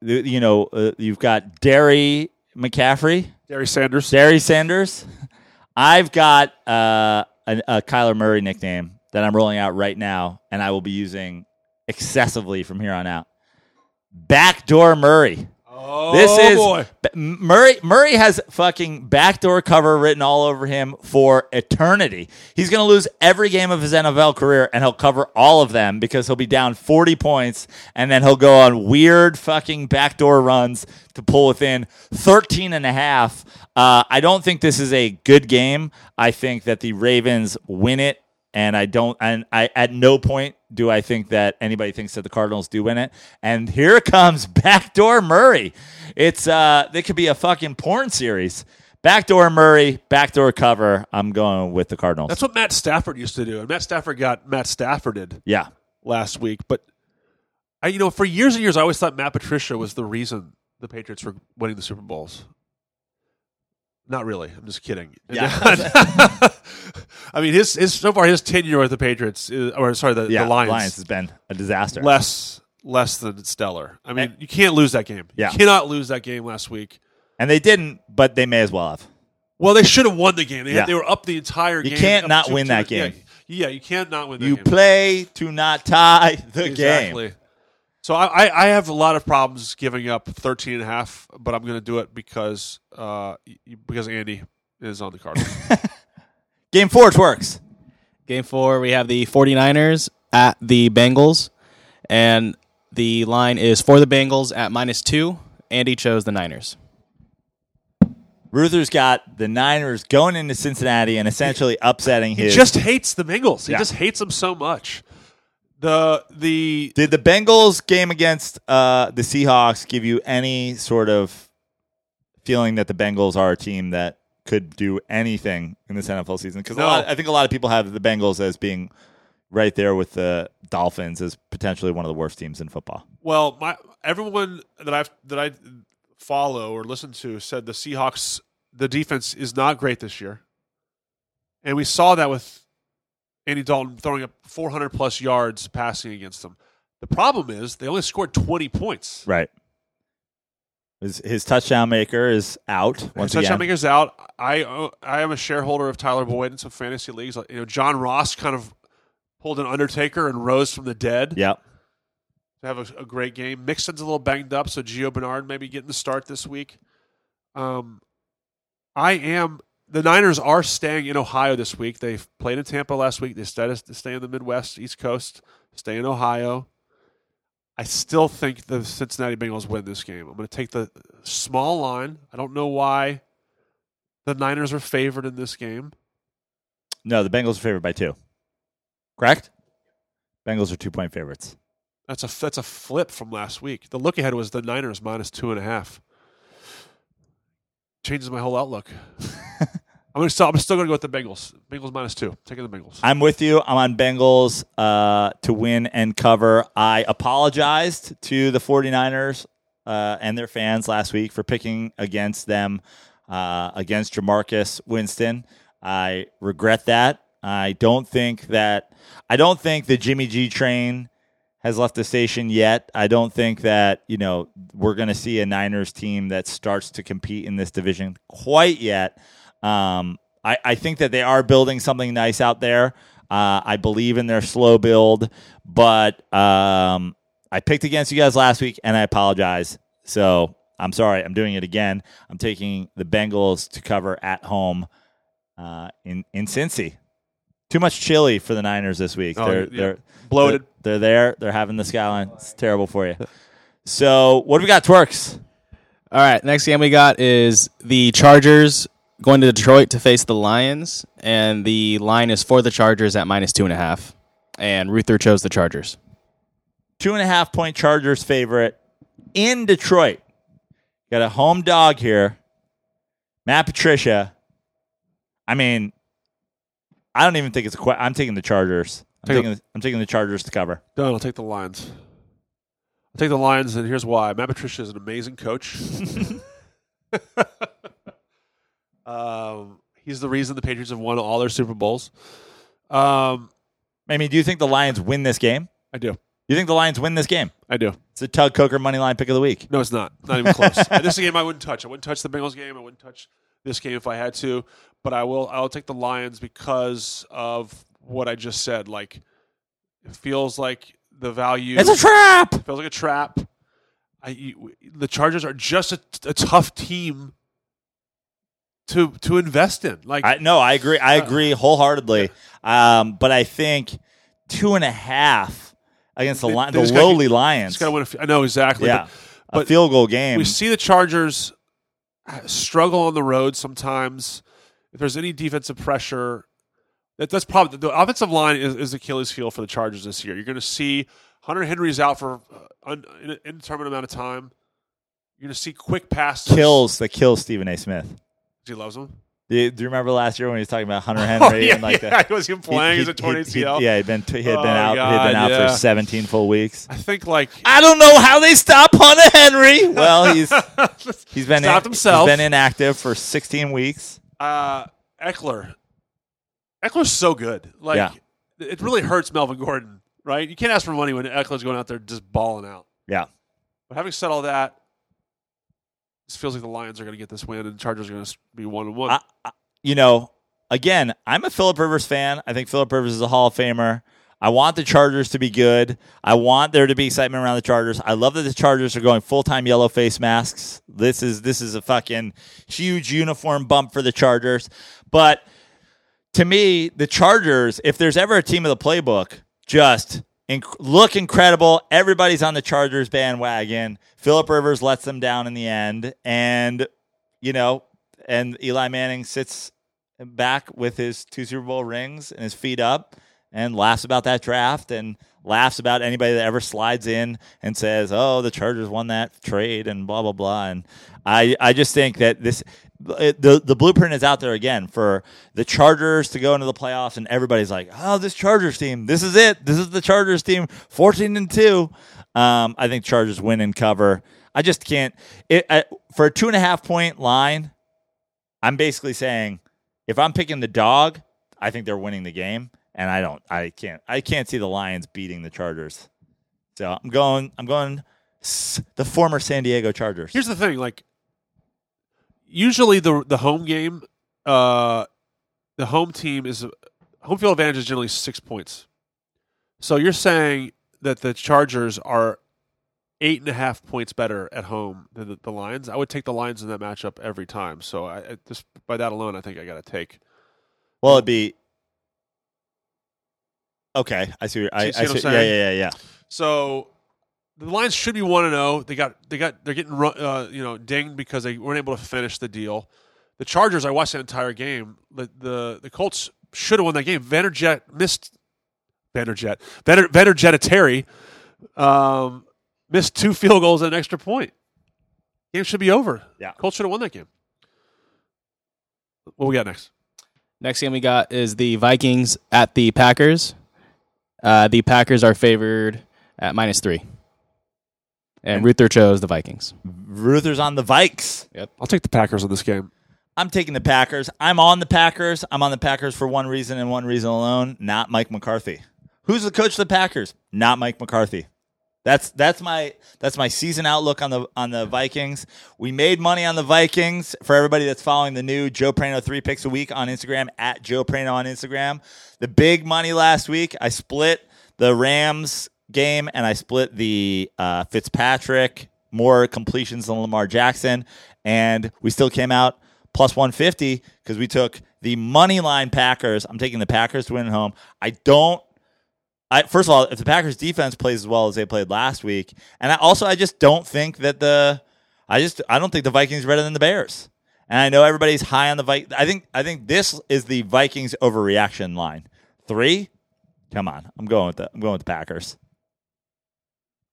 you know, uh, you've got Derry McCaffrey, Derry Sanders. Derry Sanders. I've got uh, a, a Kyler Murray nickname that I'm rolling out right now, and I will be using excessively from here on out. Backdoor Murray. Oh This is boy. Murray. Murray has fucking backdoor cover written all over him for eternity. He's going to lose every game of his NFL career, and he'll cover all of them because he'll be down 40 points, and then he'll go on weird fucking backdoor runs to pull within 13 and a half. Uh, I don't think this is a good game. I think that the Ravens win it and I don't and I at no point do I think that anybody thinks that the Cardinals do win it. And here comes backdoor Murray. It's uh it could be a fucking porn series. Backdoor Murray, backdoor cover. I'm going with the Cardinals. That's what Matt Stafford used to do, and Matt Stafford got Matt Stafforded yeah. last week. But I, you know, for years and years, I always thought Matt Patricia was the reason the Patriots were winning the Super Bowls. Not really. I'm just kidding. Yeah. I mean, his his so far his tenure with the Patriots, is, or sorry, the, Yeah. the Lions, Lions has been a disaster. less less than stellar. I mean, And- you can't lose that game. Yeah. You cannot lose that game last week. and they didn't, but they may as well have. Well, they should have won the game. They, Yeah. had, they were up the entire You game. You can't not two- win two- that yeah, game. Yeah, you can't not win that You game. play to not tie the game. Exactly. So I, I, I have a lot of problems giving up 13 and a half, but I'm going to do it because uh, because Andy is on the card. Game four works. Game four, we have the 49ers at the Bengals, and the line is for the Bengals at minus two. Andy chose the Niners. Ruther's got the Niners going into Cincinnati and essentially upsetting him. he just hates the Bengals. He Yeah. just hates them so much. The the Did the Bengals game against uh, the Seahawks give you any sort of feeling that the Bengals are a team that could do anything in this NFL season? Because No. I think a lot of people have the Bengals as being right there with the Dolphins as potentially one of the worst teams in football. well, my everyone that I've that I follow or listen to said the Seahawks the defense is not great this year, and we saw that with Andy Dalton throwing up 400 plus yards passing against them. The problem is they only scored 20 points. Right. His, his touchdown maker is out once Touchdown again. makers out. I uh, I am a shareholder of Tyler Boyd in some fantasy leagues. You know, John Ross kind of pulled an Undertaker and rose from the dead Yep. to have a, a great game. Mixon's a little banged up, so Gio Bernard maybe getting the start this week. Um, I am. The Niners are staying in Ohio this week. They played in Tampa last week. They decided to stay in the Midwest, East Coast, stay in Ohio. I still think the Cincinnati Bengals win this game. I'm going to take the small line. I don't know why the Niners are favored in this game. No, the Bengals are favored by two. Correct? Bengals are two point favorites. That's a that's a flip from last week. The look ahead was the Niners minus two and a half. Changes my whole outlook. I'm gonna still I'm still gonna go with the Bengals. Bengals minus two. Taking the Bengals. I'm with you. I'm on Bengals uh, to win and cover. I apologized to the 49ers uh, and their fans last week for picking against them uh, against Jamarcus Winston. I regret that. I don't think that I don't think the Jimmy G train has left the station yet. I don't think that, you know, we're going to see a Niners team that starts to compete in this division quite yet. Um, I, I think that they are building something nice out there. Uh, I believe in their slow build, but um, I picked against you guys last week, and I apologize. So I'm sorry. I'm doing it again. I'm taking the Bengals to cover at home uh, in in Cincy. Too much chili for the Niners this week. Oh, they're yeah. they're Bloated. They're, they're there. They're having the skyline. It's terrible for you. So what do we got? Twerks. All right, next game we got is the Chargers going to Detroit to face the Lions, and the line is for the Chargers at minus two and a half. And Ruther chose the Chargers. two and a half point Chargers favorite in Detroit. Got a home dog here. Matt Patricia. I mean, I don't even think it's a question. I'm taking the Chargers. I'm taking, the, I'm taking the Chargers to cover. Done. I'll take the Lions. I'll take the Lions, and here's why. Matt Patricia is an amazing coach. um, he's the reason the Patriots have won all their Super Bowls. Um, I mean, do you think the Lions win this game? I do. You think the Lions win this game? I do. It's a Tug Coker money line pick of the week. No, it's not. Not even close. this is a game I wouldn't touch. I wouldn't touch the Bengals game. I wouldn't touch this game if I had to. But I will. I'll take the Lions because of what I just said. Like, it feels like the value. It's a trap. feels like a trap. I, you- the Chargers are just a, a tough team to to invest in. Like, I no, I agree. I agree wholeheartedly. Um, but I think two and a half against the They- Lion, they the just gotta lowly just Lions. got to win. A few, I know exactly. yeah, but- a field goal game. We see the Chargers struggle on the road sometimes. If there's any defensive pressure, that, that's probably the offensive line is, is Achilles' heel for the Chargers this year. You're going to see Hunter Henry's out for uh, an indeterminate amount of time. You're going to see quick passes. kills that kills Stephen A. Smith. He loves them. Do you, do you remember last year when he was talking about Hunter Henry oh, yeah, and like yeah. the, Was he playing? He's a torn he- he- ACL. yeah, he'd been he had been Oh, out. he had been out yeah. for 17 full weeks. I think like I don't know how they stop Hunter Henry. Well, he's he's been Stopped in, himself. He's been inactive for 16 weeks. uh, Ekeler. Ekeler's so good. Like Yeah. it really hurts Melvin Gordon, right? You can't ask for money when Ekeler's going out there just balling out. Yeah. But having said all that, this feels like the Lions are going to get this win, and the Chargers are going to be one and one. I, I- you know, again, I'm a Philip Rivers fan. I think Philip Rivers is a Hall of Famer. I want the Chargers to be good. I want there to be excitement around the Chargers. I love that the Chargers are going full time yellow face masks. This is this is a fucking huge uniform bump for the Chargers. But to me, the Chargers, if there's ever a team of the playbook, just inc- look incredible. Everybody's on the Chargers bandwagon. Philip Rivers lets them down in the end, and you know, and Eli Manning sits back with his two Super Bowl rings and his feet up, and laughs about that draft and laughs about anybody that ever slides in and says, "Oh, the Chargers won that trade," and blah blah blah. And I I just think that this it, the the blueprint is out there again for the Chargers to go into the playoffs, and everybody's like, "Oh, this Chargers team, this is it. This is the Chargers team, fourteen and two. Um, I think Chargers win and cover. I just can't it, I, for a two and a half point line. I'm basically saying if I'm picking the dog, I think they're winning the game, and I don't. I can't. I can't see the Lions beating the Chargers. So I'm going. I'm going. The former San Diego Chargers. Here's the thing, like usually the the home game, uh, the home team is home field advantage is generally six points. So you're saying that the Chargers are eight and a half points better at home than the, the Lions. I would take the Lions in that matchup every time. So I, I just by that alone, I think I got to take. Well, it'd be okay. I see. What, I, See- I see what I'm see. Yeah, yeah, yeah, yeah. So the Lions should be one and zero. They got they got they're getting uh, you know dinged because they weren't able to finish the deal. The Chargers, I watched the entire game. The the, the Colts should have won that game. Vanderjet missed. Vanderjet. Vander, Vanderjet um, missed two field goals and an extra point. Game should be over. Yeah. Colts should have won that game. What we got next? Next game we got is the Vikings at the Packers. Uh, the Packers are favored at minus three. And Ruther chose the Vikings. Ruther's on the Vikes. Yep. I'll take the Packers in this game. I'm taking the Packers. I'm on the Packers. I'm on the Packers for one reason and one reason alone. Not Mike McCarthy. Who's the coach of the Packers? Not Mike McCarthy. That's that's my that's my season outlook on the on the Vikings. We made money on the Vikings for everybody that's following the new Joe Prano three picks a week on Instagram at Joe Prano on Instagram. The big money last week, I split the Rams game and I split the uh, Fitzpatrick more completions than Lamar Jackson, and we still came out plus 150 because we took the money line Packers. I'm taking the Packers to win at home. I don't. I, first of all, if the Packers defense plays as well as they played last week, and I also I just don't think that the I just I don't think the Vikings are better than the Bears. And I know everybody's high on the Vikings. I think I think this is the Vikings overreaction line. Three, come on, I'm going with the I'm going with the Packers.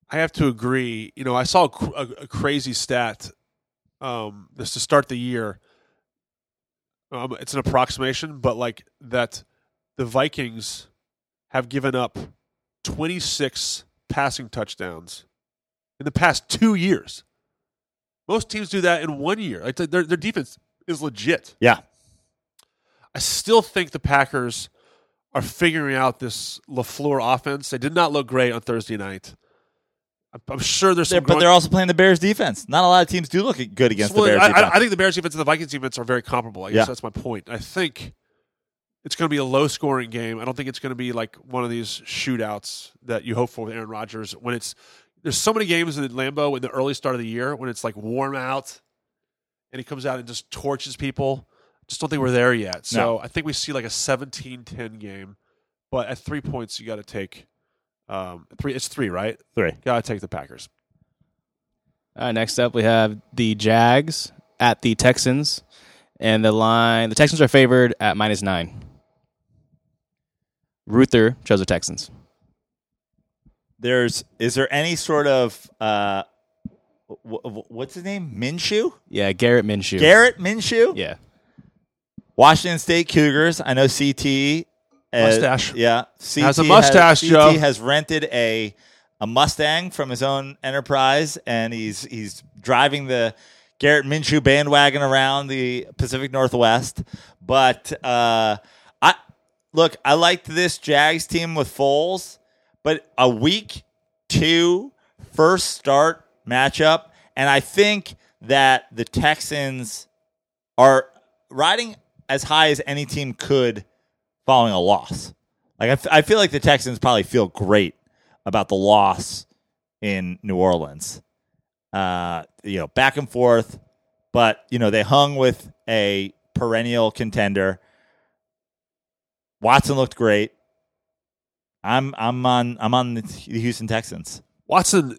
I have to agree. You know, I saw a, a, a crazy stat um, this to start the year. Um, it's an approximation, but like that, the Vikings have given up 26 passing touchdowns in the past two years. Most teams do that in one year. Like their their defense is legit. Yeah, I still think the Packers are figuring out this LaFleur offense. They did not look great on Thursday night. I'm- sure there's They're- some but growing- they're also playing the Bears defense. Not a lot of teams do look good against Well, the Bears I, defense. I, I think the Bears defense and the Vikings defense are very comparable. I guess Yeah. that's my point. I think it's going to be a low scoring game. I don't think it's going to be like one of these shootouts that you hope for with Aaron Rodgers. When it's there's so many games in Lambeau in the early start of the year when it's like warm out and he comes out and just torches people. Just don't think we're there yet. So No. I think we see like a 17-10 game. But at three points, you got to take um, three. It's three, right? Three. Got to take the Packers. All right, next up we have the Jags at the Texans, and the line the Texans are favored at minus nine. Ruther chose the Texans. There's is there any sort of uh, w- w- what's his name? Minshew, Yeah, Garrett Minshew. Garrett Minshew. Yeah, Washington State Cougars. I know CT uh, Mustache. Yeah, CT Has a mustache, has, Joe. CT has rented a a Mustang from his own enterprise, and he's he's driving the Garrett Minshew bandwagon around the Pacific Northwest. But uh, I look, I liked this Jags team with Foles, but a week two first start matchup, and I think that the Texans are riding as high as any team could following a loss. Like I, f- I feel like the Texans probably feel great about the loss in New Orleans. Uh, you know, back and forth, but you know they hung with a perennial contender. Watson looked great. I'm I'm on I'm on the Houston Texans. Watson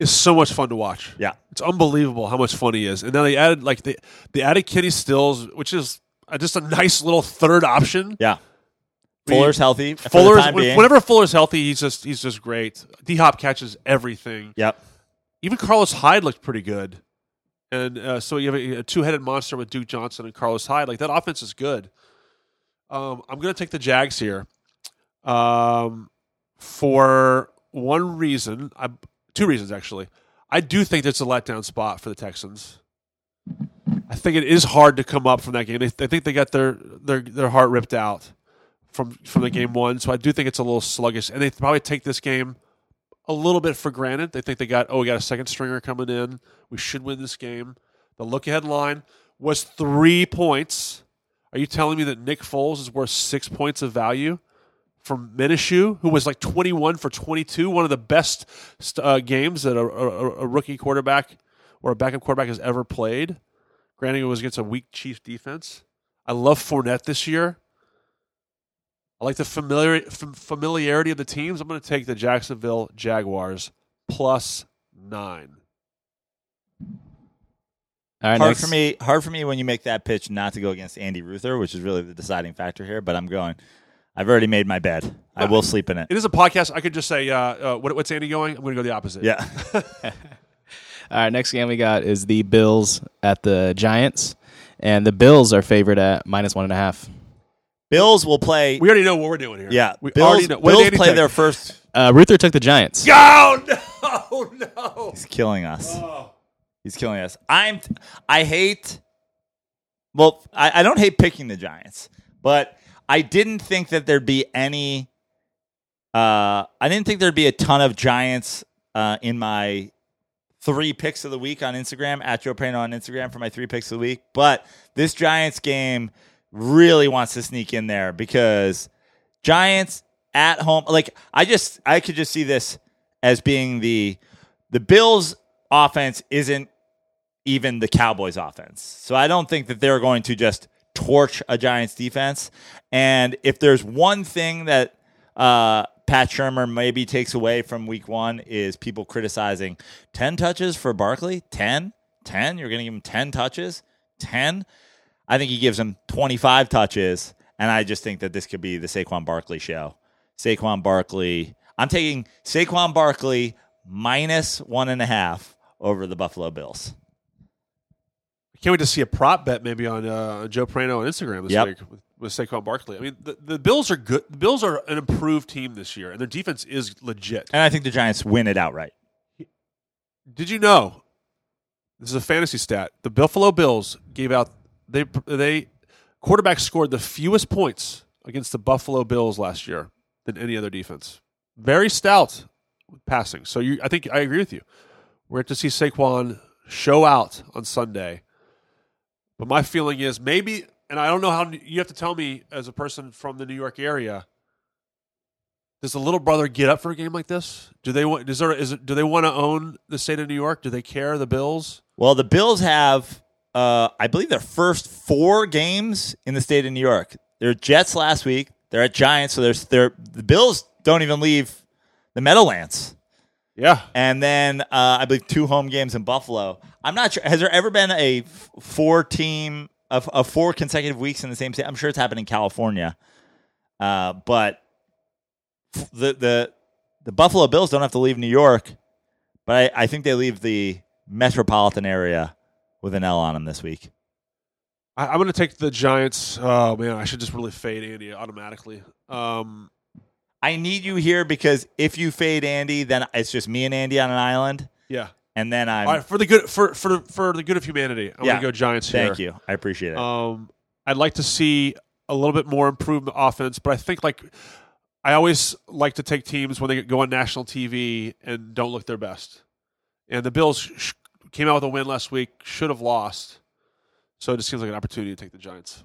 is so much fun to watch. Yeah. It's unbelievable how much fun he is. And then they added like they they added Kenny Stills, which is uh, just a nice little third option. Yeah. Fuller's healthy. for the Fuller's time when- whenever Fuller's healthy, he's just he's just great. D Hop catches everything. Yep. Even Carlos Hyde looked pretty good, and uh, so you have a, a two headed monster with Duke Johnson and Carlos Hyde. Like that offense is good. Um, I'm going to take the Jags here, um, for one reason. I, two reasons actually. I do think that's a letdown spot for the Texans. I think it is hard to come up from that game. I think they got their their their heart ripped out from from the game one. So I do think it's a little sluggish, and they probably take this game a little bit for granted. They think they got oh we got a second stringer coming in. We should win this game. The look ahead line was three points. Are you telling me that Nick Foles is worth six points of value from Minishew, who was like twenty one for twenty two, one of the best uh, games that a, a, a rookie quarterback or a backup quarterback has ever played? Granted, it was against a weak Chiefs defense. I love Fournette this year. I like the familiar, fam- familiarity of the teams. I'm going to take the Jacksonville Jaguars plus nine. All right, hard next. for me. Hard for me when you make that pitch not to go against Andy Ruther, which is really the deciding factor here. But I'm going. I've already made my bed. I will sleep in it. It is a podcast. I could just say, uh, uh, what, what's Andy going? I'm going to go the opposite. Yeah. All right, next game we got is the Bills at the Giants, and the Bills are favored at minus one and a half. Bills will play. We already know what we're doing here. yeah. We Bills, already know. What did Bills Andy play take? their first. Uh, Ruther took the Giants. Oh, no, no. He's killing us. Oh. He's killing us. I'm. I hate. Well, I, I don't hate picking the Giants, but I didn't think that there'd be any. Uh, I didn't think there'd be a ton of Giants uh, in my three picks of the week on Instagram at Joe Prano on Instagram for my three picks of the week. But this Giants game really wants to sneak in there because Giants at home. Like I just I could just see this as being the the Bills offense isn't even the Cowboys offense. So I don't think that they're going to just torch a Giants defense. And if there's one thing that uh, Pat Shurmur maybe takes away from week one is people criticizing 10 touches for Barkley. 10? 10? You're going to give him 10 touches? 10? I think he gives him 25 touches. And I just think that this could be the Saquon Barkley show. Saquon Barkley. I'm taking Saquon Barkley minus one and a half over the Buffalo Bills. Can't wait to see a prop bet maybe on uh, Joe Prano on Instagram this Yep. week with, with Saquon Barkley. I mean, the, the Bills are good. The Bills are an improved team this year, and their defense is legit. And I think the Giants win it outright. Did you know? This is a fantasy stat. The Buffalo Bills gave out they they quarterback scored the fewest points against the Buffalo Bills last year than any other defense. Very stout passing. So you, I think I agree with you. We're to see Saquon show out on Sunday. But my feeling is maybe, and I don't know how you have to tell me as a person from the New York area. Does the little brother get up for a game like this? Do they want? Is there? Is it, do they want to own the state of New York? Do they care the Bills? Well, the Bills have, uh, I believe, their first four games in the state of New York. They're Jets last week. They're at Giants, so there's they're, the Bills don't even leave the Meadowlands. Yeah, And then uh, I believe two home games in Buffalo. I'm not sure. Has there ever been a f- four team of, of four consecutive weeks in the same state? I'm sure it's happened in California, uh, but the the the Buffalo Bills don't have to leave New York, but I, I think they leave the metropolitan area with an L on them this week. I, I'm going to take the Giants. Oh man, I should just really fade Andy automatically. Um, I need you here because if you fade Andy, then it's just me and Andy on an island, yeah. And then I'm. All right, for the good for for for the good of humanity, I'm Yeah. going to go Giants here. thank you, I appreciate it. Um, I'd like to see a little bit more improved offense, but I think like I always like to take teams when they go on national TV and don't look their best. And the Bills sh- came out with a win last week, should have lost. So it just seems like an opportunity to take the Giants.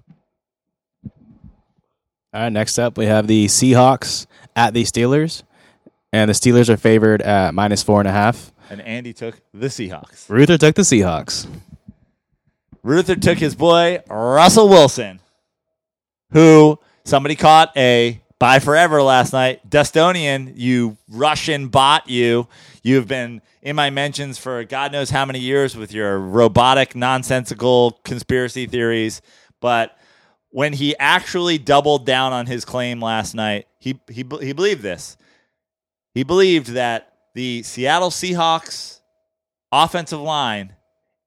All right, next up we have the Seahawks at the Steelers, and the Steelers are favored at minus four and a half. And Andy took the Seahawks. Ruther took the Seahawks. Ruther took his boy Russell Wilson, who somebody caught a buy forever last night. Dustonian, you Russian bot, you. You've been in my mentions for God knows how many years with your robotic, nonsensical conspiracy theories. But when he actually doubled down on his claim last night, he he he believed this. He believed that the Seattle Seahawks offensive line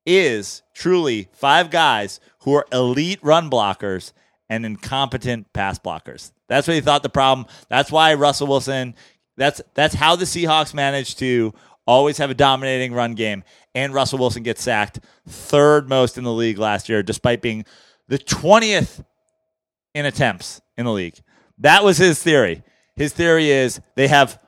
is truly five guys who are elite run blockers and incompetent pass blockers. That's what he thought the problem. That's why Russell Wilson. That's that's how the Seahawks managed to always have a dominating run game. And Russell Wilson gets sacked third most in the league last year, despite being the twentieth in attempts in the league. That was his theory. His theory is they have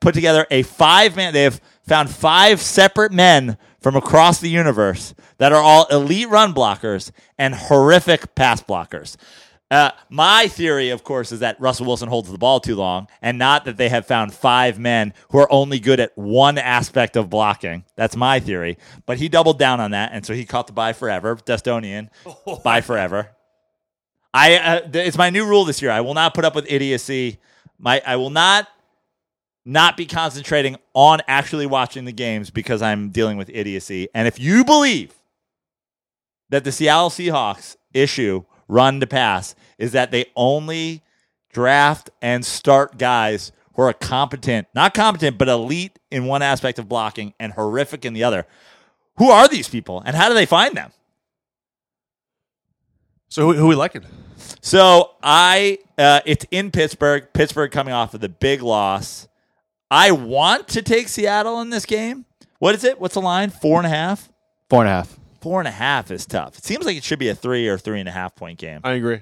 put together a five man. They have found five separate men from across the universe that are all elite run blockers and horrific pass blockers. Uh, my theory, of course, is that Russell Wilson holds the ball too long, and not that they have found five men who are only good at one aspect of blocking. That's my theory. But he doubled down on that, and so he caught the buy forever. Destonian, buy forever. I uh, th- it's my new rule this year. I will not put up with idiocy. My I will not not be concentrating on actually watching the games because I'm dealing with idiocy. And if you believe that the Seattle Seahawks issue run to pass is that they only draft and start guys who are competent, not competent, but elite in one aspect of blocking and horrific in the other. Who are these people and how do they find them? So who, who we liking? So I, uh, it's in Pittsburgh. Pittsburgh coming off of the big loss. I want to take Seattle in this game. What is it? What's the line? Four and a half. Four and a half. Four and a half is tough. It seems like it should be a three or three and a half point game. I agree.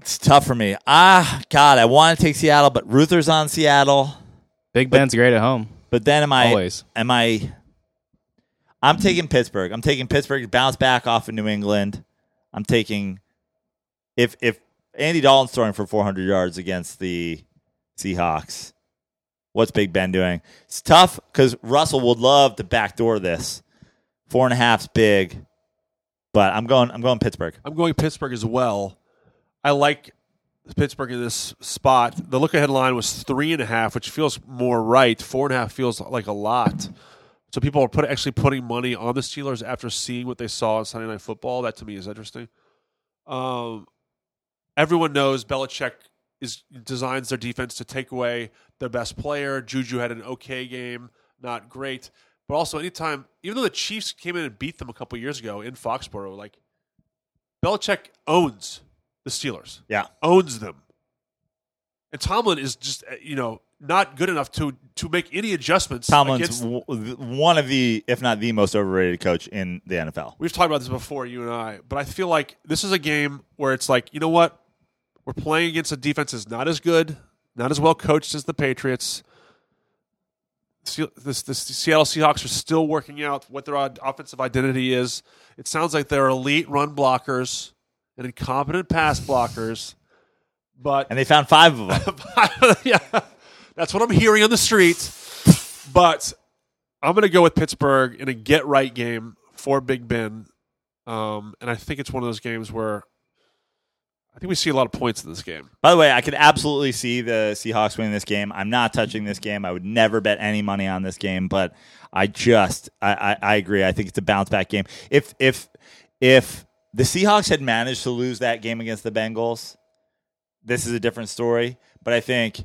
It's tough for me. Ah, God, I want to take Seattle, but Ruther's on Seattle. Big Ben's great at home. But then am I? Always. Am I? I'm taking Pittsburgh. I'm taking Pittsburgh to bounce back off of New England. I'm taking if if Andy Dalton's throwing for 400 yards against the Seahawks. What's Big Ben doing? It's tough because Russell would love to backdoor this. Four and a half's big, but I'm going. I'm going Pittsburgh. I'm going Pittsburgh as well. I like Pittsburgh in this spot. The look ahead line was three and a half, which feels more right. Four and a half feels like a lot. So people are put, actually putting money on the Steelers after seeing what they saw on Sunday Night Football. That to me is interesting. Um, everyone knows Belichick is designs their defense to take away their best player. Juju had an okay game, not great, but also anytime, even though the Chiefs came in and beat them a couple years ago in Foxborough, like Belichick owns the Steelers, Yeah, owns them, and Tomlin is just uh, you know not good enough to to make any adjustments. Tomlin's w- one of the, if not the most overrated coach in the NFL. We've talked about this before, you and I, but I feel like this is a game where it's like, you know what? We're playing against a defense that's not as good, not as well coached as the Patriots. The, This, this Seattle Seahawks are still working out what their offensive identity is. It sounds like they're elite run blockers and incompetent pass blockers, but And they found five of them. yeah, that's what I'm hearing on the streets. But I'm going to go with Pittsburgh in a get right game for Big Ben, um, and I think it's one of those games where I think we see a lot of points in this game. By the way, I could absolutely see the Seahawks winning this game. I'm not touching this game. I would never bet any money on this game, but I just I, I, I agree. I think it's a bounce back game. If if if the Seahawks had managed to lose that game against the Bengals, this is a different story. But I think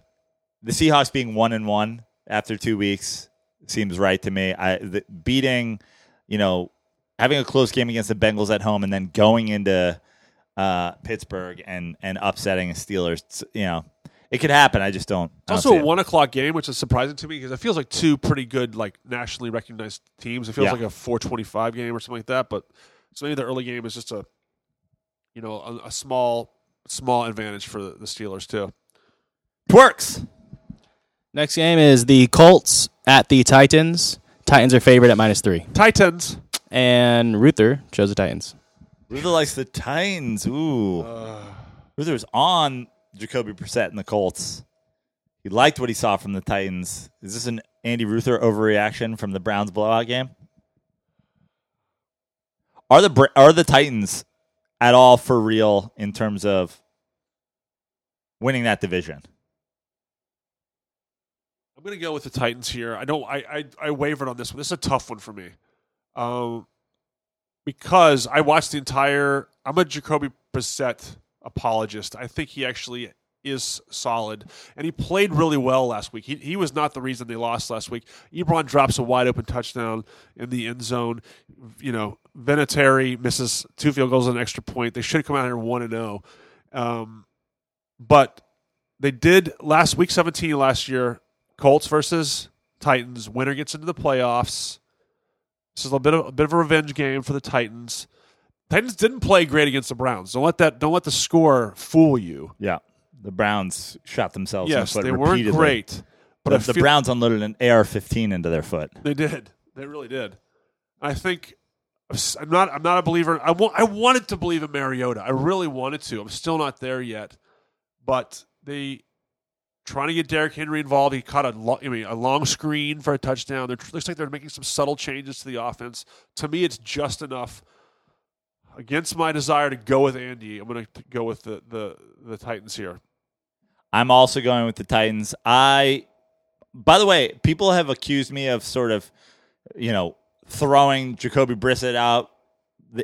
the Seahawks being one and one after two weeks seems right to me. I the, beating, you know, having a close game against the Bengals at home and then going into uh, Pittsburgh and and upsetting the Steelers. You know, it could happen. I just don't. It's I don't also see a it. one o'clock game, which is surprising to me because it feels like two pretty good, like nationally recognized teams. It feels Yeah. like a 4:25 game or something like that. But so maybe the early game is just a, you know, a, a small small advantage for the, the Steelers too. Twerks. Next game is the Colts at the Titans. Titans are favored at minus three. Titans. And Ruther chose the Titans. Luther likes the Titans. Ooh. Luther's on Jacoby Brissett and the Colts. He liked what he saw from the Titans. Is this an Andy Ruther overreaction from the Browns blowout game? Are the are the Titans at all for real in terms of winning that division? I'm going to go with the Titans here. I don't. I, I I wavered on this one. This is a tough one for me. Um, because I watched the entire. I'm a Jacoby Brissett apologist. I think he actually is solid, and he played really well last week. He, he was not the reason they lost last week. Ebron drops a wide open touchdown in the end zone. You know, Vinatieri misses two field goals and an extra point. They should come out here one and zero, um, but they did last week 17 last year. Colts versus Titans. Winner gets into the playoffs. This is a bit of a bit of a revenge game for the Titans. Titans didn't play great against the Browns. Don't let that don't let the score fool you. Yeah. The Browns shot themselves Yes, in the they foot weren't great, but The, I the Browns unloaded an AR-15 into their foot. They did. They really did. I think I'm not. I'm not a believer. I want. I wanted to believe in Mariota. I really wanted to. I'm still not there yet. But they trying to get Derrick Henry involved. He caught a lo- I mean a long screen for a touchdown. Looks like they're making some subtle changes to the offense. To me, it's just enough. Against my desire to go with Andy, I'm going to go with the, the the Titans here. I'm also going with the Titans. I, by the way, people have accused me of sort of, you know, throwing Jacoby Brissett out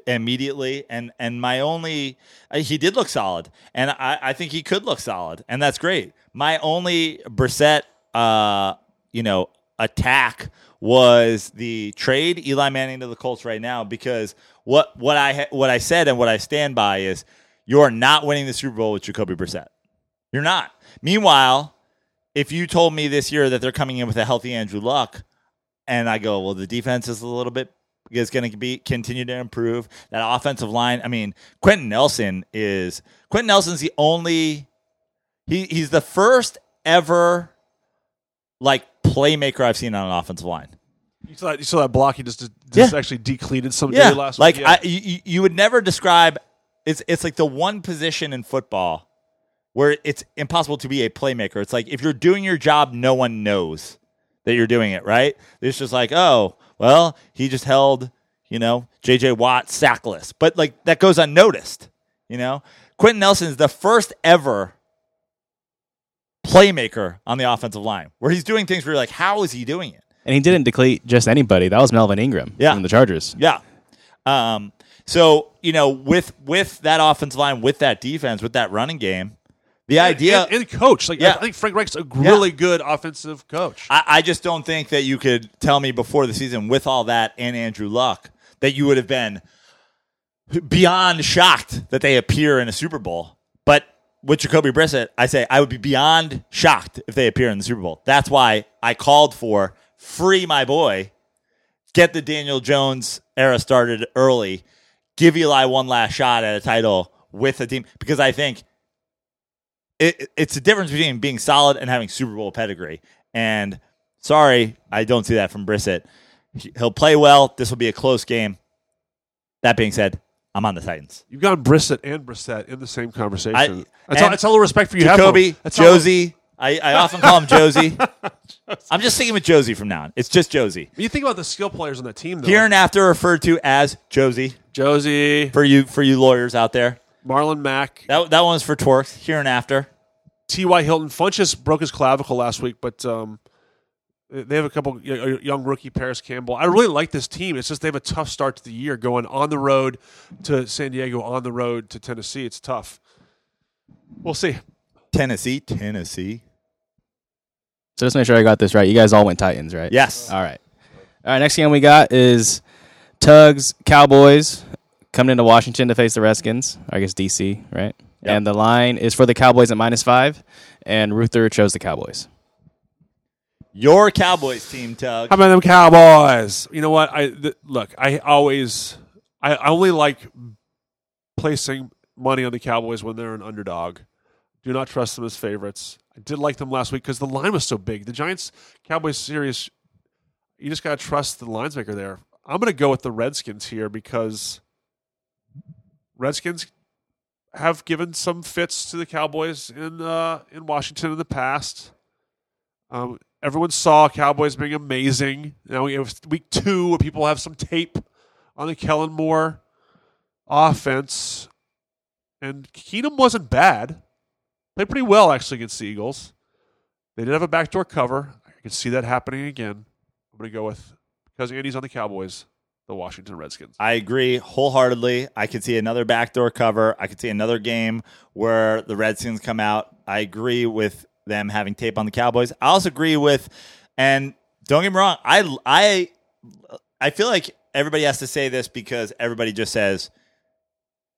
immediately, and and my only, he did look solid, and I, I think he could look solid, and that's great. My only Brissett, uh, you know, attack was the trade Eli Manning to the Colts right now because what what I what I said and what I stand by is you're not winning the Super Bowl with Jacoby Brissett. You're not. Meanwhile, if you told me this year that they're coming in with a healthy Andrew Luck, and I go, well, the defense is a little bit is going to be continue to improve. That offensive line. I mean, Quenton Nelson is Quenton Nelson's the only. He he's the first ever like playmaker I've seen on an offensive line. You saw that, you saw that block. He just just Yeah. actually decleated some Yeah, last like week. Yeah. I, you, you would never describe. It's it's like the one position in football where it's impossible to be a playmaker. It's like if you're doing your job, no one knows that you're doing it. Right? It's just like, oh, well, he just held, you know, J.J. Watt sackless, but like that goes unnoticed. You know, Quenton Nelson is the first ever playmaker on the offensive line where he's doing things where you're like, how is he doing it? And he didn't deplete just anybody. That was Melvin Ingram Yeah. from the Chargers. Yeah. Um, so you know, with with that offensive line, with that defense, with that running game, the idea. and, and coach. Like Yeah. I think Frank Reich's a really good offensive coach. I, I just don't think that you could tell me before the season, with all that and Andrew Luck, that you would have been beyond shocked that they appear in a Super Bowl. But with Jacoby Brissett, I say I would be beyond shocked if they appear in the Super Bowl. That's why I called for free my boy, get the Daniel Jones era started early, give Eli one last shot at a title with a team because I think it, it's the difference between being solid and having Super Bowl pedigree. And sorry, I don't see that from Brissett. He- He'll play well. This will be a close game. That being said, I'm on the Titans. You've got Brissett and Brissett in the same conversation. I- that's, all, that's all the respect for you have. Jacoby. All- Josie. I, I often call him Josie. I'm just sticking with Josie from now on. It's just Josie. When you think about the skill players on that team, though. Here and after referred to as Josie Josie, for you for you lawyers out there. Marlon Mack, That that one's for Twerks. Here and after. T.Y. Hilton. Funchess broke his clavicle last week, but um, they have a couple y- young rookie, Parris Campbell. I really like this team. It's just they have a tough start to the year going on the road to San Diego, on the road to Tennessee. It's tough. We'll see. Tennessee, Tennessee. So just make sure I got this right. You guys all went Titans, right? Yes. All right. All right. Next game we got is Tugs Cowboys coming into Washington to face the Redskins. I guess DC, right? Yep. And the line is for the Cowboys at minus five, and Ruther chose the Cowboys. Your Cowboys team, Tug. How about them Cowboys? You know what? I th- look. I always, I I only like placing money on the Cowboys when they're an underdog. Do not trust them as favorites. I did like them last week because the line was so big. The Giants Cowboys series, you just got to trust the lines maker there. I'm going to go with the Redskins here because Redskins have given some fits to the Cowboys in uh, in Washington in the past. Um, everyone saw Cowboys being amazing. Now we have week two where people have some tape on the Kellen Moore offense, and Keenum wasn't bad. Played pretty well actually against the Eagles. They did have a backdoor cover. I can see that happening again. I'm going to go with because Andy's on the Cowboys. The Washington Redskins. I agree wholeheartedly. I could see another backdoor cover. I could see another game where the Redskins come out. I agree with them having tape on the Cowboys. I also agree with, and don't get me wrong, I I I feel like everybody has to say this because everybody just says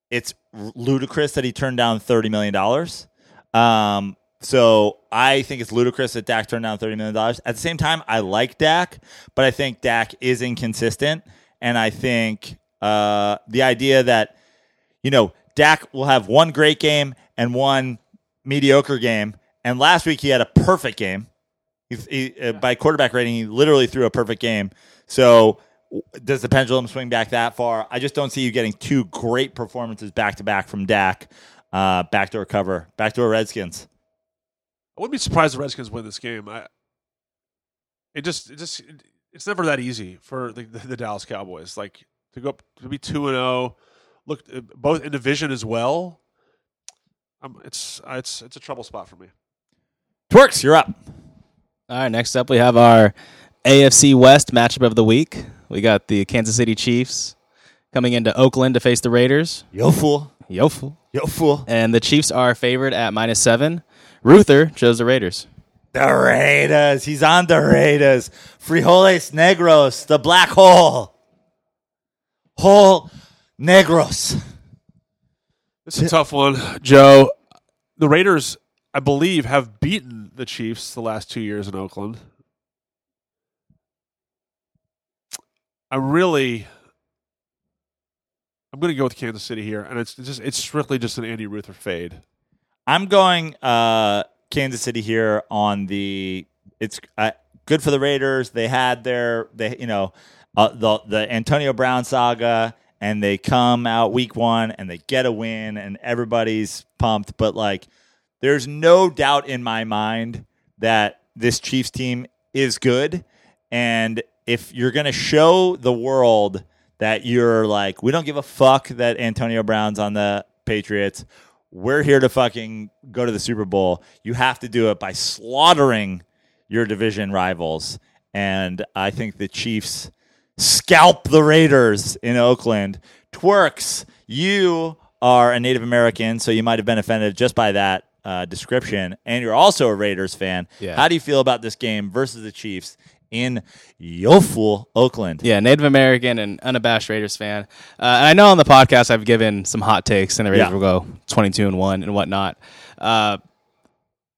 it's ludicrous that he turned down thirty million dollars. Um, so I think it's ludicrous that Dak turned down thirty million dollars. At the same time, I like Dak, but I think Dak is inconsistent, and I think uh, the idea that you know Dak will have one great game and one mediocre game, and last week he had a perfect game. He, he, uh, by quarterback rating, he literally threw a perfect game. So does the pendulum swing back that far? I just don't see you getting two great performances back to back from Dak. Uh, backdoor cover, backdoor Redskins. I wouldn't be surprised if the Redskins win this game. I, it just, it just, it's never that easy for the, the, the Dallas Cowboys. Like to go up to be two and zero, look uh, both in division as well. Um, it's, uh, it's, it's a trouble spot for me. Twerks, you're up. All right, next up we have our AFC West matchup of the week. We got the Kansas City Chiefs coming into Oakland to face the Raiders. Yo fool, Yo, fool. yo fool. And the Chiefs are favored at minus seven. Ruther chose the Raiders. The Raiders. He's on the Raiders. Frijoles negros, the black hole. Hole negros. This is a tough one, Joe. The Raiders, I believe, have beaten the Chiefs the last two years in Oakland. I really, I'm going to go with Kansas City here, and it's just it's strictly just an Andy Ruther fade. I'm going uh, Kansas City here on the. It's uh, good for the Raiders. They had their they you know uh, the the Antonio Brown saga, and they come out week one and they get a win, and everybody's pumped. But like, there's no doubt in my mind that this Chiefs team is good, and if you're gonna show the world that you're like, we don't give a fuck that Antonio Brown's on the Patriots. We're here to fucking go to the Super Bowl. You have to do it by slaughtering your division rivals. And I think the Chiefs scalp the Raiders in Oakland. Twerks, you are a Native American, so you might have been offended just by that uh, description. And you're also a Raiders fan. Yeah. How do you feel about this game versus the Chiefs in Yofu, Oakland? Yeah, Native American and unabashed Raiders fan. Uh, and I know on the podcast I've given some hot takes, and the Raiders Yeah. will go twenty-two and one and whatnot. Uh,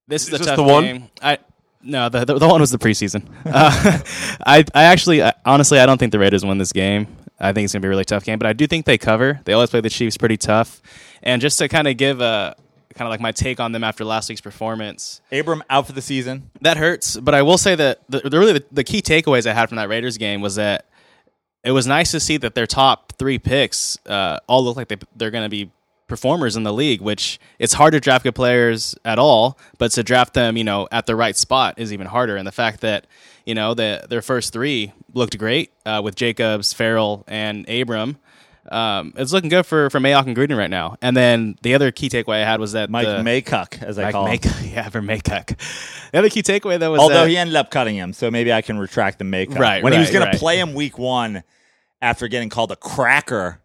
this is, Is a this tough the one? game. I no, the, the the one was the preseason. Uh, I I actually I, honestly I don't think the Raiders win this game. I think it's gonna be a really tough game, but I do think they cover. They always play the Chiefs pretty tough, and just to kind of give a kind of like my take on them after last week's performance Abram out for the season. that hurts. But I will say that the, the really the, the key takeaways I had from that Raiders game was that it was nice to see that their top three picks uh, all look like they, they're going to be performers in the league. Which it's hard to draft good players at all, but to draft them, you know, at the right spot is even harder. And the fact that you know the, their first three looked great uh, with Jacobs, Ferrell, and Abram. Um, it's looking good for for Mayock and Gruden right now. And then the other key takeaway I had was that Mike the, Maycock, as I Mike call him. Maycock, yeah, for Maycock. The other key takeaway though was Although that, he ended up cutting him, so maybe I can retract the Maycock. Right, when he was right, going to play him week one after getting called a cracker.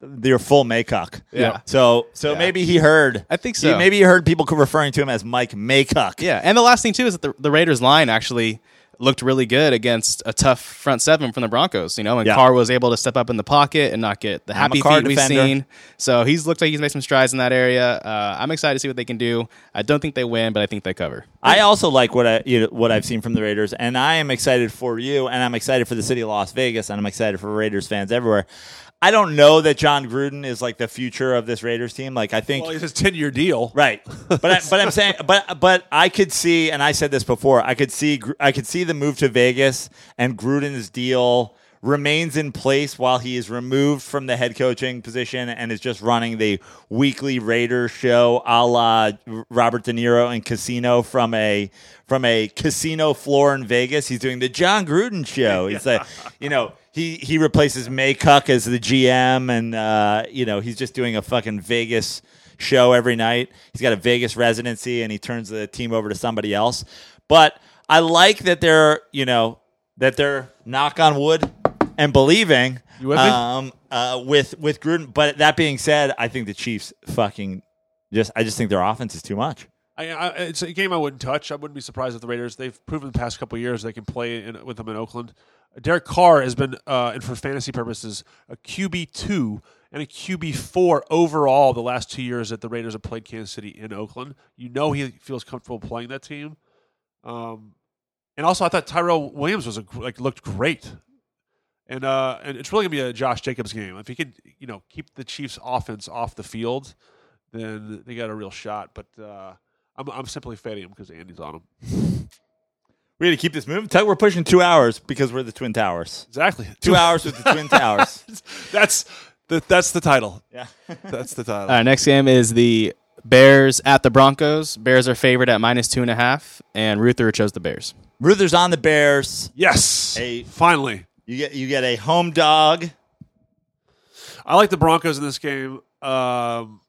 They're full Maycock. Yeah. So so maybe he heard. I think he- so. maybe he heard people referring to him as Mike Maycock. Yeah, and the last thing too is that the, the Raiders line actually looked really good against a tough front seven from the Broncos. You know, and Yeah. Carr was able to step up in the pocket and not get the happy feet we've seen. So he's looked like he's made some strides in that area. Uh, I'm excited to see what they can do. I don't think they win, but I think they cover. I also like what I you know, what I've seen from the Raiders, and I am excited for you, and I'm excited for the city of Las Vegas, and I'm excited for Raiders fans everywhere. I don't know that Jon Gruden is like the future of this Raiders team. Like I think Well, it's his ten year deal. Right, but I, but I'm saying, but but I could see, and I said this before. I could see, I could see the move to Vegas and Gruden's deal remains in place while he is removed from the head coaching position and is just running the weekly Raiders show, a la Robert De Niro in Casino from a from a casino floor in Vegas. He's doing the Jon Gruden show. He's like, you know. He, he replaces Maycock as the GM, and uh, you know he's just doing a fucking Vegas show every night. He's got a Vegas residency and he turns the team over to somebody else. But I like that they're, you know, that they're knock on wood, and believing. With um, uh, with with Gruden. But that being said, I think the Chiefs fucking just. I just think their offense is too much. I, I, it's a game I wouldn't touch. I wouldn't be surprised if the Raiders. They've proven the past couple of years they can play in, with them in Oakland. Derek Carr has been, uh, and for fantasy purposes, a QB two and a QB four overall the last two years that the Raiders have played Kansas City in Oakland. You know he feels comfortable playing that team. Um, and also I thought Tyrell Williams was a, like looked great. And uh, and it's really gonna be a Josh Jacobs game. If he can, you know, keep the Chiefs' offense off the field, then they got a real shot. But uh, I'm I'm simply fading him because Andy's on him. We got to keep this moving. Tell we're pushing two hours because we're the Twin Towers. Exactly. Two hours with the Twin Towers. That's the that's the title. Yeah. That's the title. All right, next game is the Bears at the Broncos. Bears are favored at minus two and a half, and Ruther chose the Bears. Ruther's on the Bears. yes. A, Finally. You get you get a home dog. I like the Broncos in this game. Um,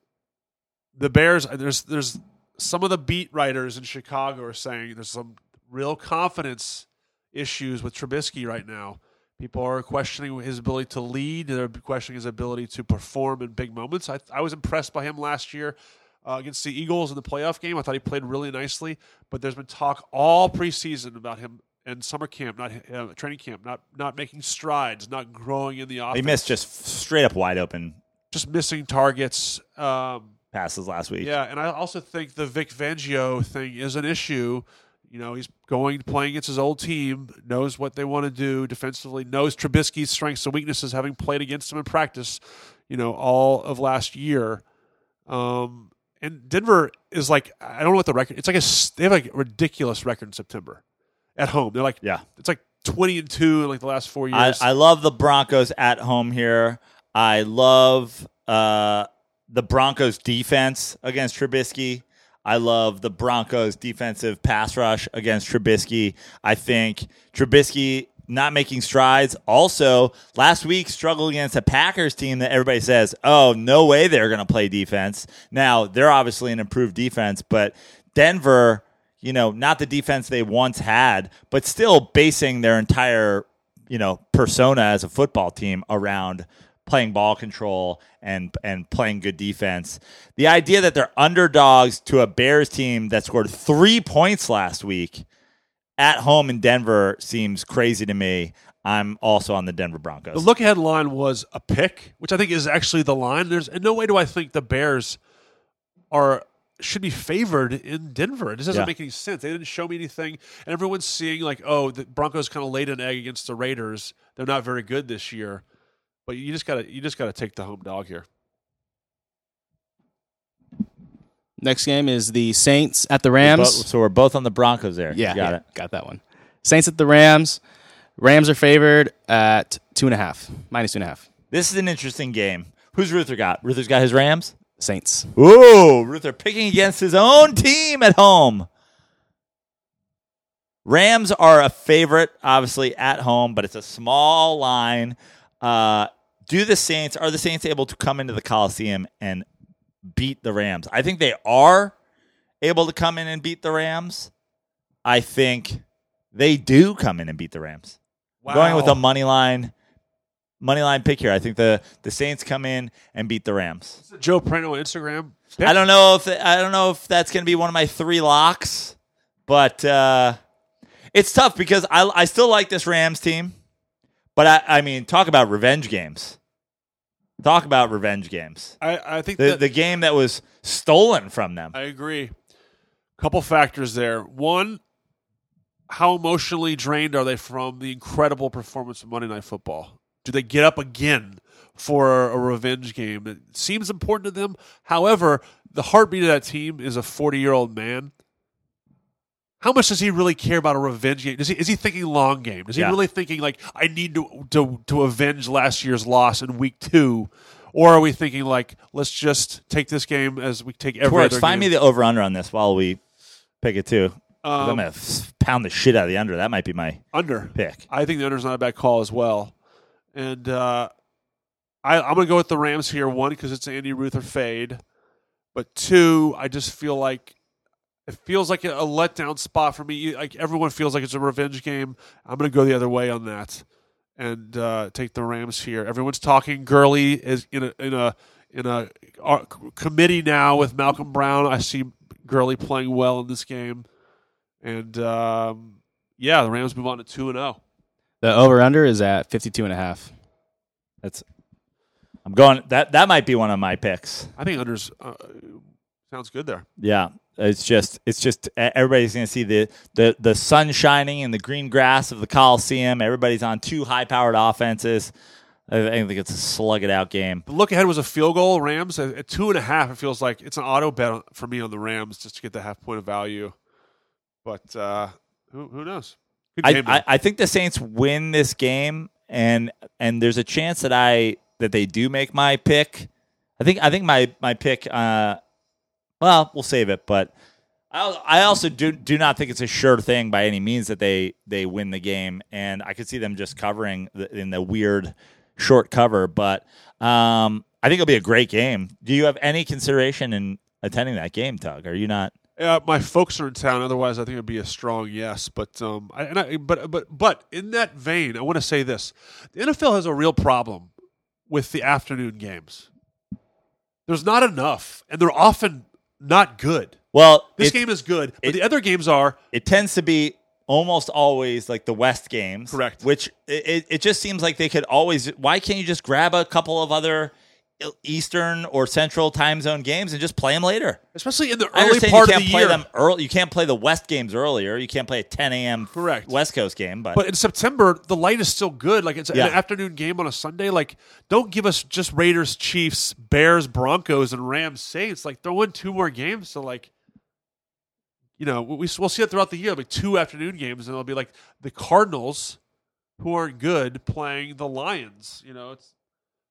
the Bears. There's there's some of the beat writers in Chicago are saying there's some real confidence issues with Trubisky right now. People are questioning his ability to lead. They're questioning his ability to perform in big moments. I, I was impressed by him last year uh, against the Eagles in the playoff game. I thought he played really nicely. But there's been talk all preseason about him and summer camp, not uh, training camp, not not making strides, not growing in the offense. He missed just straight up wide open just missing targets. Um, passes last week. yeah, and I also think the Vic Fangio thing is an issue. You know, he's going playing against his old team, knows what they want to do defensively, knows Trubisky's strengths and weaknesses, having played against him in practice. You know, all of last year. Um, and Denver is like I don't know what the record. It's like a they have like a ridiculous record in September at home. They're like Yeah. it's like twenty and two in like the last four I, years. I love the Broncos at home here. I love uh, the Broncos defense against Trubisky. I love the Broncos defensive pass rush against Trubisky. I think Trubisky not making strides. Also, last week struggled against a Packers team that everybody says, "Oh, no way they're going to play defense." Now, they're obviously an improved defense, but Denver, you know, not the defense they once had, but still basing their entire, you know, persona as a football team around playing ball control and and playing good defense. The idea that they're underdogs to a Bears team that scored 3 points last week at home in Denver seems crazy to me. I'm also on the Denver Broncos. The look ahead line was a pick, which I think is actually the line. There's in no way do I think the Bears are should be favored in Denver. It just doesn't Yeah. make any sense. They didn't show me anything, and everyone's seeing like, oh, the Broncos kind of laid an egg against the Raiders. They're not very good this year, but you just gotta you just gotta take the home dog here. Next game is the Saints at the Bo- Rams. so we're both on the Broncos there. Yeah, got yeah, it. Got that one. Saints at the Rams. Rams are favored at two and a half, minus two and a half. This is an interesting game. Who's Ruther got? Ruther's got his Rams. Saints. Ooh, Ruther picking against his own team at home. Rams are a favorite, obviously at home, but it's a small line. Uh, do the Saints are the Saints able to come into the Coliseum and beat the Rams? I think they are able to come in and beat the Rams. I think they do come in and beat the Rams. I'm Going with a money line, money line pick here. I think the the Saints come in and beat the Rams. Joe Prano on Instagram. I don't know if I don't know if that's going to be one of my three locks, but uh, it's tough because I I still like this Rams team, but I I mean talk about revenge games. Talk about revenge games. I, I think The that the game that was stolen from them. I agree. Couple factors there. One, how emotionally drained are they from the incredible performance of Monday Night Football? Do they get up again for a revenge game? It seems important to them. However, the heartbeat of that team is a 40 year old man. How much does he really care about a revenge game? Does he, is he thinking long game? Is he Yeah. really thinking like I need to, to to avenge last year's loss in week two, or are we thinking like let's just take this game as we take every Torres, find game? me the over under on this while we pick it too. 'Cause I'm Um, gonna pound the shit out of the under. That might be my under. pick. I think the under's not a bad call as well. And uh, I, I'm going to go with the Rams here. One, because it's Andy Ruther fade. But two, I just feel like it feels like a, letdown spot for me. Like everyone feels like it's a revenge game. I'm going to go the other way on that. and uh, take the Rams here. Everyone's talking. Gurley is in a in a in a uh, committee now with Malcolm Brown. I see Gurley playing well in this game, and um, yeah, the Rams move on to two and oh. zero. The over under is at 52 and a half. That's I'm going that that might be one of my picks. I think unders uh, sounds good there. Yeah. It's just it's just everybody's going to see the, the the sun shining and the green grass of the Coliseum. Everybody's on two high powered offenses. I think it's a slug it out game. The look ahead was a field goal. Rams at, at two and a half. It feels like it's an auto bet for me on the Rams just to get the half point of value. But uh, who who knows? I. I, I think the Saints win this game, and and there's a chance that I that they do make my pick. I think I think my my pick. Uh, well, we'll save it, but I I also do do not think it's a sure thing by any means that they they win the game, and I could see them just covering the, in the weird short cover. But um, I think it'll be a great game. Do you have any consideration in attending that game, Tug? Are you not? Uh, my folks are in town. Otherwise, I think it'd be a strong yes. But um, I, and I, but but but in that vein, I want to say this: the NFL has a real problem with the afternoon games. There's not enough, and they're often not good. Well, This it- game is good, but it- the other games are it tends to be almost always like the West games. Correct. Which it, it- it just seems like they could always. Why can't you just grab a couple of other Eastern or Central time zone games and just play them later? especially in the early part you of can't the play year. them early. You can't play the West games earlier. You can't play a 10 a.m. Correct. West Coast game, but, But in September, the light is still good. Like it's Yeah. an afternoon game on a Sunday. Like, don't give us just Raiders, Chiefs, Bears, Broncos, and Rams, Saints. Like, throw in two more games. So, like, you know, we we'll see it throughout the year. Like two afternoon games, and it'll be like the Cardinals, who aren't good, playing the Lions. You know, it's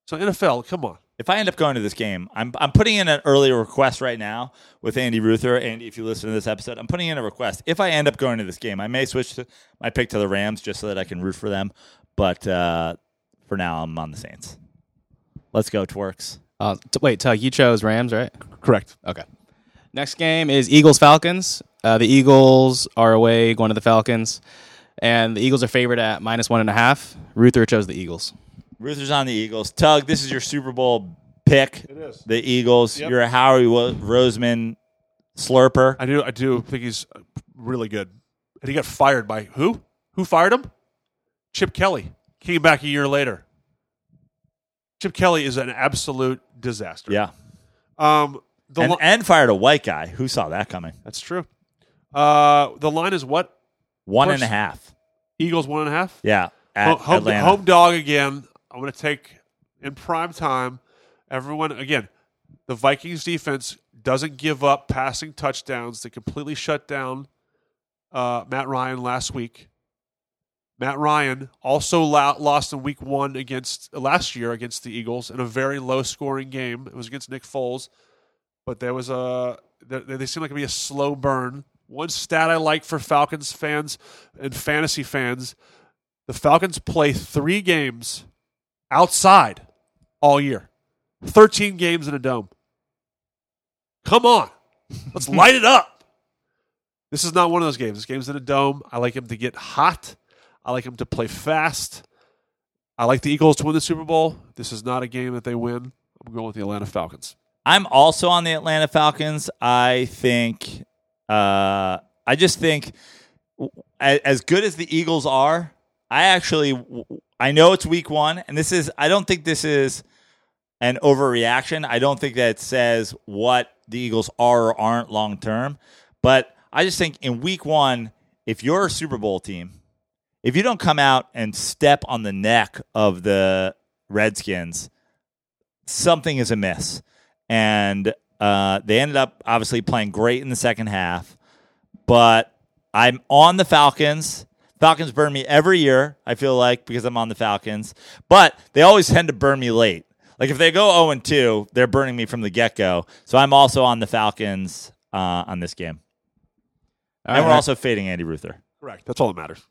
so NFL. Come on, if I end up going to this game, I'm I'm putting in an early request right now with Andy Ruther. Andy, if you listen to this episode, I'm putting in a request. If I end up going to this game, I may switch to my pick to the Rams just so that I can root for them. But uh, for now, I'm on the Saints. Let's go, Twerks. Uh, t- wait, Tug, you chose Rams, right? correct. Okay. Next game is Eagles Falcons. Uh, the Eagles are away going to the Falcons, and the Eagles are favored at minus one and a half. Ruther chose the Eagles. Ruther's on the Eagles. Tug, this is your Super Bowl pick. It is. The Eagles. Yep. You're a Howie Roseman slurper. I do. I do think he's really good. And he got fired by who? Who fired him? Chip Kelly. Came back a year later. Chip Kelly is an absolute disaster. Yeah. Um. The And, li- and fired a white guy. Who saw that coming? that's true. Uh. The line is what? One First- and a half. Eagles one and a half. Yeah. At home, Atlanta. home dog again. I'm going to take in prime time. Everyone again. The Vikings defense doesn't give up passing touchdowns. They completely shut down uh, Matt Ryan last week. Matt Ryan also lost in Week One against uh, last year against the Eagles in a very low scoring game. It was against Nick Foles, but there was a they, they seem like it'd be a slow burn. One stat I like for Falcons fans and fantasy fans: the Falcons play three games outside all year, thirteen games in a dome. Come on, let's light it up. This is not one of those games. This game's in a dome. I like him to get hot. I like him to play fast. I like the Eagles to win the Super Bowl. This is not a game that they win. I'm going with the Atlanta Falcons. I'm also on the Atlanta Falcons. I think, uh, I just think, as good as the Eagles are, I actually, I know it's week one, and this is, I don't think this is an overreaction. I don't think that says what the Eagles are or aren't long term, but I just think in week one, if you're a Super Bowl team, if you don't come out and step on the neck of the Redskins, something is amiss. And uh, they ended up obviously playing great in the second half. But I'm on the Falcons. Falcons burn me every year, I feel like, because I'm on the Falcons. But they always tend to burn me late. Like if they go 0 and 2, they're burning me from the get go. So I'm also on the Falcons uh, on this game. All and we're also fading Andy Ruther. Correct. That's all that matters.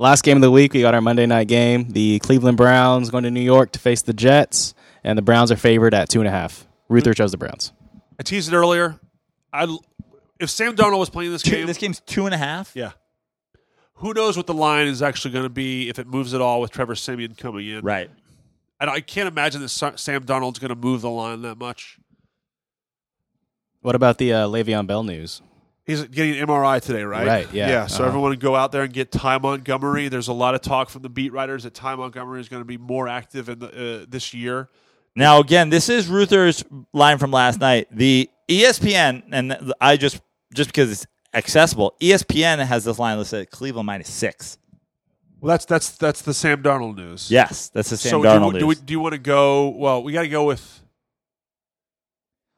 Last game of the week, we got our Monday night game. The Cleveland Browns going to New York to face the Jets, and the Browns are favored at two and a half. Ruther chose the Browns. I teased it earlier. I if Sam Darnold was playing this Two, game, this game's two and a half. yeah. Who knows what the line is actually going to be if it moves at all with Trevor Siemian coming in. Right. And I can't imagine that Sam Darnold's going to move the line that much. What about the uh, Le'Veon Bell news? He's getting an MRI today, right? Right, yeah. Yeah. So Uh-huh. everyone go out there and get Ty Montgomery. There's a lot of talk from the beat writers that Ty Montgomery is going to be more active in the, uh, this year. Now, again, this is Ruther's line from last night. The ESPN, and I just just because it's accessible, ESPN has this line listed at Cleveland minus six. Well, that's that's that's the Sam Darnold news. Yes, that's the Sam so Darnold do, do, we, news. do you want to go? Well, we got to go with.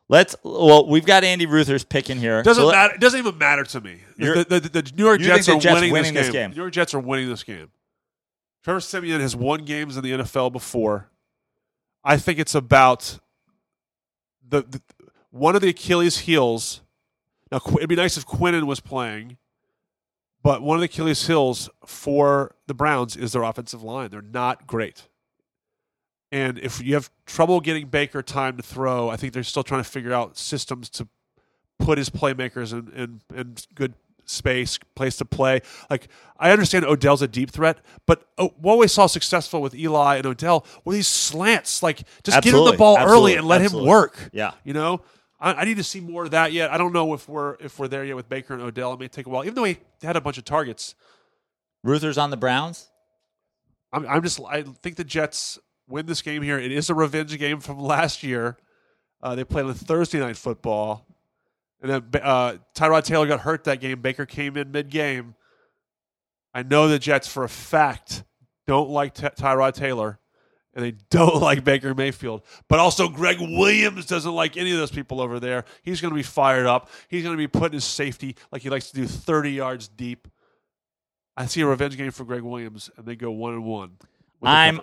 Let's. Well, we've got Andy Ruther's pick in here. Doesn't So let- matter. It doesn't even matter to me. The, the, the, the New York You Jets are Jets winning, winning this, this game. game? The New York Jets are winning this game. Trevor Siemian has won games in the NFL before. I think it's about the one of the Achilles heels. Now it'd be nice if Quinnen was playing, but one of the Achilles heels for the Browns is their offensive line. They're not great. And if you have trouble getting Baker time to throw, I think they're still trying to figure out systems to put his playmakers in, in, in good space, place to play. Like I understand Odell's a deep threat, but oh, what we saw successful with Eli and Odell were these slants. Like just give him the ball Absolutely. early and let Absolutely. him work. Yeah. You know, I, I need to see more of that yet. I don't know if we're if we're there yet with Baker and Odell. It may take a while, even though he had a bunch of targets. Ruther's on the Browns. I'm, I'm just I think the Jets win this game here. It is a revenge game from last year. Uh, they played on Thursday night football, and then uh, Tyrod Taylor got hurt that game. Baker came in mid game. I know the Jets for a fact don't like Ty- Tyrod Taylor, and they don't like Baker Mayfield. But also, Gregg Williams doesn't like any of those people over there. He's going to be fired up. He's going to be putting his safety like he likes to do, thirty yards deep. I see a revenge game for Gregg Williams, and they go one and one. I'm.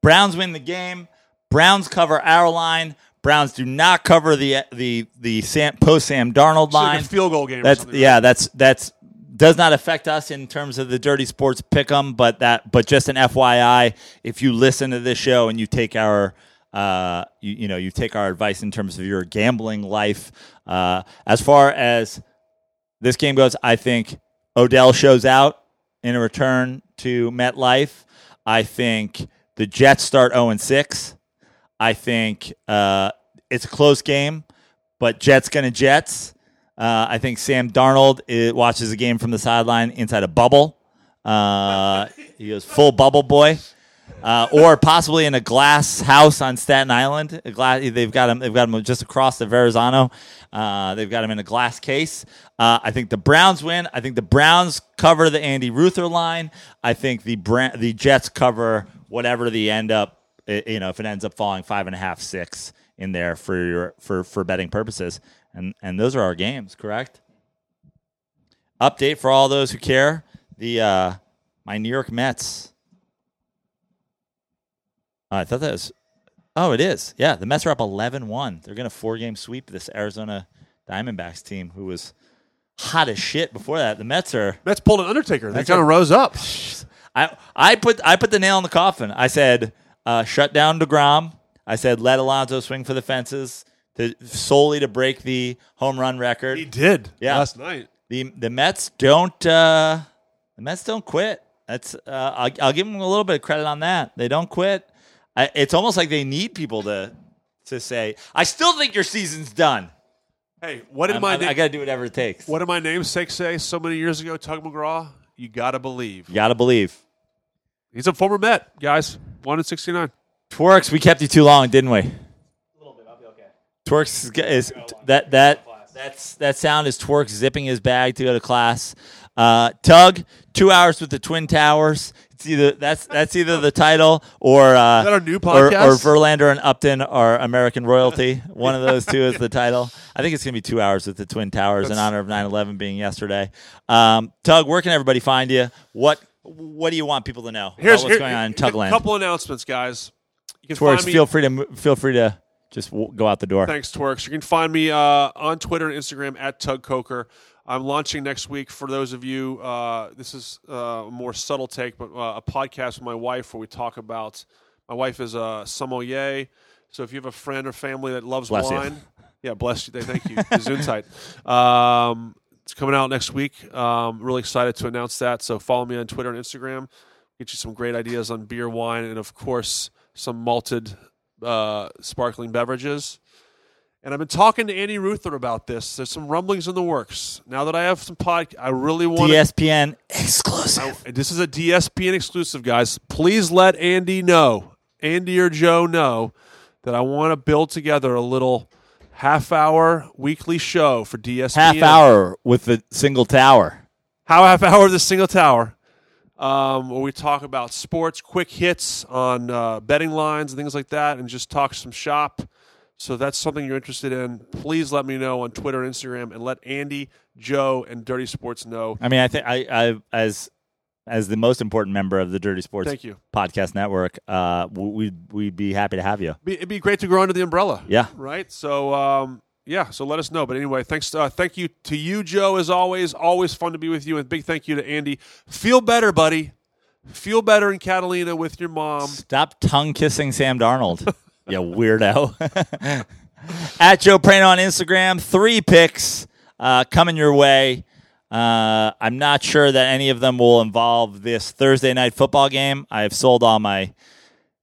Browns win the game. Browns cover our line. Browns do not cover the the the Sam, post Sam Darnold like line. a field goal game. That's yeah. right? That's that's does not affect us in terms of the dirty sports pick'em, but that but just an FYI, if you listen to this show and you take our uh you, you know you take our advice in terms of your gambling life, uh, as far as this game goes, I think Odell shows out in a return to MetLife. I think the Jets start 0 6. I think uh, it's a close game, but Jets to Jets. Uh, I think Sam Darnold uh watches the game from the sideline inside a bubble. Uh, he goes full bubble boy. Uh, or possibly in a glass house on Staten Island. A glass, they've got him. They've got him just across the Verrazano. Uh, they've got him in a glass case. Uh, I think the Browns win. I think the Browns cover the Andy Ruther line. I think the Bra- the Jets cover whatever the end up. You know, if it ends up falling five and a half, six in there for your for for betting purposes, and and those are our games, correct? Update for all those who care: the uh, my New York Mets. Oh, I thought that was. Oh, it is. Yeah, the Mets are up 11-1. They're going to four-game sweep this Arizona Diamondbacks team, who was hot as shit before that. The Mets are. Mets pulled an Undertaker. They kind of rose up. I I put I put the nail in the coffin. I said uh, shut down deGrom. I said let Alonso swing for the fences to solely to break the home run record. He did. Yeah. last night. the the Mets don't uh, the Mets don't quit. That's uh, I'll, I'll give them a little bit of credit on that. They don't quit. I, it's almost like they need people to to say. I still think your season's done. Hey, what did I'm- my na- I got to do whatever it takes. what did my namesake say so many years ago? Tug McGraw. You gotta believe. You got to believe. He's a former Met, guys. One in sixty nine. Twerks, we kept you too long, didn't we? A little bit. I'll be okay. Twerks is, that that that's that sound is Twerks zipping his bag to go to class. Uh, Tug, two hours with the Twin Towers. It's either that's that's either the title or uh, Is that our new or, podcast? or Verlander and Upton are American royalty. One of those two is the title. I think it's gonna be two hours with the Twin Towers in honor of 9-11 being yesterday. Um, Tug, where can everybody find you? What what do you want people to know? Here's what's here- going on in A Tugland? couple announcements, guys. You can Twerks, me. feel free to feel free to just w- go out the door. Thanks, Twerks. You can find me uh, on Twitter and Instagram at Tug Coker. I'm launching next week for those of you. Uh, this is uh, a more subtle take, but uh, a podcast with my wife where we talk about. My wife is a sommelier, so if you have a friend or family that loves Bless you. wine, yeah, bless you. Thank you. Gesundheit. Um, It's coming out next week. Um, really excited to announce that. So follow me on Twitter and Instagram. Get you some great ideas on beer, wine, and of course some malted uh, sparkling beverages. And I've been talking to Andy Ruther about this. There's some rumblings in the works. Now that I have some pod, I really want. DSPN exclusive. I, this is a DSPN exclusive, guys. Please let Andy know, Andy or Joe know, that I want to build together a little half hour weekly show for DSPN. Half hour with the single tower. How half hour of the single tower. Um, where we talk about sports, quick hits on uh, betting lines and things like that, and just talk some shop. So if that's something you're interested in. Please let me know on Twitter and Instagram, and let Andy, Joe, and Dirty Sports know. I mean, I think I, I as as the most important member of the Dirty Sports Thank you. podcast network, uh, we'd we'd be happy to have you. It'd be great to grow under the umbrella. Yeah. Right. So um, yeah. So let us know. But anyway, thanks. Uh, thank you to you, Joe. As always, always fun to be with you, and big thank you to Andy. Feel better, buddy. Feel better in Catalina with your mom. Stop tongue kissing Sam Darnold, you weirdo. At Joe Prano on Instagram, three picks uh, coming your way. Uh, I'm not sure that any of them will involve this Thursday night football game. I've sold all my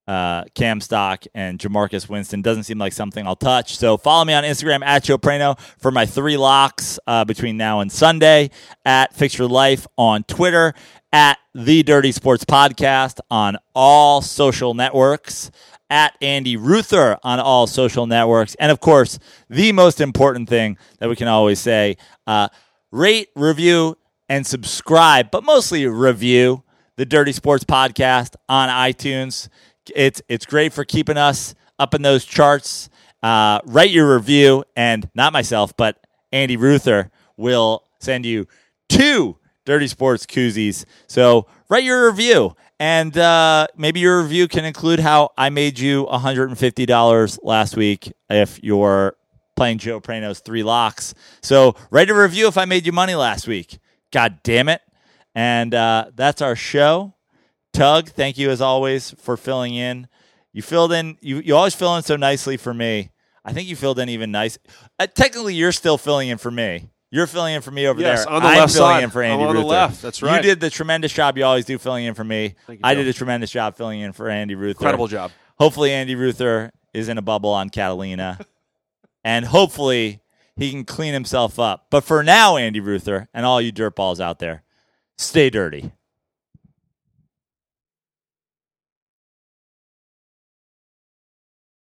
uh, Cam Stock and Jamarcus Winston. Doesn't seem like something I'll touch. So follow me on Instagram at Joe Prano for my three locks uh, between now and Sunday. At Fixture Life on Twitter. At The Dirty Sports Podcast on all social networks. At Andy Ruther on all social networks. And of course, the most important thing that we can always say uh, rate, review, and subscribe, but mostly review the Dirty Sports Podcast on iTunes. It's it's great for keeping us up in those charts. Uh, write your review, and not myself, but Andy Ruther will send you two Dirty Sports koozies. So write your review, and uh, maybe your review can include how I made you $150 last week if you're playing Joe Prano's three locks. So write a review if I made you money last week. God damn it. And uh, that's our show. Tug, thank you as always for filling in. You filled in, you, you always fill in so nicely for me. I think you filled in even nice. Uh, technically, you're still filling in for me. You're filling in for me over Yes, there. on the I'm left filling side. in for I'm Andy on the left. That's right. You did the tremendous job you always do filling in for me. You, I Joe. did a tremendous job filling in for Andy Ruther. Incredible job. Hopefully, Andy Ruther is in a bubble on Catalina, and hopefully he can clean himself up. But for now, Andy Ruther and all you dirtballs out there, stay dirty.